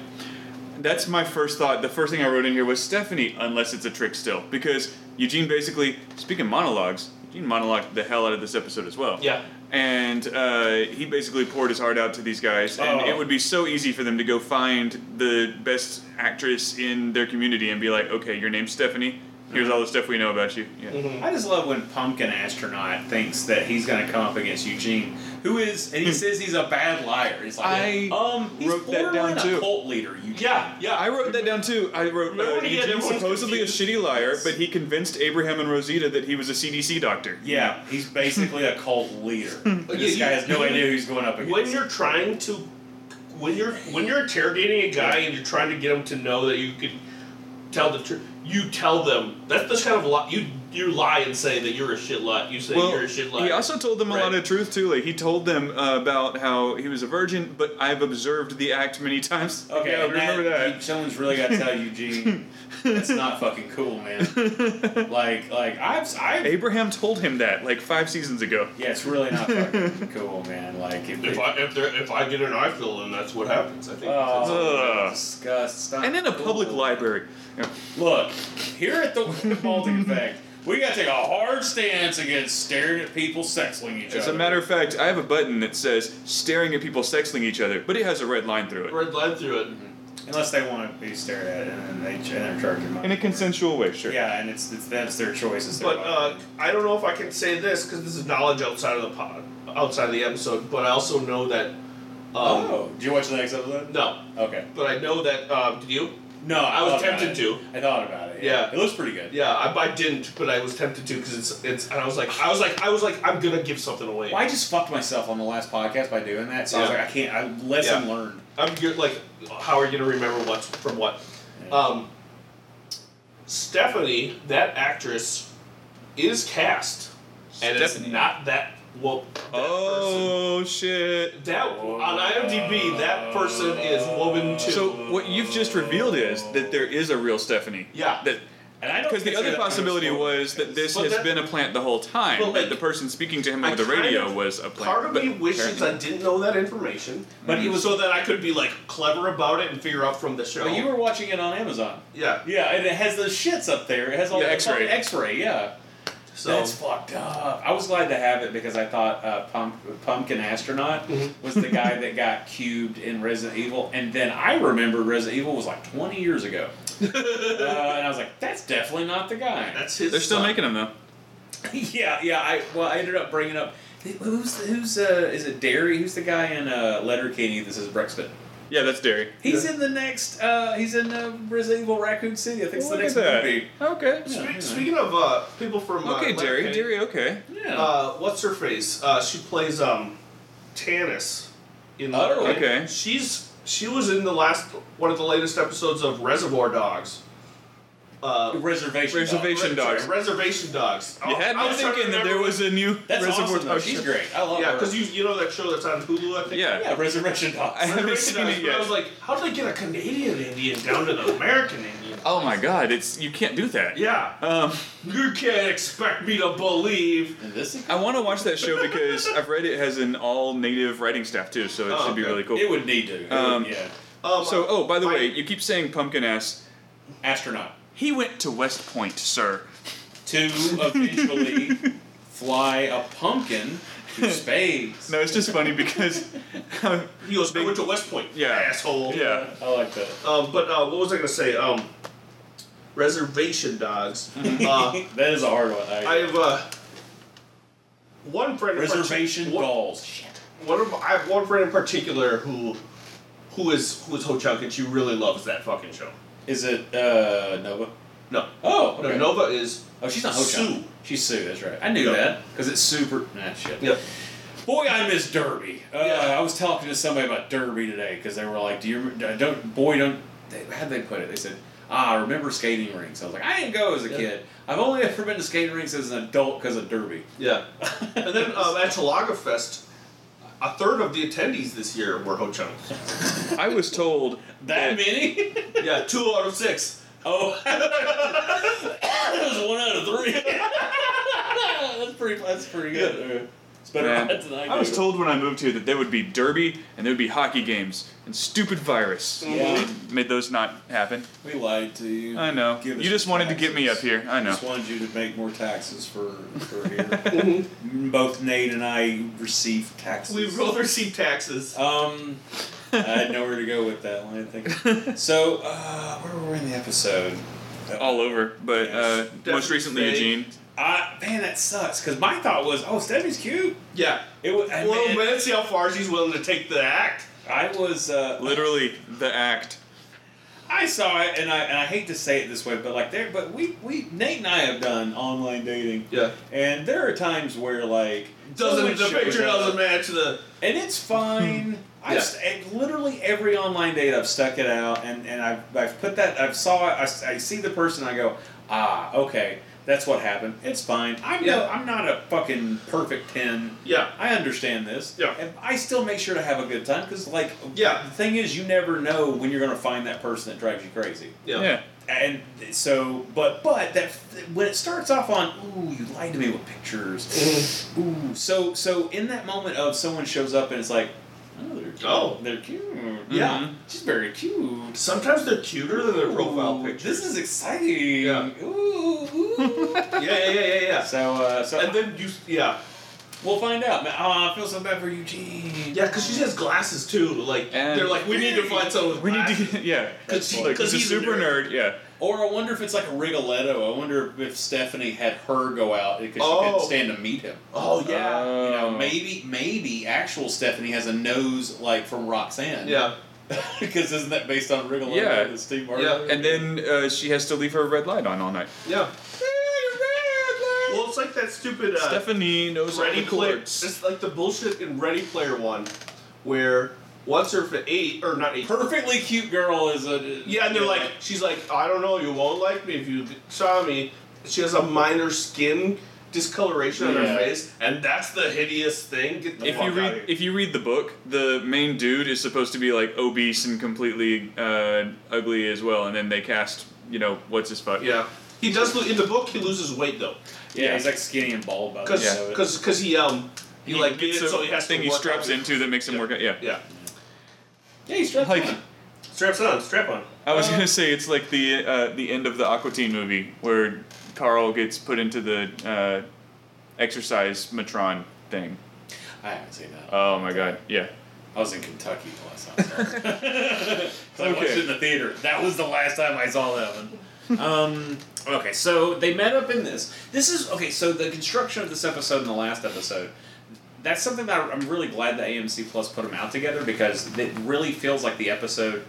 Speaker 4: That's my first thought. The first thing I wrote in here was Stephanie, unless it's a trick still. Because Eugene basically, speaking monologues, Eugene monologued the hell out of this episode as well.
Speaker 1: Yeah.
Speaker 4: And uh, he basically poured his heart out to these guys, and
Speaker 3: Oh.
Speaker 4: it would be so easy for them to go find the best actress in their community and be like, okay, your name's Stephanie. Here's all the stuff we know about you. Yeah.
Speaker 1: Mm-hmm.
Speaker 3: I just love when Pumpkin Astronaut thinks that he's going to come up against Eugene, who is, and he says he's a bad liar. He's like,
Speaker 4: I
Speaker 3: um, he's
Speaker 4: wrote that down, too.
Speaker 3: cult leader. Eugene.
Speaker 1: Yeah, yeah.
Speaker 4: I wrote that down too. I wrote
Speaker 1: Remember
Speaker 4: uh,
Speaker 1: when he had
Speaker 4: Eugene's supposedly a shitty liar, but he convinced Abraham and Rosita that he was a CDC doctor.
Speaker 3: Yeah, he's basically a cult leader. this
Speaker 1: Yeah,
Speaker 3: guy has no
Speaker 1: you-
Speaker 3: idea who he's going up against.
Speaker 1: when you're trying to when you're when you're interrogating a guy and you're trying to get him to know that you can tell the truth you tell them. That's the kind of lie you you lie and say that you're a shit lie you say
Speaker 4: Well,
Speaker 1: you're a shit liar
Speaker 4: he also told them a lot of truth too. Like he told them uh, about how he was a virgin, but I've observed the act many times.
Speaker 3: Okay,
Speaker 4: yeah, remember that.
Speaker 3: Someone's really got to tell Eugene that's not fucking cool, man. Like, like I've, I've,
Speaker 4: Abraham told him that like five seasons ago.
Speaker 3: yeah, it's really not fucking cool, man. Like, if,
Speaker 1: if
Speaker 3: they-
Speaker 1: I if there if I get an eye fill then that's what happens I think
Speaker 3: oh,
Speaker 4: Ugh.
Speaker 3: disgust.
Speaker 4: And in a public library. Yeah.
Speaker 3: Look, here at the Balding Effect, we got to take a hard stance against staring at people sexling each other.
Speaker 4: As a matter of fact, I have a button that says staring at people sexling each other, but it has a red line through it.
Speaker 1: red line through it
Speaker 3: unless they want to be stared at and then they and they're charging money.
Speaker 4: In a consensual way, sure.
Speaker 3: Yeah, and it's, it's that's their choice. It's their
Speaker 1: but uh, I don't know if I can say this because this is knowledge outside of the pod outside of the episode but I also know that um,
Speaker 3: oh, did you watch the next episode?
Speaker 1: no
Speaker 3: Okay.
Speaker 1: but I know that uh, did you
Speaker 3: No,
Speaker 1: I was
Speaker 3: thought about
Speaker 1: tempted
Speaker 3: it.
Speaker 1: to.
Speaker 3: I thought about it.
Speaker 1: Yeah.
Speaker 3: it looks pretty good.
Speaker 1: Yeah, I, I didn't, but I was tempted to because it's it's. And I was like, I was like, I was like, I'm gonna give something away.
Speaker 3: Well, I just fucked myself on the last podcast by doing that, so I was
Speaker 1: Yeah.
Speaker 3: like, I can't. I lesson
Speaker 1: Yeah.
Speaker 3: learned.
Speaker 1: I'm good. Like, how are you gonna remember what's from what? Um, Stephanie, that actress, is cast, and it's
Speaker 4: Stephanie.
Speaker 1: not that well. That
Speaker 4: Oh shit.
Speaker 1: person, that on IMDb, that person is woman too.
Speaker 4: So what you've just revealed is that there is a real Stephanie.
Speaker 1: Yeah.
Speaker 4: That
Speaker 3: And I don't
Speaker 4: because the other
Speaker 3: that
Speaker 4: possibility
Speaker 3: underscore
Speaker 4: was that this
Speaker 1: But
Speaker 4: has
Speaker 1: that-
Speaker 4: been a plant the whole time.
Speaker 1: But,
Speaker 4: that the person speaking to him
Speaker 1: I
Speaker 4: over the radio
Speaker 1: of-
Speaker 4: was a plant.
Speaker 1: Part of
Speaker 4: but
Speaker 1: me wishes I didn't know that information,
Speaker 3: But mm-hmm. he was-
Speaker 1: so that I could be like clever about it and figure out from the show.
Speaker 3: Well, you were watching it on Amazon.
Speaker 1: yeah.
Speaker 3: Yeah, and it has the shits up there. It has all
Speaker 4: Yeah,
Speaker 3: the
Speaker 4: X-ray.
Speaker 3: X-ray. Yeah.
Speaker 1: So
Speaker 3: That's fucked up. I was glad to have it because I thought uh, Pump, Pumpkin Astronaut
Speaker 1: Mhm.
Speaker 3: was the guy that got cubed in Resident Evil, and then I remember Resident Evil was like 20 years ago, uh, and I was like, that's definitely not the guy.
Speaker 1: that's his.
Speaker 4: They're still
Speaker 1: son.
Speaker 4: making them though.
Speaker 3: yeah, yeah. I well, I ended up bringing up who's who's uh, is it Derry? Who's the guy in uh, Letterkenny that says Brexit?
Speaker 4: Yeah, that's Derry.
Speaker 3: He's in the next. Uh, he's in uh, Resident Evil Raccoon City. I think it's the
Speaker 4: Look
Speaker 3: next
Speaker 4: at that.
Speaker 3: movie.
Speaker 4: Okay.
Speaker 3: Yeah,
Speaker 1: Spe- Speaking of uh, people from uh,
Speaker 4: Okay, Derry.
Speaker 1: Letterkenny,
Speaker 4: Derry. Okay.
Speaker 3: Yeah.
Speaker 1: Uh, what's her face? Uh, she plays um, Tanis in
Speaker 3: Oh,
Speaker 1: Letterkenny.
Speaker 4: okay.
Speaker 1: She's she was in the last one of the latest episodes of Reservoir Dogs. Uh,
Speaker 3: Reservation.
Speaker 4: Reservation
Speaker 3: Dog.
Speaker 4: Dogs.
Speaker 1: Reservation Dogs.
Speaker 4: You had
Speaker 1: I was trying to
Speaker 4: thinking that there was a new
Speaker 3: That's
Speaker 4: Reservoir
Speaker 3: awesome. Though.
Speaker 4: Dogs
Speaker 3: She's
Speaker 4: show.
Speaker 3: great. I love
Speaker 1: Yeah,
Speaker 3: her.
Speaker 1: because you you know that show that's on Hulu, I think.
Speaker 4: Yeah.
Speaker 3: yeah, Resurrection Dogs.
Speaker 4: I haven't
Speaker 1: Reservation
Speaker 4: seen
Speaker 1: Dogs,
Speaker 4: it
Speaker 1: but
Speaker 4: yet.
Speaker 1: I was like, how did they get a Canadian Indian down to the American Indian?
Speaker 4: Oh my God! It's you can't do that.
Speaker 1: Yeah,
Speaker 4: Um,
Speaker 1: you can't expect me to believe.
Speaker 3: And this is
Speaker 4: I want to watch that show because I've read it has an all native writing staff too, so it
Speaker 1: Oh,
Speaker 4: should be
Speaker 1: okay.
Speaker 4: really cool.
Speaker 3: It would need to. It would-
Speaker 4: Um,
Speaker 3: yeah.
Speaker 1: Um,
Speaker 4: So, oh, by the
Speaker 1: my-
Speaker 4: way, you keep saying pumpkin ass.
Speaker 3: Astronaut.
Speaker 4: He went to West Point, sir.
Speaker 3: To eventually fly a pumpkin to space.
Speaker 4: No, it's just funny because
Speaker 1: He goes, I went to West Point.
Speaker 4: Yeah.
Speaker 1: Asshole.
Speaker 4: yeah.
Speaker 3: I like that.
Speaker 1: Um, but uh, what was I gonna say? Um, reservation dogs. uh,
Speaker 3: that is a hard one. I,
Speaker 1: I have uh, one friend. in partic-
Speaker 3: reservation
Speaker 1: one.
Speaker 3: Shit.
Speaker 1: One of I have one friend in particular who, who is who is Ho Chunk and she really loves that fucking show.
Speaker 3: Is it uh, Nova?
Speaker 1: No,
Speaker 3: Oh,
Speaker 1: no. Nova is
Speaker 3: Oh, she's not Ho
Speaker 1: Sue.
Speaker 3: She's Sioux. That's right. I knew
Speaker 1: Yep.
Speaker 3: that because it's super. Nah, shit.
Speaker 1: Yep.
Speaker 3: Boy, I miss Derby. Uh,
Speaker 1: Yeah.
Speaker 3: I was talking to somebody about Derby today because they were like, "Do you rem- don't boy don't?" They, how'd they put it? They said, "Ah, I remember skating rinks." I was like, "I didn't go as a
Speaker 1: Yeah.
Speaker 3: kid. I've only ever been to skating rinks as an adult because of Derby."
Speaker 1: yeah. And then um, at Chalaga Fest, a third of the attendees this year were Ho Chunks.
Speaker 4: I was told
Speaker 3: that many?
Speaker 1: yeah, two out of six.
Speaker 3: oh, that was one out of three. that's pretty. That's pretty good. It's better
Speaker 4: Man,
Speaker 3: odds than I,
Speaker 4: I was told when I moved here that there would be derby and there would be hockey games and stupid virus.
Speaker 3: Yeah.
Speaker 4: Made those not happen.
Speaker 3: We lied to you.
Speaker 4: I know.
Speaker 3: Give
Speaker 4: You just wanted to get me up here. I know.
Speaker 3: Just wanted you to make more taxes for for here.
Speaker 1: Mhm.
Speaker 3: Both Nate and I received taxes.
Speaker 1: We both received taxes.
Speaker 3: Um, I had nowhere to go with that one. I think. So, uh, where were we in the episode?
Speaker 4: All over, but uh, most recently
Speaker 1: Definitely.
Speaker 4: Eugene.
Speaker 3: Uh, man, that sucks. Because my thought was, oh, Stephanie's cute.
Speaker 1: Yeah.
Speaker 3: It was. and
Speaker 1: Well,
Speaker 3: man,
Speaker 1: man, see how far she's willing to take the act.
Speaker 3: I was uh,
Speaker 4: Literally the act.
Speaker 3: I saw it, and I and I hate to say it this way, but like there, but we we Nate and I have done online dating,
Speaker 1: Yeah.
Speaker 3: and there are times where like
Speaker 1: Doesn't the picture doesn't match the
Speaker 3: and it's fine. I've
Speaker 1: Yeah.
Speaker 3: st- literally every online date I've stuck it out, and, and I've, I've put that I've saw it. I, s- I see the person. I go, ah, okay, that's what happened. It's fine. I'm no, I'm not a fucking perfect ten.
Speaker 1: Yeah.
Speaker 3: I understand this.
Speaker 1: Yeah.
Speaker 3: and I still make sure to have a good time because, like,
Speaker 1: Yeah.
Speaker 3: the thing is, you never know when you're gonna find that person that drives you crazy.
Speaker 1: Yeah.
Speaker 4: Yeah.
Speaker 3: And so, but but that when it starts off on, ooh, you lied to me with pictures. Ooh, so so in that moment of someone shows up and it's like, they're cute.
Speaker 1: Oh.
Speaker 3: they're cute.
Speaker 1: Yeah.
Speaker 3: Mhm. she's very cute.
Speaker 1: Sometimes they're cuter than their profile
Speaker 3: Ooh,
Speaker 1: pictures.
Speaker 3: This is exciting.
Speaker 1: Yeah.
Speaker 3: Ooh, ooh.
Speaker 1: yeah, yeah, yeah, yeah, yeah.
Speaker 3: so uh, so
Speaker 1: And then you, yeah,
Speaker 3: we'll find out. Oh, I feel so bad for Eugene.
Speaker 1: yeah, because she has glasses too. Like
Speaker 4: And-
Speaker 1: they're like, we need to find someone with
Speaker 4: We need to
Speaker 1: glasses.
Speaker 4: yeah.
Speaker 1: Because he,
Speaker 4: Like,
Speaker 1: because
Speaker 4: he's a
Speaker 1: he's
Speaker 4: super nerd. Yeah.
Speaker 3: Or I wonder if it's like a Rigoletto. I wonder if Stephanie had her go out because she
Speaker 1: Oh.
Speaker 3: couldn't stand to meet him.
Speaker 1: Oh yeah,
Speaker 4: Uh,
Speaker 3: You know, maybe maybe actual Stephanie has a nose like from Roxanne.
Speaker 1: yeah,
Speaker 3: because isn't that based on Rigoletto?
Speaker 4: Yeah.
Speaker 3: the Steve Martin.
Speaker 1: Yeah.
Speaker 4: And then uh, she has to leave her red light on all night.
Speaker 1: yeah. Well, it's like that stupid uh,
Speaker 4: Stephanie knows all
Speaker 1: Ready
Speaker 4: the
Speaker 1: Player.
Speaker 4: chords.
Speaker 1: It's like the bullshit in Ready Player One, where what's her fa- eight or not eight?
Speaker 3: perfectly cute girl is a
Speaker 1: Yeah, and they're like, she's like, I don't know, you won't like me if you saw me. She has a minor skin discoloration on
Speaker 3: Yeah.
Speaker 1: her face, and that's the hideous thing. Get the
Speaker 4: If
Speaker 1: fuck
Speaker 4: you
Speaker 1: out
Speaker 4: read
Speaker 1: of here.
Speaker 4: if you read the book, the main dude is supposed to be like obese and completely uh, ugly as well, and then they cast you know what's his fuck.
Speaker 1: yeah, he does. lo- In the book, he loses weight though,
Speaker 3: yeah, he's like skinny and bald by the
Speaker 1: because
Speaker 3: end of it.
Speaker 1: because he um he, like
Speaker 4: gets
Speaker 1: gets
Speaker 4: a
Speaker 1: so he has
Speaker 4: thing
Speaker 1: to
Speaker 4: he
Speaker 1: work
Speaker 4: straps
Speaker 1: out.
Speaker 4: into that makes him
Speaker 1: Yeah.
Speaker 4: work out. Yeah.
Speaker 1: Yeah,
Speaker 3: yeah, he's strapped
Speaker 4: Like-
Speaker 3: on.
Speaker 1: straps on, strap on.
Speaker 4: I was
Speaker 3: Uh,
Speaker 4: gonna say it's like the uh, the end of the Aqua Teen movie where Carl gets put into the uh, exercise matron thing.
Speaker 3: I haven't seen that.
Speaker 4: Oh my god, yeah.
Speaker 3: I was in Kentucky the last time. I saw it. so I watched it in the theater. That was the last time I saw that one. um, okay, so they met up in this. This is okay. So the construction of this episode and the last episode. That's something that I'm really glad that AMC Plus put them out together because it really feels like the episode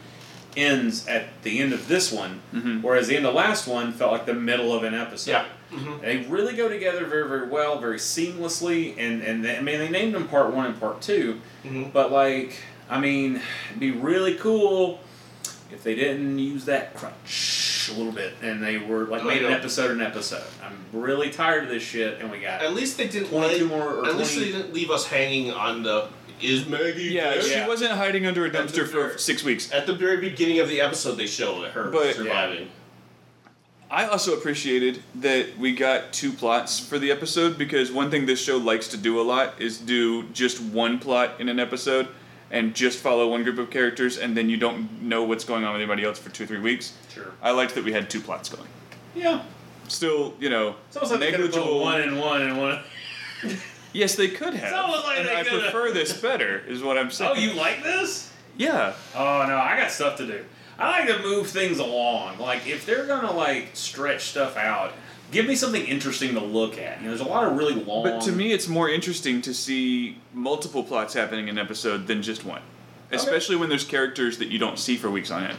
Speaker 3: ends at the end of this one,
Speaker 4: Mhm.
Speaker 3: whereas the end of last one felt like the middle of an episode.
Speaker 1: Yeah. Mhm.
Speaker 3: They really go together very, very well, very seamlessly, and and they, I mean they named them part one and part two,
Speaker 1: Mhm.
Speaker 3: but like I mean it'd be really cool if they didn't use that crunch a little bit and they were like
Speaker 1: Oh,
Speaker 3: made an
Speaker 1: yeah.
Speaker 3: episode an episode. I'm really tired of this shit, and we got
Speaker 1: At least they didn't.
Speaker 3: twenty two
Speaker 1: Like,
Speaker 3: more or
Speaker 1: at least they didn't leave us hanging on the is Maggie.
Speaker 4: Yeah,
Speaker 1: dead?"
Speaker 4: she
Speaker 3: Yeah.
Speaker 4: wasn't hiding under a
Speaker 1: That's
Speaker 4: dumpster for six weeks.
Speaker 1: At the very beginning of the episode, they showed her
Speaker 4: But-
Speaker 1: surviving.
Speaker 4: I also appreciated that we got two plots for the episode because one thing this show likes to do a lot is do just one plot in an episode and just follow one group of characters and then you don't know what's going on with anybody else for two or three weeks.
Speaker 3: Sure.
Speaker 4: I liked that we had two plots going.
Speaker 3: Yeah.
Speaker 4: Still, you know,
Speaker 3: It's almost like they could have
Speaker 4: negligible.
Speaker 3: one and one and one.
Speaker 4: Yes, they could have.
Speaker 3: almost like
Speaker 4: and
Speaker 3: they
Speaker 4: I
Speaker 3: coulda.
Speaker 4: prefer this better, is what I'm saying.
Speaker 3: Oh, you like this?
Speaker 4: Yeah.
Speaker 3: Oh no, I got stuff to do. I like to move things along. Like if they're gonna like stretch stuff out, give me something interesting to look at. You know, there's a lot of really long.
Speaker 4: But to me, it's more interesting to see multiple plots happening in an episode than just one. Especially when there's characters that you don't see for weeks on end.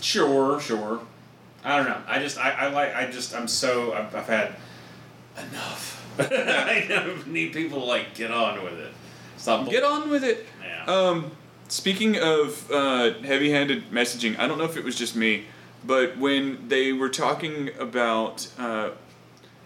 Speaker 3: Sure, sure. I don't know. I just, I, I like, I just, I'm so, I've, I've had enough. I need people to like get on with it. Stop.
Speaker 4: Get on with it.
Speaker 3: Yeah.
Speaker 4: Um, speaking of uh, heavy-handed messaging, I don't know if it was just me, but when they were talking about uh,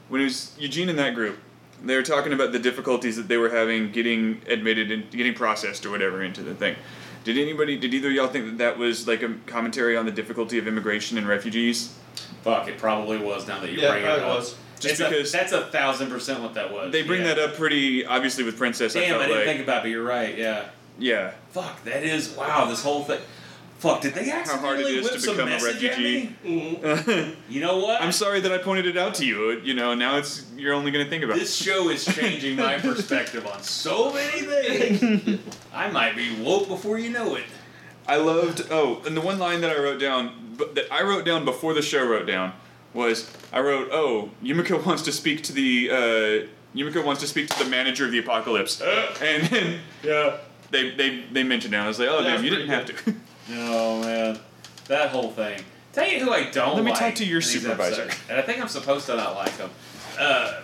Speaker 4: when it was Eugene in that group, they were talking about the difficulties that they were having getting admitted and getting processed or whatever into the thing. Did anybody? Did either of y'all think that that was like a commentary on the difficulty of immigration and refugees?
Speaker 3: Fuck, it probably was. Now that you
Speaker 1: Yeah,
Speaker 3: bring it
Speaker 1: probably
Speaker 3: up,
Speaker 1: was.
Speaker 4: Just
Speaker 3: It's a-
Speaker 4: because
Speaker 3: that's a thousand percent what that was.
Speaker 4: they bring
Speaker 3: yeah.
Speaker 4: that up pretty obviously with Princess. I
Speaker 3: Damn, I,
Speaker 4: felt
Speaker 3: didn't
Speaker 4: like
Speaker 3: think about it. But you're right. Yeah.
Speaker 4: yeah.
Speaker 3: Fuck, that is wow. This whole thing. Fuck, did they
Speaker 4: How hard it
Speaker 3: accidentally
Speaker 4: to
Speaker 3: whip some
Speaker 4: become a
Speaker 3: message at
Speaker 4: refugee.
Speaker 3: me?
Speaker 1: Mhm.
Speaker 3: You know what?
Speaker 4: I'm sorry that I pointed it out to you. You know, now it's you're only going to think about
Speaker 3: This show is changing my perspective on so many things. I might be woke before you know it.
Speaker 4: I loved. Oh, and the one line that I wrote down, but that I wrote down before the show wrote down, was I wrote, "Oh, Yumiko wants to speak to the uh, Yumiko wants to speak to the manager of the apocalypse," and then
Speaker 3: Yeah.
Speaker 4: they they they mentioned it. I was like, "Oh,
Speaker 1: That's
Speaker 4: damn, you didn't have to."
Speaker 3: Oh man, that whole thing. Tell you who I don't. Like.
Speaker 4: Let me
Speaker 3: like
Speaker 4: talk to your supervisor.
Speaker 3: episodes, and I think I'm supposed to not like him. Uh,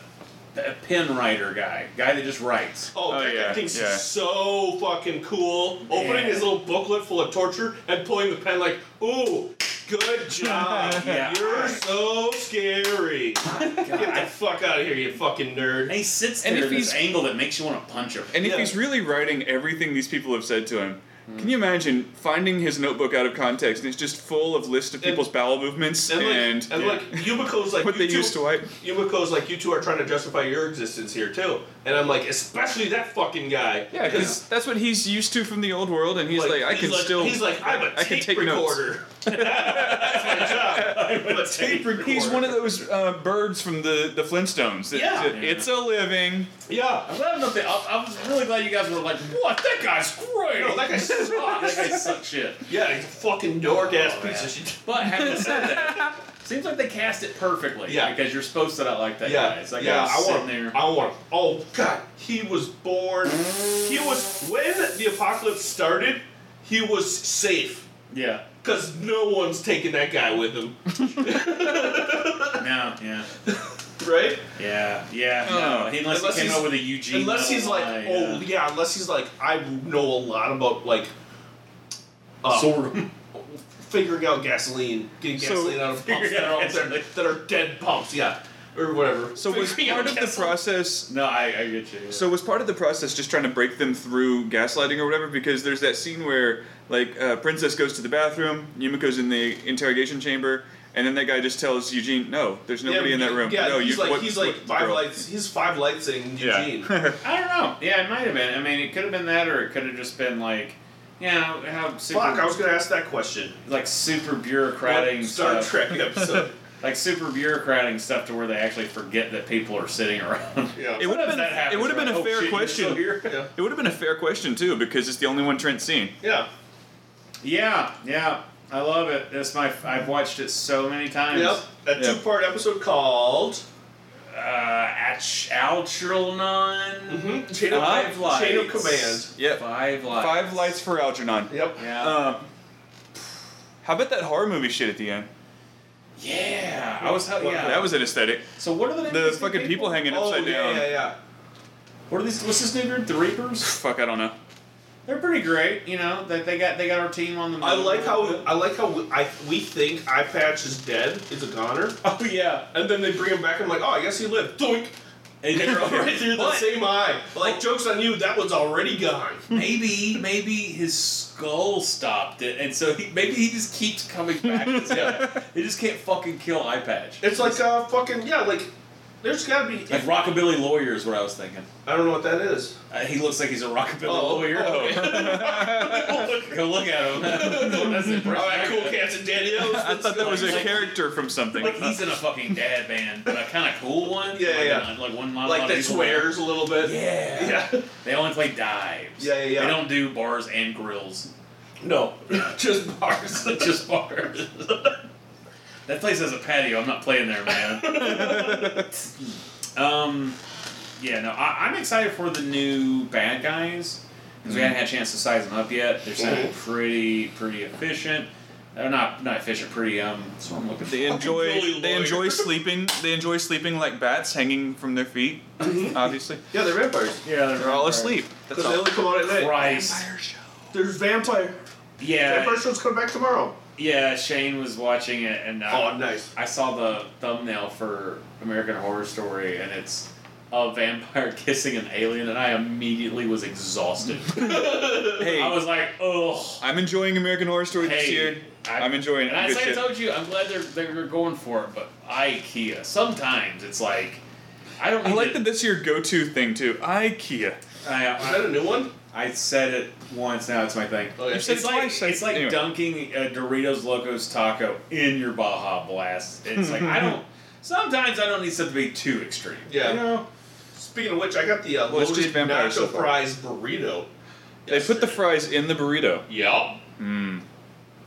Speaker 3: a pen writer guy, guy that just writes.
Speaker 1: Oh,
Speaker 4: Oh,
Speaker 1: that
Speaker 4: yeah,
Speaker 1: guy thinks
Speaker 4: yeah.
Speaker 1: so fucking cool. Opening his little booklet full of torture and pulling the pen like, ooh, good job.
Speaker 3: Yeah.
Speaker 1: You're so scary. Get the fuck out of here, you fucking
Speaker 3: And
Speaker 1: nerd.
Speaker 3: he sits
Speaker 4: And
Speaker 3: there
Speaker 4: if
Speaker 3: in this
Speaker 4: he's-
Speaker 3: angle that makes you want to punch him.
Speaker 4: And if
Speaker 1: Yeah.
Speaker 4: he's really writing everything these people have said to him, Hmm. can you imagine finding his notebook out of context and it's just full of lists of
Speaker 1: And-
Speaker 4: people's bowel movements
Speaker 1: And like,
Speaker 4: and,
Speaker 1: and like Yumiko's like,
Speaker 4: what
Speaker 1: you
Speaker 4: they
Speaker 1: two,
Speaker 4: used to wipe?
Speaker 1: Yumiko's like, you two are trying to justify your existence here too. And I'm like, especially that fucking guy.
Speaker 4: Yeah, because that's what he's used to from the old world, and he's like, I
Speaker 1: he's
Speaker 4: can
Speaker 1: like,
Speaker 4: still.
Speaker 1: He's like, I'm a
Speaker 4: I can
Speaker 1: tape
Speaker 4: take notes."
Speaker 1: Recorder. that's my job. I'm a tape.
Speaker 4: He's one of those uh, birds from the, the Flintstones. that-
Speaker 1: Yeah.
Speaker 4: that It's a living.
Speaker 1: Yeah.
Speaker 3: I'm glad enough that I, I was really glad you guys were like, "What? That guy's great."
Speaker 1: No, that guy sucks.
Speaker 3: that guy sucks shit.
Speaker 1: Yeah, he's a fucking dork ass
Speaker 3: Oh,
Speaker 1: piece
Speaker 3: man.
Speaker 1: of shit.
Speaker 3: But having said that, seems like they cast it perfectly.
Speaker 1: Yeah.
Speaker 3: Because you're supposed to not like that guy.
Speaker 1: Yeah,
Speaker 3: It's like
Speaker 1: yeah.
Speaker 3: I
Speaker 1: want him
Speaker 3: there.
Speaker 1: I want. Him. Oh God, he was born. He was when the apocalypse started. He was safe
Speaker 3: Yeah.
Speaker 1: Because no one's taking that guy with him,
Speaker 3: No. Yeah.
Speaker 1: right?
Speaker 3: Yeah. Yeah.
Speaker 4: Oh.
Speaker 3: no. Unless,
Speaker 1: Unless
Speaker 3: he came
Speaker 1: he's-
Speaker 3: with a Eugene.
Speaker 1: Unless he's like,
Speaker 3: lie,
Speaker 1: oh yeah. Unless he's like, I know a lot about like. Uh,
Speaker 3: Sort of.
Speaker 1: figuring out gasoline, getting
Speaker 4: So-
Speaker 1: gasoline out of pumps that are,
Speaker 3: gasoline.
Speaker 1: that, that are dead pumps, yeah, or whatever.
Speaker 4: So was part of the process.
Speaker 3: No, I, I get you. yeah.
Speaker 4: So was part of the process just trying to break them through gaslighting or whatever? Because there's that scene where like uh, Princess goes to the bathroom, Yumiko's in the interrogation chamber, and then that guy just tells Eugene, "No, there's nobody in that room.
Speaker 1: Yeah,
Speaker 4: no,
Speaker 1: he's
Speaker 4: you,
Speaker 1: like
Speaker 4: what-
Speaker 1: he's like
Speaker 4: what
Speaker 1: five
Speaker 4: girl?"
Speaker 1: lights. He's five lights in
Speaker 4: Yeah.
Speaker 1: Eugene.
Speaker 3: I don't know. Yeah, it might have been. I mean, it could have been that, or it could have just been like, you know, how super,
Speaker 1: Fuck, I was gonna ask that question.
Speaker 3: like super bureaucratic
Speaker 1: Star
Speaker 3: stuff.
Speaker 1: Trek episode.
Speaker 3: like super bureaucratic stuff to where they actually forget that people are sitting around.
Speaker 1: yeah.
Speaker 4: It would have been.
Speaker 3: happens,
Speaker 4: It would have been
Speaker 3: right?
Speaker 4: a
Speaker 3: Oh,
Speaker 4: fair
Speaker 3: shit,
Speaker 4: question.
Speaker 3: here?
Speaker 1: yeah.
Speaker 4: It would have been a fair question too, because it's the only one Trent's seen.
Speaker 1: Yeah.
Speaker 3: Yeah, yeah, I love it. It's my. I've watched it so many times.
Speaker 1: Yep. That
Speaker 4: Yeah.
Speaker 1: two-part episode called
Speaker 3: Uh, Ach- Algernon.
Speaker 1: Mhm. Chain of-
Speaker 3: Five lights.
Speaker 1: Chain of Command.
Speaker 4: Yep.
Speaker 3: Five lights.
Speaker 4: Five lights for Algernon.
Speaker 1: Yep.
Speaker 3: Yeah.
Speaker 4: Um, how about that horror movie shit at the end?
Speaker 3: yeah. I was.
Speaker 1: What-
Speaker 3: Yeah.
Speaker 4: That was an aesthetic.
Speaker 3: So what are the
Speaker 4: The fucking people hanging
Speaker 1: Oh
Speaker 4: upside
Speaker 1: yeah,
Speaker 4: down.
Speaker 1: yeah, yeah.
Speaker 3: What are these? What's this new group? The Reapers.
Speaker 4: Fuck, I don't know.
Speaker 3: They're pretty great. You know that they got they got our team on the.
Speaker 1: I like how I like how we, I we think Eye Patch is dead, is a goner,
Speaker 3: Oh yeah.
Speaker 1: and then they bring him back. and I'm like, oh, I guess he lived. Doink.
Speaker 3: And they're
Speaker 1: right through the
Speaker 3: But-
Speaker 1: same eye. Like jokes on you, that one's already gone.
Speaker 3: maybe maybe his skull stopped it, and so he, maybe he just keeps coming back. to this guy. He just can't fucking kill Eye Patch.
Speaker 1: It's like uh fucking yeah, like There's gotta be.
Speaker 3: Like rockabilly lawyer is what I was thinking.
Speaker 1: I don't know what that is.
Speaker 3: Uh, he looks like he's a rockabilly
Speaker 1: Oh,
Speaker 3: lawyer.
Speaker 1: oh,
Speaker 3: Go look at him. That's impressive.
Speaker 1: All right, cool cats and daddy-os.
Speaker 4: I thought that was a
Speaker 3: Like-
Speaker 4: character from something.
Speaker 3: Like he's in a fucking dad band, but a kind of cool one.
Speaker 1: Yeah,
Speaker 3: like
Speaker 1: yeah.
Speaker 3: a- like one model.
Speaker 1: Like that swears a little bit.
Speaker 3: Yeah.
Speaker 1: Yeah.
Speaker 3: They only play dives.
Speaker 1: Yeah, yeah, yeah.
Speaker 3: They don't do bars and grills.
Speaker 1: No, just bars.
Speaker 3: Just bars. That place has a patio. I'm not playing there, man. um, yeah, no, I, I'm excited for the new bad guys because we haven't had a chance to size them up yet. They're sounding
Speaker 1: Mhm.
Speaker 3: pretty, pretty efficient. They're not not efficient, pretty um. That's what I'm looking.
Speaker 4: They enjoy they enjoy sleeping. They enjoy sleeping like bats hanging from their feet. Obviously,
Speaker 1: yeah, they're vampires.
Speaker 3: Yeah,
Speaker 4: they're all asleep. That's
Speaker 1: Because they only come out at night.
Speaker 3: Christ.
Speaker 1: There's vampire.
Speaker 3: Yeah,
Speaker 1: Vampire show's coming back tomorrow.
Speaker 3: Yeah. Shane was watching it, and uh,
Speaker 1: Oh, nice.
Speaker 3: I saw the thumbnail for American Horror Story, and it's a vampire kissing an alien, and I immediately was exhausted.
Speaker 4: Hey,
Speaker 3: I was like, ugh.
Speaker 4: I'm enjoying American Horror Story this year.
Speaker 3: I-
Speaker 4: I'm enjoying it.
Speaker 3: And I,
Speaker 4: Good
Speaker 3: like I
Speaker 4: shit.
Speaker 3: told you, I'm glad they're they're going for it, but IKEA. Sometimes it's like, I don't.
Speaker 4: I like
Speaker 3: to,
Speaker 4: that this year go-to thing too. IKEA.
Speaker 3: I,
Speaker 1: Is that
Speaker 3: I,
Speaker 1: a new one?
Speaker 3: I said it once. Now it's my thing.
Speaker 1: Oh, yeah.
Speaker 4: You said
Speaker 3: It's
Speaker 4: it
Speaker 3: like
Speaker 4: twice, I-
Speaker 3: it's like
Speaker 4: anyway.
Speaker 3: dunking a Doritos Locos taco in your Baja Blast. It's like I don't. Sometimes I don't need something to be too extreme.
Speaker 1: Yeah.
Speaker 3: You know?
Speaker 1: Speaking of which, I got the uh,
Speaker 4: Well, just
Speaker 1: loaded
Speaker 4: vampires so
Speaker 1: fries burrito.
Speaker 4: They put the fries in the burrito.
Speaker 1: Yup.
Speaker 4: Hmm.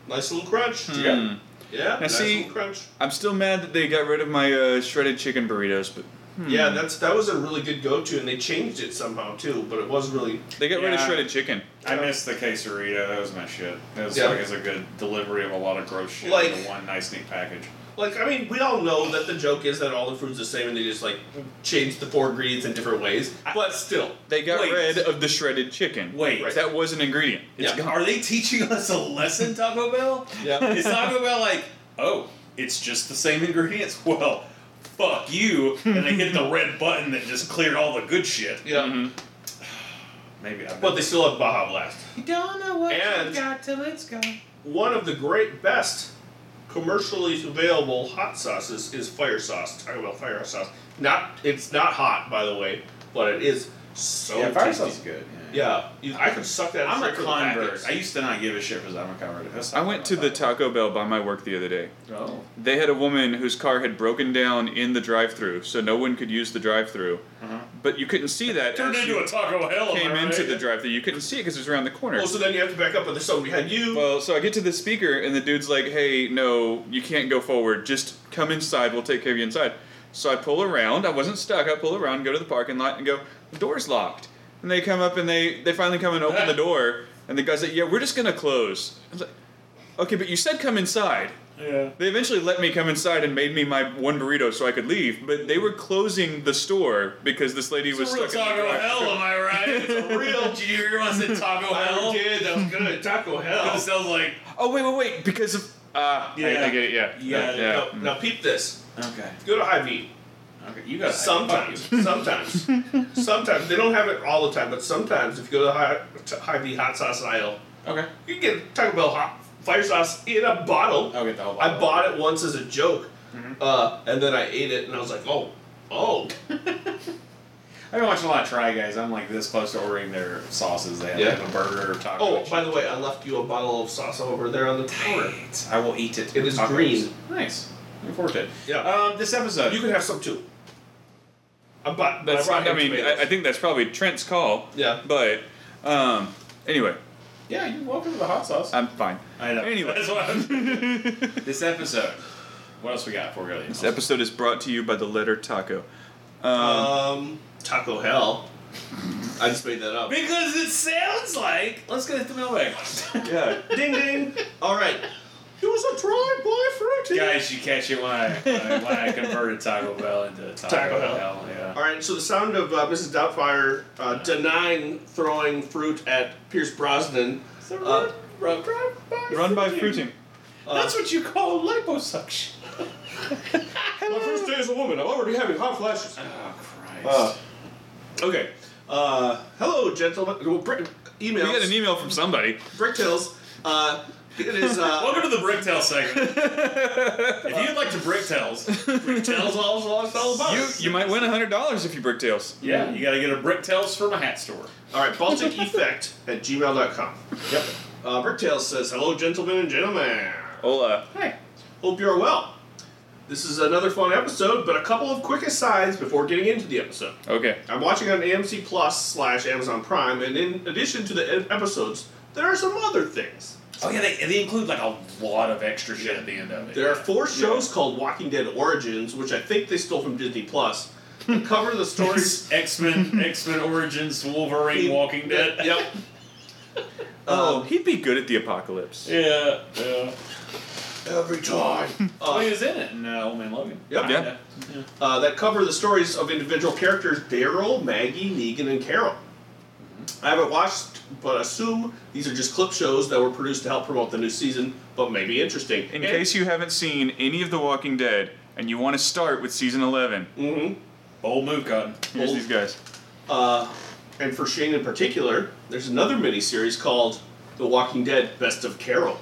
Speaker 1: Nice little crunch.
Speaker 4: Hmm.
Speaker 1: Yeah. nice
Speaker 4: see-
Speaker 1: little crunch.
Speaker 4: I'm still mad that they got rid of my uh, shredded chicken burritos, but hmm.
Speaker 1: Yeah, that's that was a really good go-to, and they changed it somehow too. But it was really
Speaker 4: they got rid of
Speaker 3: Yeah.
Speaker 4: shredded chicken.
Speaker 3: I missed the quesarito. That was my shit. That was
Speaker 1: Yeah.
Speaker 3: like it's a good delivery of a lot of gross shit
Speaker 1: Like-
Speaker 3: in one nice neat package.
Speaker 1: like I mean, we all know that the joke is that all the food's the same, and they just like change the four ingredients in different ways. But still,
Speaker 4: They got
Speaker 3: Wait.
Speaker 4: rid of the shredded chicken.
Speaker 3: Wait,
Speaker 1: Right.
Speaker 4: That was an ingredient. It's
Speaker 1: Yeah.
Speaker 4: gone.
Speaker 3: are they teaching us a lesson, Taco Bell?
Speaker 1: yeah.
Speaker 3: Is Taco Bell like, oh, it's just the same ingredients? Well, fuck you. And they hit the red button that just cleared all the good shit.
Speaker 1: Yeah.
Speaker 4: Mhm.
Speaker 3: Maybe I've
Speaker 1: But they still have Baja Blast.
Speaker 3: You don't know what
Speaker 1: And-
Speaker 3: you got till it's gone.
Speaker 1: One of the great best commercially available hot sauces is fire sauce. Taco Bell fire sauce. Not it's not hot by the way, but it is so
Speaker 3: yeah, fire
Speaker 1: tasty.
Speaker 3: sauce is good.
Speaker 1: Yeah, you, I could suck that.
Speaker 3: I'm a
Speaker 1: straight
Speaker 3: convert. I used to not give a shit because. I'm a convert.
Speaker 4: I went to the Taco Bell by my work the other day.
Speaker 3: Oh.
Speaker 4: They had a woman whose car had broken down in the drive-through, so no one could use the drive-through.
Speaker 3: Uh-huh.
Speaker 4: But you couldn't see that
Speaker 3: Turned into a Taco Hell.
Speaker 4: came
Speaker 3: right?
Speaker 4: into the drive-through. You couldn't see it because it was around the corner.
Speaker 1: Oh, so then you have to back up, but there's someone behind you.
Speaker 4: Well, so I get to the speaker, and the dude's like, "Hey, no, you can't go forward. Just come inside. We'll take care of you inside." So I pull around. I wasn't stuck. I pull around, go to the parking lot, and go. The door's locked. And they come up, and they they finally come and open the door. And the guy's like, "Yeah, we're just gonna close." I was like, "Okay, but you said come inside."
Speaker 3: Yeah.
Speaker 4: They eventually let me come inside and made me my one burrito so I could leave. But they were closing the store because this lady
Speaker 3: It's
Speaker 4: was
Speaker 3: a real
Speaker 4: stuck in the
Speaker 3: Taco
Speaker 4: drive-thru.
Speaker 3: Hell, am I right? It's a real. Did you hear when I said Taco
Speaker 1: I
Speaker 3: Hell?
Speaker 1: did. That was good. Taco Hell.
Speaker 3: It sounds like.
Speaker 4: Oh wait, wait, wait! Because of ah, I,
Speaker 3: Yeah.
Speaker 4: I get it. Yeah,
Speaker 3: Yeah,
Speaker 4: yeah.
Speaker 1: Now, now peep this.
Speaker 3: Okay.
Speaker 1: Go to Hy-Vee.
Speaker 3: Okay. You got
Speaker 1: Sometimes, sometimes, sometimes they don't have it all the time, but sometimes if you go to the high, to Hy-Vee hot sauce aisle,
Speaker 3: Okay.
Speaker 1: you can get Taco Bell hot fire sauce in a bottle.
Speaker 3: I'll get the whole.
Speaker 1: I bought it once as a joke,
Speaker 3: Mhm.
Speaker 1: uh, and then I ate it, and I was like, oh, oh,
Speaker 3: I've been watching a lot of Try Guys. I'm like this close to ordering their sauces. They have,
Speaker 1: Yeah.
Speaker 3: a burger or taco.
Speaker 1: oh. By the way, I left you a bottle of sauce over there on the counter.
Speaker 3: I will eat it.
Speaker 1: It is
Speaker 3: tacos.
Speaker 1: green.
Speaker 3: Nice. Looking forward to it.
Speaker 1: Yeah,
Speaker 3: Um, this episode.
Speaker 1: you can have some too. I bought.
Speaker 4: That's,
Speaker 1: I,
Speaker 4: I mean. I, I think that's probably Trent's call.
Speaker 1: yeah.
Speaker 4: But um, anyway,
Speaker 3: yeah, you're welcome to the hot sauce.
Speaker 4: I'm fine.
Speaker 3: I know.
Speaker 4: Anyway.
Speaker 3: That's what I'm. this episode. What else we got before we go to the
Speaker 4: This episode is brought to you by the letter taco. Um,
Speaker 1: Um, Taco Hell. I just made that up.
Speaker 3: Because it sounds like. Let's get the mailbag.
Speaker 4: yeah.
Speaker 1: ding ding. All right. It was a drive-by fruity.
Speaker 3: Guys, you catch it when I when I, converted Taco Bell into Taco,
Speaker 1: Taco Bell.
Speaker 3: Bell. Yeah.
Speaker 1: All right, so the sound of uh, Mrs. Doubtfire uh, denying throwing fruit at Pierce Brosnan.
Speaker 3: So
Speaker 1: Uh,
Speaker 3: run, run, drive-by
Speaker 4: Run by
Speaker 3: fruiting.
Speaker 4: fruiting.
Speaker 1: Uh,
Speaker 3: That's what you call liposuction.
Speaker 1: my first day as a woman. I'm already having hot flashes.
Speaker 3: Oh Christ.
Speaker 1: Uh, okay. Uh, hello, gentlemen. Well, Brick,
Speaker 4: We got an email from somebody.
Speaker 1: Bricktails. Uh, It is. Uh,
Speaker 3: Welcome to the Bricktail segment. if you'd like to Bricktails,
Speaker 1: tells all, all, it's all about.
Speaker 4: You you might win hundred dollars if you brick tails.
Speaker 3: yeah, you got to get a Bricktails from a hat store.
Speaker 1: All right, Balding Effect at gmail.com.
Speaker 3: Yep.
Speaker 1: Uh, Bricktails says, Hello, gentlemen and gentlemen.
Speaker 4: Hola.
Speaker 3: Hey.
Speaker 1: Hope you're well. This is another fun episode, but a couple of quick asides before getting into the episode.
Speaker 4: Okay.
Speaker 1: I'm watching on AMC Plus slash Amazon Prime, and in addition to the episodes, there are some other things.
Speaker 3: Oh yeah, they, they include like a lot of extra shit at the end of it.
Speaker 1: There are four shows called Walking Dead Origins, which I think they stole from Disney Plus, that cover the stories.
Speaker 3: X Men, X Men Origins, Wolverine, Walking Dead.
Speaker 1: Yep.
Speaker 4: Oh,
Speaker 1: Um,
Speaker 4: he'd be good at the apocalypse.
Speaker 3: Yeah, yeah.
Speaker 1: every time.
Speaker 3: Oh,
Speaker 1: Uh,
Speaker 3: he was in it in uh, Old Man Logan.
Speaker 1: Yep.
Speaker 3: Kinda. Yeah.
Speaker 1: uh, that cover the stories of individual characters Daryl, Maggie, Negan, and Carol. I haven't watched, but assume these are just clip shows that were produced to help promote the new season, but may be interesting.
Speaker 4: In case you haven't seen any of The Walking Dead and you want to start with season eleven,
Speaker 1: hmm
Speaker 3: Bold move, Cotton.
Speaker 4: here's
Speaker 1: Old-
Speaker 4: these guys.
Speaker 1: Uh, and for Shane in particular, there's another miniseries called The Walking Dead Best of Carol.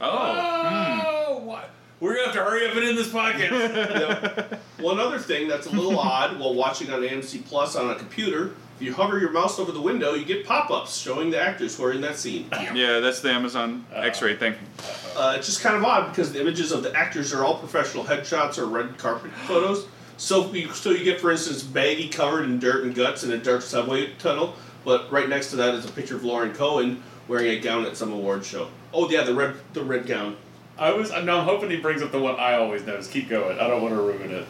Speaker 4: Oh.
Speaker 3: Oh, what? We're gonna have to hurry up and end this podcast.
Speaker 1: Yep. One other thing that's a little odd while watching on AMC Plus on a computer, if you hover your mouse over the window, you get pop-ups showing the actors who are in that scene.
Speaker 4: Yeah, that's the Amazon X-ray thing.
Speaker 1: Uh, it's just kind of odd because the images of the actors are all professional headshots or red carpet photos. So you, so you get, for instance, Maggie covered in dirt and guts in a dark subway tunnel, but right next to that is a picture of Lauren Cohan wearing a gown at some award show. Oh yeah, the red the red gown.
Speaker 3: I was. No, I'm hoping he brings up the one I always notice. Keep going. I don't want to ruin it.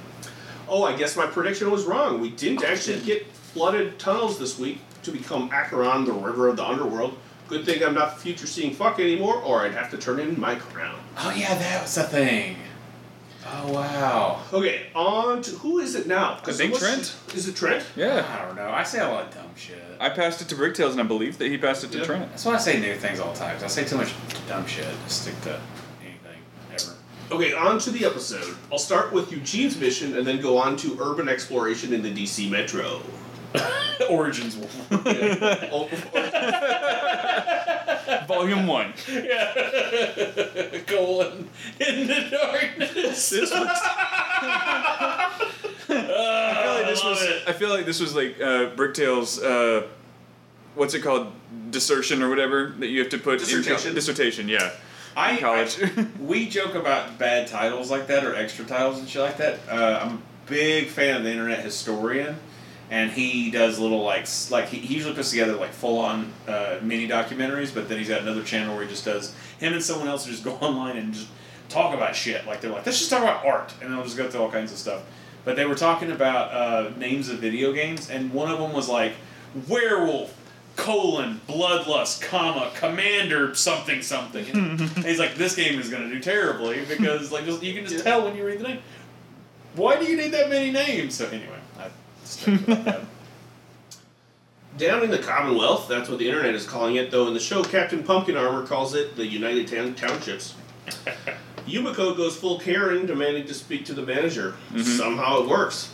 Speaker 1: Oh, I guess my prediction was wrong. We didn't actually get flooded tunnels this week to become Acheron, the river of the underworld. Good thing I'm not future seeing fuck anymore, or I'd have to turn in my crown.
Speaker 3: Oh yeah, that was a thing. Oh wow.
Speaker 1: Okay, on to who is it now? 'Cause
Speaker 4: I think
Speaker 1: it
Speaker 4: Trent.
Speaker 1: Is it Trent?
Speaker 4: Yeah.
Speaker 3: I don't know. I say a lot of dumb shit.
Speaker 4: I passed it to Bricktails and I believe that he passed it to
Speaker 1: Yeah.
Speaker 4: Trent.
Speaker 3: That's why I say new things all the time. 'cause I say too much dumb shit to stick to anything ever.
Speaker 1: Okay, on to the episode. I'll start with Eugene's mission and then go on to urban exploration in the DC Metro.
Speaker 3: Origins.
Speaker 1: Yeah. Oh,
Speaker 4: Volume one.
Speaker 3: yeah. Colon in the darkness.
Speaker 1: this was,
Speaker 3: I
Speaker 4: feel like this was. I feel like this was like uh, Bricktails. Uh, what's it called? Dissertation or whatever that you have to put
Speaker 1: Dissertation.
Speaker 4: co- dissertation. Yeah.
Speaker 3: I,
Speaker 4: in college.
Speaker 3: I- we joke about bad titles like that or extra titles and shit like that. Uh, I'm a big fan of the Internet Historian, and he does little like like he, he usually puts together like full on uh, mini documentaries. But then he's got another channel where he just does him and someone else just go online and just talk about shit. Like they're like, let's just talk about art, and they'll just go through all kinds of stuff. But they were talking about uh, names of video games, and one of them was like werewolf colon bloodlust comma commander something something and he's like this game is going to do terribly because like just, you can just tell when you read the name why do you need that many names so anyway
Speaker 1: down in the Commonwealth, that's what the internet is calling it, though in the show, Captain Pumpkin Armor calls it the United Town- Townships. Yumiko goes full Karen, demanding to speak to the manager. Mm-hmm. Somehow it works.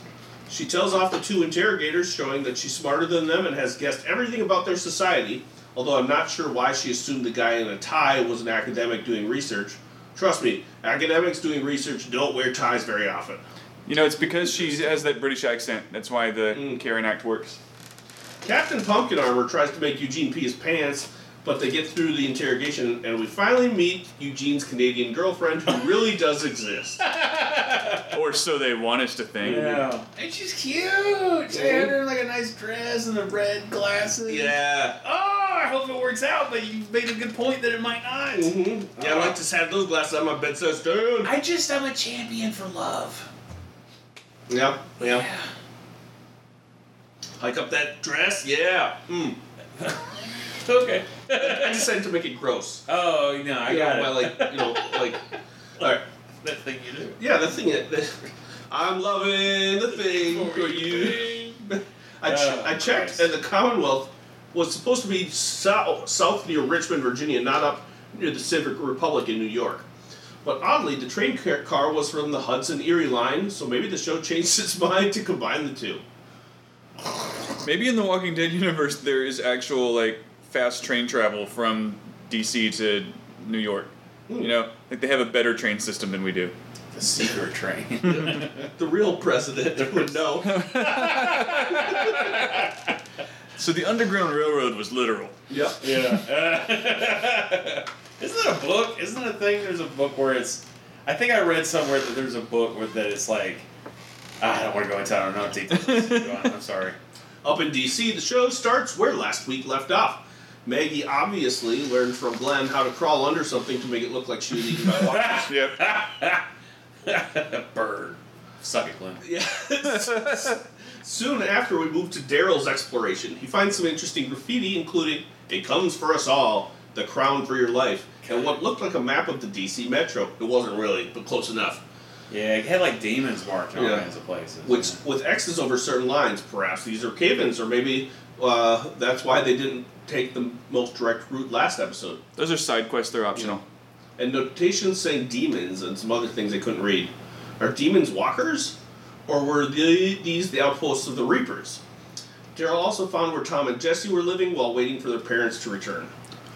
Speaker 1: She tells off the two interrogators, showing that she's smarter than them and has guessed everything about their society, although I'm not sure why she assumed the guy in a tie was an academic doing research. Trust me, academics doing research don't wear ties very often.
Speaker 4: You know, it's because she has that British accent. That's why the
Speaker 1: Mm.
Speaker 4: Karen Act works.
Speaker 1: Captain Pumpkin Armor tries to make Eugene pee his pants, but they get through the interrogation, and we finally meet Eugene's Canadian girlfriend, who really does exist.
Speaker 4: Or so they want us to think.
Speaker 3: yeah and she's cute she had her like a nice dress and the red glasses
Speaker 1: Yeah.
Speaker 3: oh i hope it works out but you made a good point that it might not
Speaker 1: Mm-hmm. Yeah, I like to have those glasses on my bedside stand.
Speaker 3: i just i'm a champion for love
Speaker 1: Yeah, yeah. Hike up that dress, yeah. Mm.
Speaker 3: okay
Speaker 1: I decided to make it gross.
Speaker 3: oh no i
Speaker 1: You
Speaker 3: got
Speaker 1: know,
Speaker 3: it
Speaker 1: by like, you know, like. Alright.
Speaker 3: that thing you do
Speaker 1: Yeah, that thing that. I'm loving the thing for you. I, ch-
Speaker 3: Oh,
Speaker 1: I checked,
Speaker 3: Christ.
Speaker 1: and the Commonwealth was supposed to be south, south near Richmond, Virginia, not up near the Civic Republic in New York. But oddly, the train car car was from the Hudson Erie line, so maybe the show changed its mind to combine the two.
Speaker 4: Maybe in the Walking Dead universe there is actual like fast train travel from DC to New York. Hmm. You know, like they have a better train system than we do.
Speaker 3: The secret train.
Speaker 1: The real president would know.
Speaker 4: So the Underground Railroad was literal.
Speaker 1: Yep.
Speaker 3: yeah. Isn't it a book? Isn't it a thing? There's a book where it's. I think I read somewhere that there's a book where that it's like. Ah, I don't want to go into. I don't know details. Go on, I'm sorry.
Speaker 1: Up in DC, the show starts where last week left off. Maggie obviously learned from Glenn how to crawl under something to make it look like she was eaten by walkers.
Speaker 4: Yep.
Speaker 3: Bird. Suck it, Glenn.
Speaker 1: Yeah. Soon after, we move to Daryl's exploration. He finds some interesting graffiti, including "It comes for us all," "The crown for your life," and what looked like a map of the DC Metro. It wasn't really, but close enough.
Speaker 3: Yeah, it had like demons marked in all
Speaker 1: Yeah.
Speaker 3: kinds of places.
Speaker 1: Which, with X's over certain lines, perhaps these are cave-ins, or maybe uh, that's why they didn't take the most direct route last episode.
Speaker 4: Those are side quests. They're optional.
Speaker 1: and notations saying demons and some other things they couldn't read. Are demons walkers? Or were the, these the outposts of the Reapers? Daryl also found where Tom and Jesse were living while waiting for their parents to return.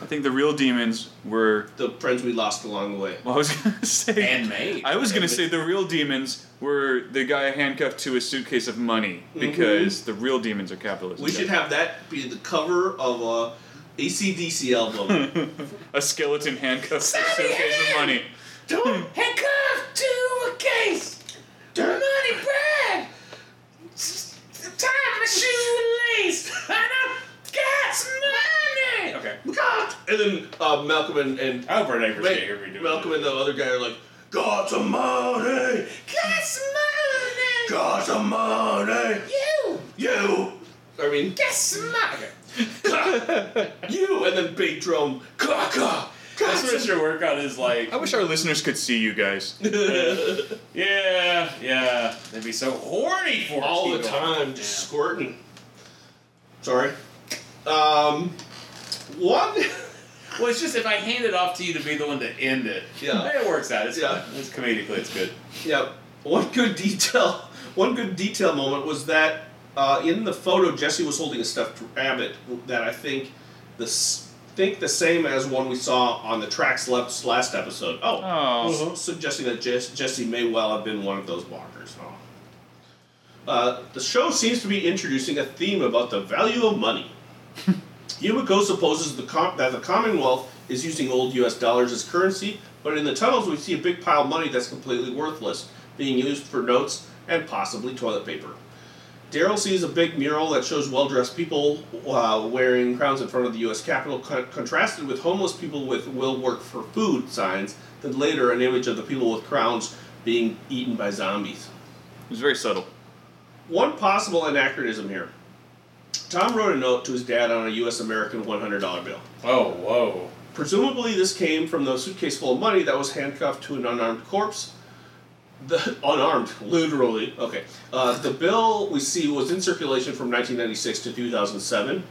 Speaker 4: I think the real demons were.
Speaker 1: The friends we lost along the way.
Speaker 4: Well, I was gonna say.
Speaker 3: and made.
Speaker 4: I was gonna say the real demons were the guy handcuffed to a suitcase of money mm-hmm. because the real demons are capitalism.
Speaker 1: We should have that be the cover of a ACDC album.
Speaker 4: a skeleton handcuffed to a suitcase of money.
Speaker 1: Don't hmm.
Speaker 3: handcuffed to a case. Money bread. Time my shoelace. And I got some money. Okay.
Speaker 1: God! And then uh, Malcolm and, and
Speaker 3: I hope our
Speaker 1: Ma-
Speaker 3: can't hear me doing
Speaker 1: Malcolm
Speaker 3: it.
Speaker 1: and the other guy are like, got some money!
Speaker 3: Got some money.
Speaker 1: Got some money!
Speaker 3: You.
Speaker 1: You! I mean,
Speaker 3: Got some money.
Speaker 1: you! And then big drum, caca!
Speaker 3: That's what your workout is like.
Speaker 4: I wish our listeners could see you guys.
Speaker 3: Yeah, yeah. They'd be so horny for
Speaker 1: All the
Speaker 3: Kegel.
Speaker 1: time, just
Speaker 3: Yeah.
Speaker 1: squirting. Sorry. Um, one.
Speaker 3: Well, it's just if I hand it off to you to be the one to end it,
Speaker 1: Yeah.
Speaker 3: it works out. It's
Speaker 1: Yeah.
Speaker 3: fine. It's comedically, it's good.
Speaker 1: Yeah, one good detail. One good detail moment was that uh, in the photo, Jesse was holding a stuffed rabbit that I think the s- think the same as one we saw on the tracks left last episode. Oh,
Speaker 4: Oh.
Speaker 1: suggesting that Jess, Jesse may well have been one of those walkers. Oh. Uh, the show seems to be introducing a theme about the value of money. Yumiko supposes the com- that the Commonwealth is using old U.S. dollars as currency, but in the tunnels we see a big pile of money that's completely worthless, being used for notes and possibly toilet paper. Daryl sees a big mural that shows well-dressed people uh, wearing crowns in front of the U.S. Capitol, con- contrasted with homeless people with "Will work for food" signs. Then later, an image of the people with crowns being eaten by zombies.
Speaker 4: It was very subtle.
Speaker 1: One possible anachronism here. Tom wrote a note to his dad on a U.S. American $100 bill.
Speaker 3: Oh, whoa.
Speaker 1: Presumably, this came from the suitcase full of money that was handcuffed to an unarmed corpse. The unarmed, literally. Okay. Uh, the bill we see was in circulation from 1996 to 2007,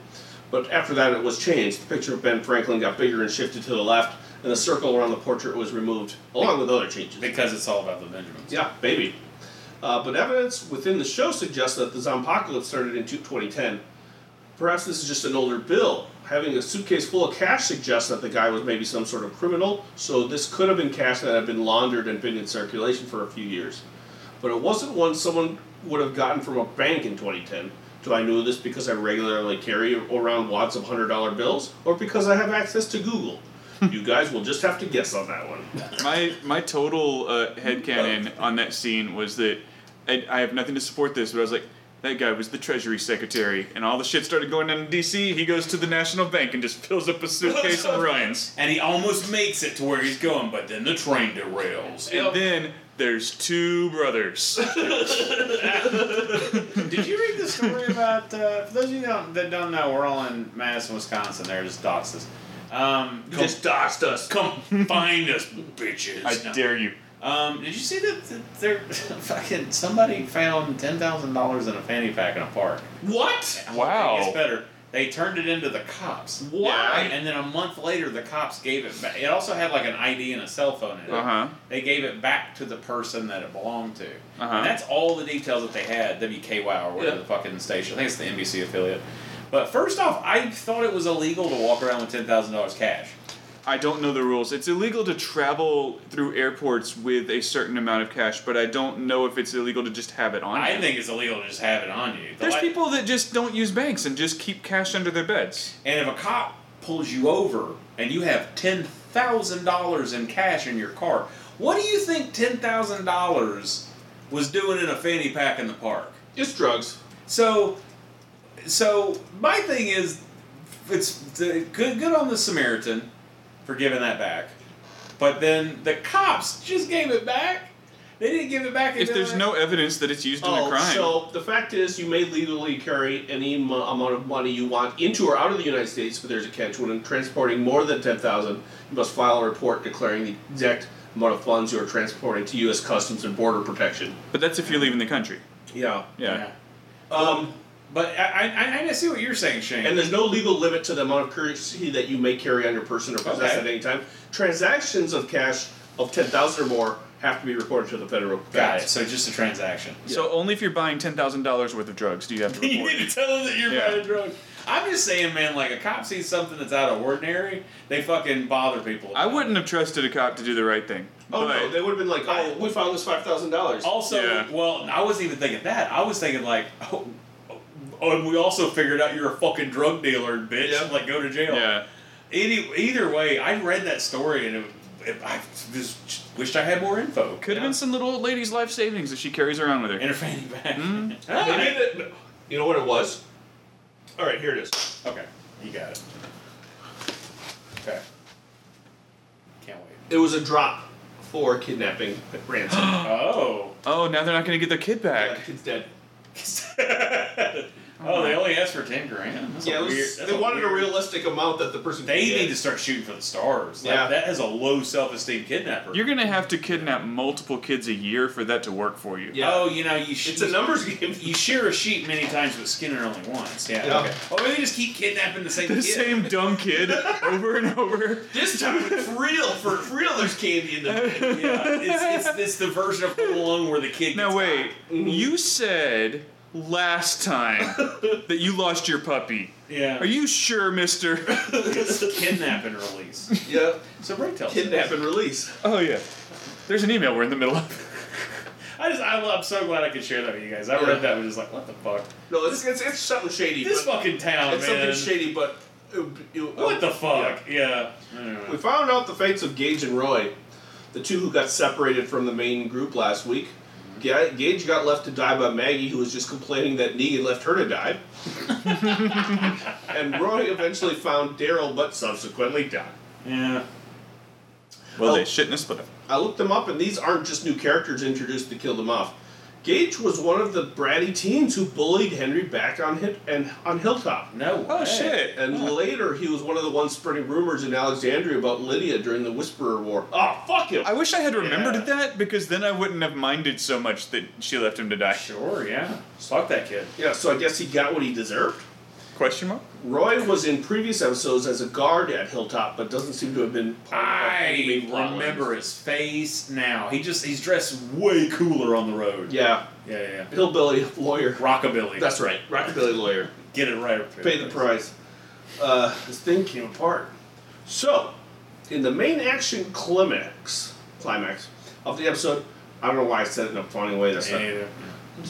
Speaker 1: but after that it was changed. The picture of Ben Franklin got bigger and shifted to the left, and the circle around the portrait was removed, along with other changes.
Speaker 3: Because it's all about the Benjamins.
Speaker 1: Yeah, baby. Uh, but evidence within the show suggests that the Zompocalypse started in 2010. Perhaps this is just an older bill. Having a suitcase full of cash suggests that the guy was maybe some sort of criminal, so this could have been cash that had been laundered and been in circulation for a few years. But it wasn't one someone would have gotten from a bank in 2010. Do I know this because I regularly carry around wads of $100 bills, or because I have access to Google? you guys will just have to guess on that one.
Speaker 4: My my total uh, headcanon on that scene was that I, I have nothing to support this, but I was like, that guy was the Treasury Secretary, and all the shit started going down in D.C. He goes to the National Bank and just fills up a suitcase and runs.
Speaker 3: And he almost makes it to where he's going, but then the train derails.
Speaker 4: And then there's two brothers.
Speaker 3: Did you read the story about, uh, for those of you don't, that don't know, we're all in Madison, Wisconsin. They're just doxed us. Um, come,
Speaker 1: just doxed us.
Speaker 3: come find us, bitches.
Speaker 4: I
Speaker 3: No.
Speaker 4: dare you.
Speaker 3: Um, did you see that, that there fucking somebody found ten thousand dollars in a fanny pack in a park?
Speaker 1: What?
Speaker 4: Wow.
Speaker 3: It gets better. They turned it into the cops.
Speaker 1: Why?
Speaker 3: And then a month later, the cops gave it back. It also had like an ID and a cell phone in it.
Speaker 4: Uh huh.
Speaker 3: They gave it back to the person that it belonged to.
Speaker 4: Uh-huh.
Speaker 3: And that's all the details that they had. WKY or whatever
Speaker 1: Yeah.
Speaker 3: the fucking station. I think it's the NBC affiliate. But first off, I thought it was illegal to walk around with ten thousand dollars cash.
Speaker 4: I don't know the rules. It's illegal to travel through airports with a certain amount of cash, but I don't know if it's illegal to just have it on
Speaker 3: I
Speaker 4: you.
Speaker 3: think it's illegal to just have it on you. The
Speaker 4: There's
Speaker 3: li-
Speaker 4: people that just don't use banks and just keep cash under their beds.
Speaker 3: And if a cop pulls you over and you have ten thousand dollars in cash in your car, what do you think ten thousand dollars was doing in a fanny pack in the park?
Speaker 1: It's drugs.
Speaker 3: So, so my thing is, it's the, good good on the Samaritan for giving that back, but then the cops just gave it back. They didn't give it back.
Speaker 4: If there's
Speaker 3: they-
Speaker 4: no evidence that it's used in a
Speaker 1: Oh,
Speaker 4: crime,
Speaker 1: so the fact is, you may legally carry any mo- amount of money you want into or out of the United States, but there's a catch. When transporting more than ten thousand, you must file a report declaring the exact amount of funds you are transporting to U.S. Customs and Border Protection.
Speaker 4: but that's if you're leaving the country.
Speaker 1: Yeah.
Speaker 4: Yeah.
Speaker 1: Um,
Speaker 3: But I, I, I see what you're saying, Shane.
Speaker 1: and there's no legal limit to the amount of currency that you may carry on your person or possess
Speaker 3: Okay.
Speaker 1: at any time. Transactions of cash of ten thousand or more have to be reported to the federal.
Speaker 3: Got
Speaker 1: banks.
Speaker 3: it. So just a transaction.
Speaker 4: So only if you're buying ten thousand dollars worth of drugs do you have to
Speaker 3: you need to tell them that you're
Speaker 4: Yeah.
Speaker 3: buying drugs. I'm just saying, man. Like a cop sees something that's out of ordinary, they fucking bother people.
Speaker 4: I wouldn't
Speaker 3: it.
Speaker 4: have trusted a cop to do the right thing.
Speaker 1: Oh
Speaker 4: but
Speaker 1: no, they would have been like, "Oh, we found this five thousand dollars."
Speaker 3: Also,
Speaker 4: Yeah.
Speaker 3: well, I wasn't even thinking that. I was thinking like, oh, oh, and we also figured out you're a fucking drug dealer, bitch.
Speaker 1: Yeah.
Speaker 3: Like, go to jail.
Speaker 4: yeah.
Speaker 3: Any, either way, I read that story and it, it, I just wished I had more info.
Speaker 4: Could have
Speaker 1: Yeah.
Speaker 4: been some little old lady's life savings that she carries around with her.
Speaker 3: in her fanny pack.
Speaker 4: Mm.
Speaker 1: They made it- you know what it was? All right, here it is.
Speaker 3: okay, you got it. Okay. Can't wait.
Speaker 1: It was a drop for kidnapping ransom.
Speaker 3: Oh.
Speaker 4: Oh, now they're not going to get their kid
Speaker 1: yeah,
Speaker 4: back.
Speaker 1: kid's dead.
Speaker 3: oh, they only asked for ten grand. That's
Speaker 1: Yeah,
Speaker 3: a
Speaker 1: was,
Speaker 3: weird, that's
Speaker 1: they wanted a realistic amount that the person.
Speaker 3: They
Speaker 1: could get.
Speaker 3: need to start shooting for the stars. Like,
Speaker 1: Yeah.
Speaker 3: that has a low self-esteem kidnapper.
Speaker 4: You're going to have to kidnap multiple kids a year for that to work for you.
Speaker 1: Yeah.
Speaker 3: Oh, you know you. Sh-
Speaker 1: It's a numbers game.
Speaker 3: You shear a sheep many times, but skin it only once. Yeah.
Speaker 1: Yeah.
Speaker 3: Okay. Oh, maybe just keep kidnapping the same kid.
Speaker 4: The
Speaker 3: kid.
Speaker 4: same dumb kid over and over.
Speaker 1: This time it's real. For real, there's candy in the.
Speaker 3: Yeah. It's, it's it's the version of Home Alone where the kid.
Speaker 4: Now
Speaker 3: gets
Speaker 4: wait,
Speaker 3: caught. Mm-hmm.
Speaker 4: you said last time that you lost your puppy.
Speaker 3: Yeah.
Speaker 4: Are you sure, Mister?
Speaker 3: It's kidnap and release.
Speaker 1: yeah,
Speaker 3: So Bricktails
Speaker 1: kidnap
Speaker 3: us.
Speaker 1: and release.
Speaker 4: oh yeah. There's an email we're in the middle of.
Speaker 3: I just I, I'm so glad I could share that with you guys. I
Speaker 1: Yeah.
Speaker 3: read that and was just like, what the fuck?
Speaker 1: No, it's it's, it's something shady.
Speaker 3: This
Speaker 1: but
Speaker 3: fucking town,
Speaker 1: it's
Speaker 3: man.
Speaker 1: something shady, but. it- it-
Speaker 3: What the
Speaker 1: yeah.
Speaker 3: fuck? Yeah. Anyway.
Speaker 1: We found out the fates of Gage and Roy, the two who got separated from the main group last week. Ga- Gage got left to die by Maggie, who was just complaining that Negan left her to die. and Roy eventually found Daryl, but subsequently died.
Speaker 3: Yeah.
Speaker 4: Well,
Speaker 1: Oh.
Speaker 4: they shouldn't have split up.
Speaker 1: I looked them up, and these aren't just new characters introduced to kill them off. Gage was one of the bratty teens who bullied Henry back on hit and on Hilltop.
Speaker 3: No.
Speaker 4: Oh,
Speaker 3: way.
Speaker 4: Oh shit.
Speaker 1: And later, he was one of the ones spreading rumors in Alexandria about Lydia during the Whisperer War. Oh, fuck him!
Speaker 4: I wish I had remembered
Speaker 3: Yeah.
Speaker 4: that because then I wouldn't have minded so much that she left him to die.
Speaker 3: Sure. Yeah. Fuck that kid.
Speaker 1: Yeah, so I guess he got what he deserved.
Speaker 4: Question mark?
Speaker 1: Roy was in previous episodes as a guard at Hilltop, but doesn't seem to have been part of any
Speaker 3: I
Speaker 1: plot
Speaker 3: remember
Speaker 1: lines.
Speaker 3: his face now. He just he's dressed way cooler on the road.
Speaker 1: Yeah,
Speaker 3: Yeah, yeah. yeah.
Speaker 1: hillbilly lawyer.
Speaker 3: Rockabilly.
Speaker 1: That's right, rockabilly lawyer.
Speaker 3: Get it right. up
Speaker 1: Pay the price. Uh, this thing came apart. So, in the main action climax, climax of the episode, I don't know why I said it in a funny way. That's
Speaker 3: Yeah,
Speaker 1: not.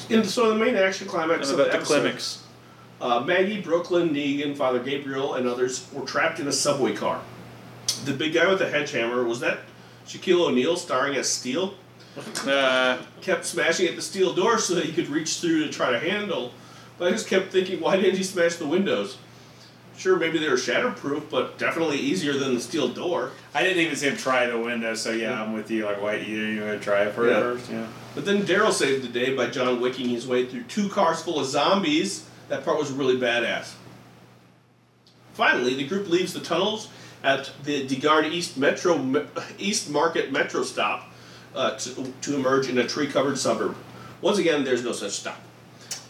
Speaker 3: yeah.
Speaker 1: In, so, in the main action climax of the
Speaker 4: about the
Speaker 1: episode,
Speaker 4: climax.
Speaker 1: Uh, Maggie, Brooklyn, Negan, Father Gabriel, and others were trapped in a subway car. The big guy with the hedgehammer was that Shaquille O'Neal starring as Steel.
Speaker 4: Uh,
Speaker 1: Kept smashing at the steel door so that he could reach through to try to handle. But I just kept thinking, why didn't he smash the windows? Sure, maybe they were shatterproof, but definitely easier than the steel door.
Speaker 3: I didn't even see him try the window, so yeah, I'm with you. Like, why you you gonna try it first?
Speaker 1: Yeah.
Speaker 3: first? Yeah.
Speaker 1: But then Daryl saved the day by John wicking his way through two cars full of zombies. That part was really badass. Finally, the group leaves the tunnels at the DeGard East Metro East Market Metro stop uh, to, to emerge in a tree-covered suburb. Once again, there's no such stop.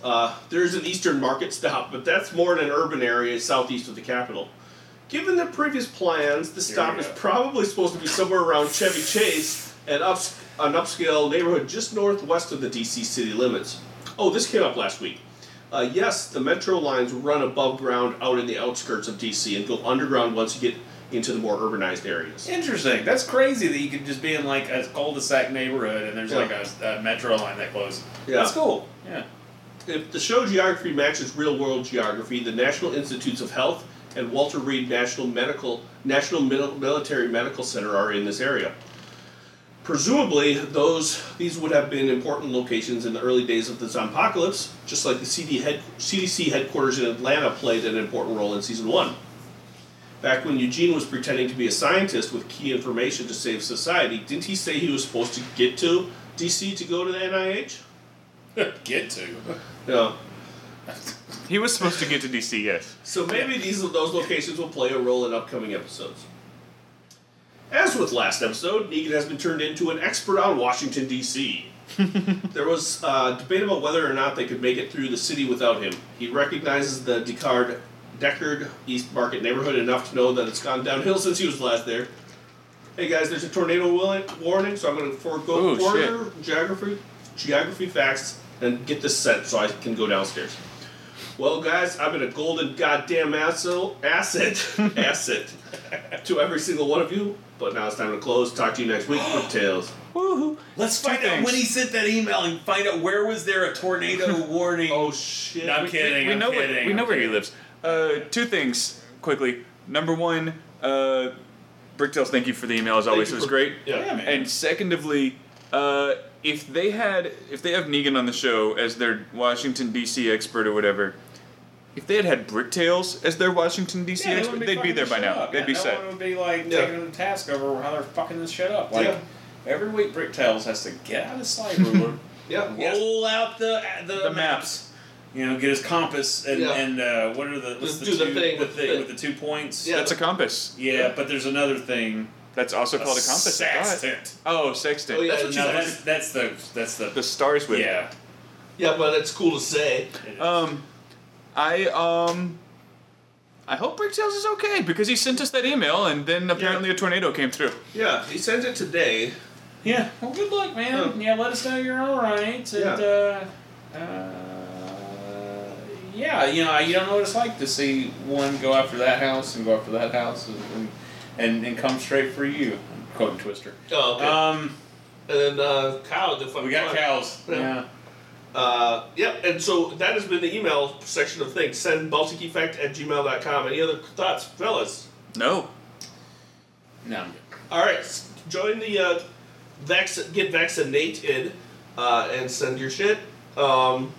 Speaker 1: Uh, there's an Eastern Market stop, but that's more in an urban area southeast of the capital. Given the previous plans, the stop is probably supposed to be somewhere around Chevy Chase, an, ups, an upscale neighborhood just northwest of the DC city limits. Oh, this came up last week. Uh, yes, the metro lines run above ground out in the outskirts of DC and go underground once you get into the more urbanized areas.
Speaker 3: Interesting. That's crazy that you could just be in like a cul-de-sac neighborhood and there's
Speaker 1: Yeah.
Speaker 3: like a, a metro line that goes.
Speaker 1: Yeah.
Speaker 3: That's cool. Yeah.
Speaker 1: If the show geography matches real world geography, the National Institutes of Health and Walter Reed National Medical National Mil- Military Medical Center are in this area. Presumably, those these would have been important locations in the early days of the zompocalypse, just like the CD head, CDC headquarters in Atlanta played an important role in season one. Back when Eugene was pretending to be a scientist with key information to save society, didn't he say he was supposed to get to DC to go to the NIH?
Speaker 3: Get to.
Speaker 1: Yeah.
Speaker 4: He was supposed to get to DC, yes.
Speaker 1: So maybe these those locations will play a role in upcoming episodes. As with last episode, Negan has been turned into an expert on Washington D.C. there was uh, debate about whether or not they could make it through the city without him. He recognizes the Deckard, Deckard East Market neighborhood enough to know that it's gone downhill since he was last there. Hey guys, there's a tornado warning, so I'm going to forego
Speaker 4: Oh,
Speaker 1: further geography, geography facts and get this set so I can go downstairs. Well, guys, I've been a golden goddamn asset, asset, asset to every single one of you. But now it's time to close. Talk to you next week with Tales.
Speaker 4: Woohoo!
Speaker 3: Let's
Speaker 4: Two
Speaker 3: find out
Speaker 4: things.
Speaker 3: when he sent that email and find out where was there a tornado warning.
Speaker 1: Oh shit!
Speaker 3: No, I'm kidding.
Speaker 4: we
Speaker 3: I'm
Speaker 4: know
Speaker 3: kidding.
Speaker 4: where, we know where he lives. Uh, two things quickly. Number one, uh, Bricktails, thank you for the email as always. It was
Speaker 1: for-
Speaker 4: great.
Speaker 1: Yeah.
Speaker 3: Yeah, man.
Speaker 4: And secondly, uh, if they had, if they have Negan on the show as their Washington D.C. expert or whatever, if they had had Bricktails as their Washington D.C.
Speaker 3: Yeah, they
Speaker 4: expert,
Speaker 3: wouldn't
Speaker 4: they'd be there by now.
Speaker 3: up.
Speaker 4: They'd
Speaker 3: yeah,
Speaker 4: be
Speaker 3: no
Speaker 4: set.
Speaker 3: one would be like
Speaker 1: Yeah.
Speaker 3: taking the task over how they're fucking this shit up. Like
Speaker 1: Yeah.
Speaker 3: every week, Bricktails has to get out his slide ruler,
Speaker 1: Yeah. yes.
Speaker 3: roll out the the,
Speaker 4: The
Speaker 3: maps. You know, get his compass and
Speaker 1: Yeah.
Speaker 3: and uh, what are the what's
Speaker 1: Just
Speaker 3: the
Speaker 1: do the
Speaker 3: two
Speaker 1: thing
Speaker 3: with
Speaker 1: with
Speaker 3: the,
Speaker 1: the-
Speaker 3: with the two points?
Speaker 1: Yeah.
Speaker 4: That's a compass.
Speaker 3: Yeah, but there's another thing.
Speaker 4: That's also called a compass. I.
Speaker 3: Sextant.
Speaker 4: Oh, sextant.
Speaker 1: Oh, yeah. That's what
Speaker 3: no,
Speaker 1: you
Speaker 3: that's that's the that's the,
Speaker 4: The stars with.
Speaker 3: yeah.
Speaker 1: Yeah, but it's cool to say.
Speaker 3: it is.
Speaker 4: Um, I um, I hope Bricktails is okay because he sent us that email and then apparently a tornado came through.
Speaker 1: Yeah, he sent it today.
Speaker 3: Yeah. Well, good luck, man.
Speaker 1: Oh.
Speaker 3: Yeah, let us know you're all right. And, uh, uh, yeah, you know, you don't know what it's like to see one go after that house and go after that house and and, and, and come straight for you. I'm quoting Twister.
Speaker 1: Oh, okay.
Speaker 3: Um,
Speaker 1: and then uh, cow. The
Speaker 3: we got cows.
Speaker 1: Yeah.
Speaker 3: Yeah.
Speaker 1: Uh, yep, and so that has been the email section of things. Send Balding Effect at gmail.com. Any other thoughts, fellas?
Speaker 4: No.
Speaker 3: No,
Speaker 1: All right, join the uh, vac- get vaccinated uh, and send your shit. Um,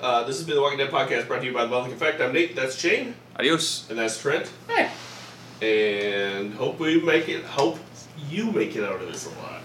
Speaker 1: uh, this has been the Walking Dead podcast brought to you by the Balding Effect. I'm Nate. That's Shane,
Speaker 4: Adios.
Speaker 1: and that's Trent.
Speaker 3: Hey.
Speaker 1: And hope we make it. Hope you make it out of this alive.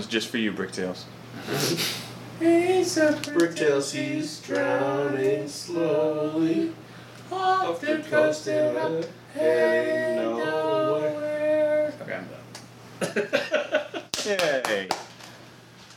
Speaker 4: One's just for you, Bricktails.
Speaker 3: Bricktails, he's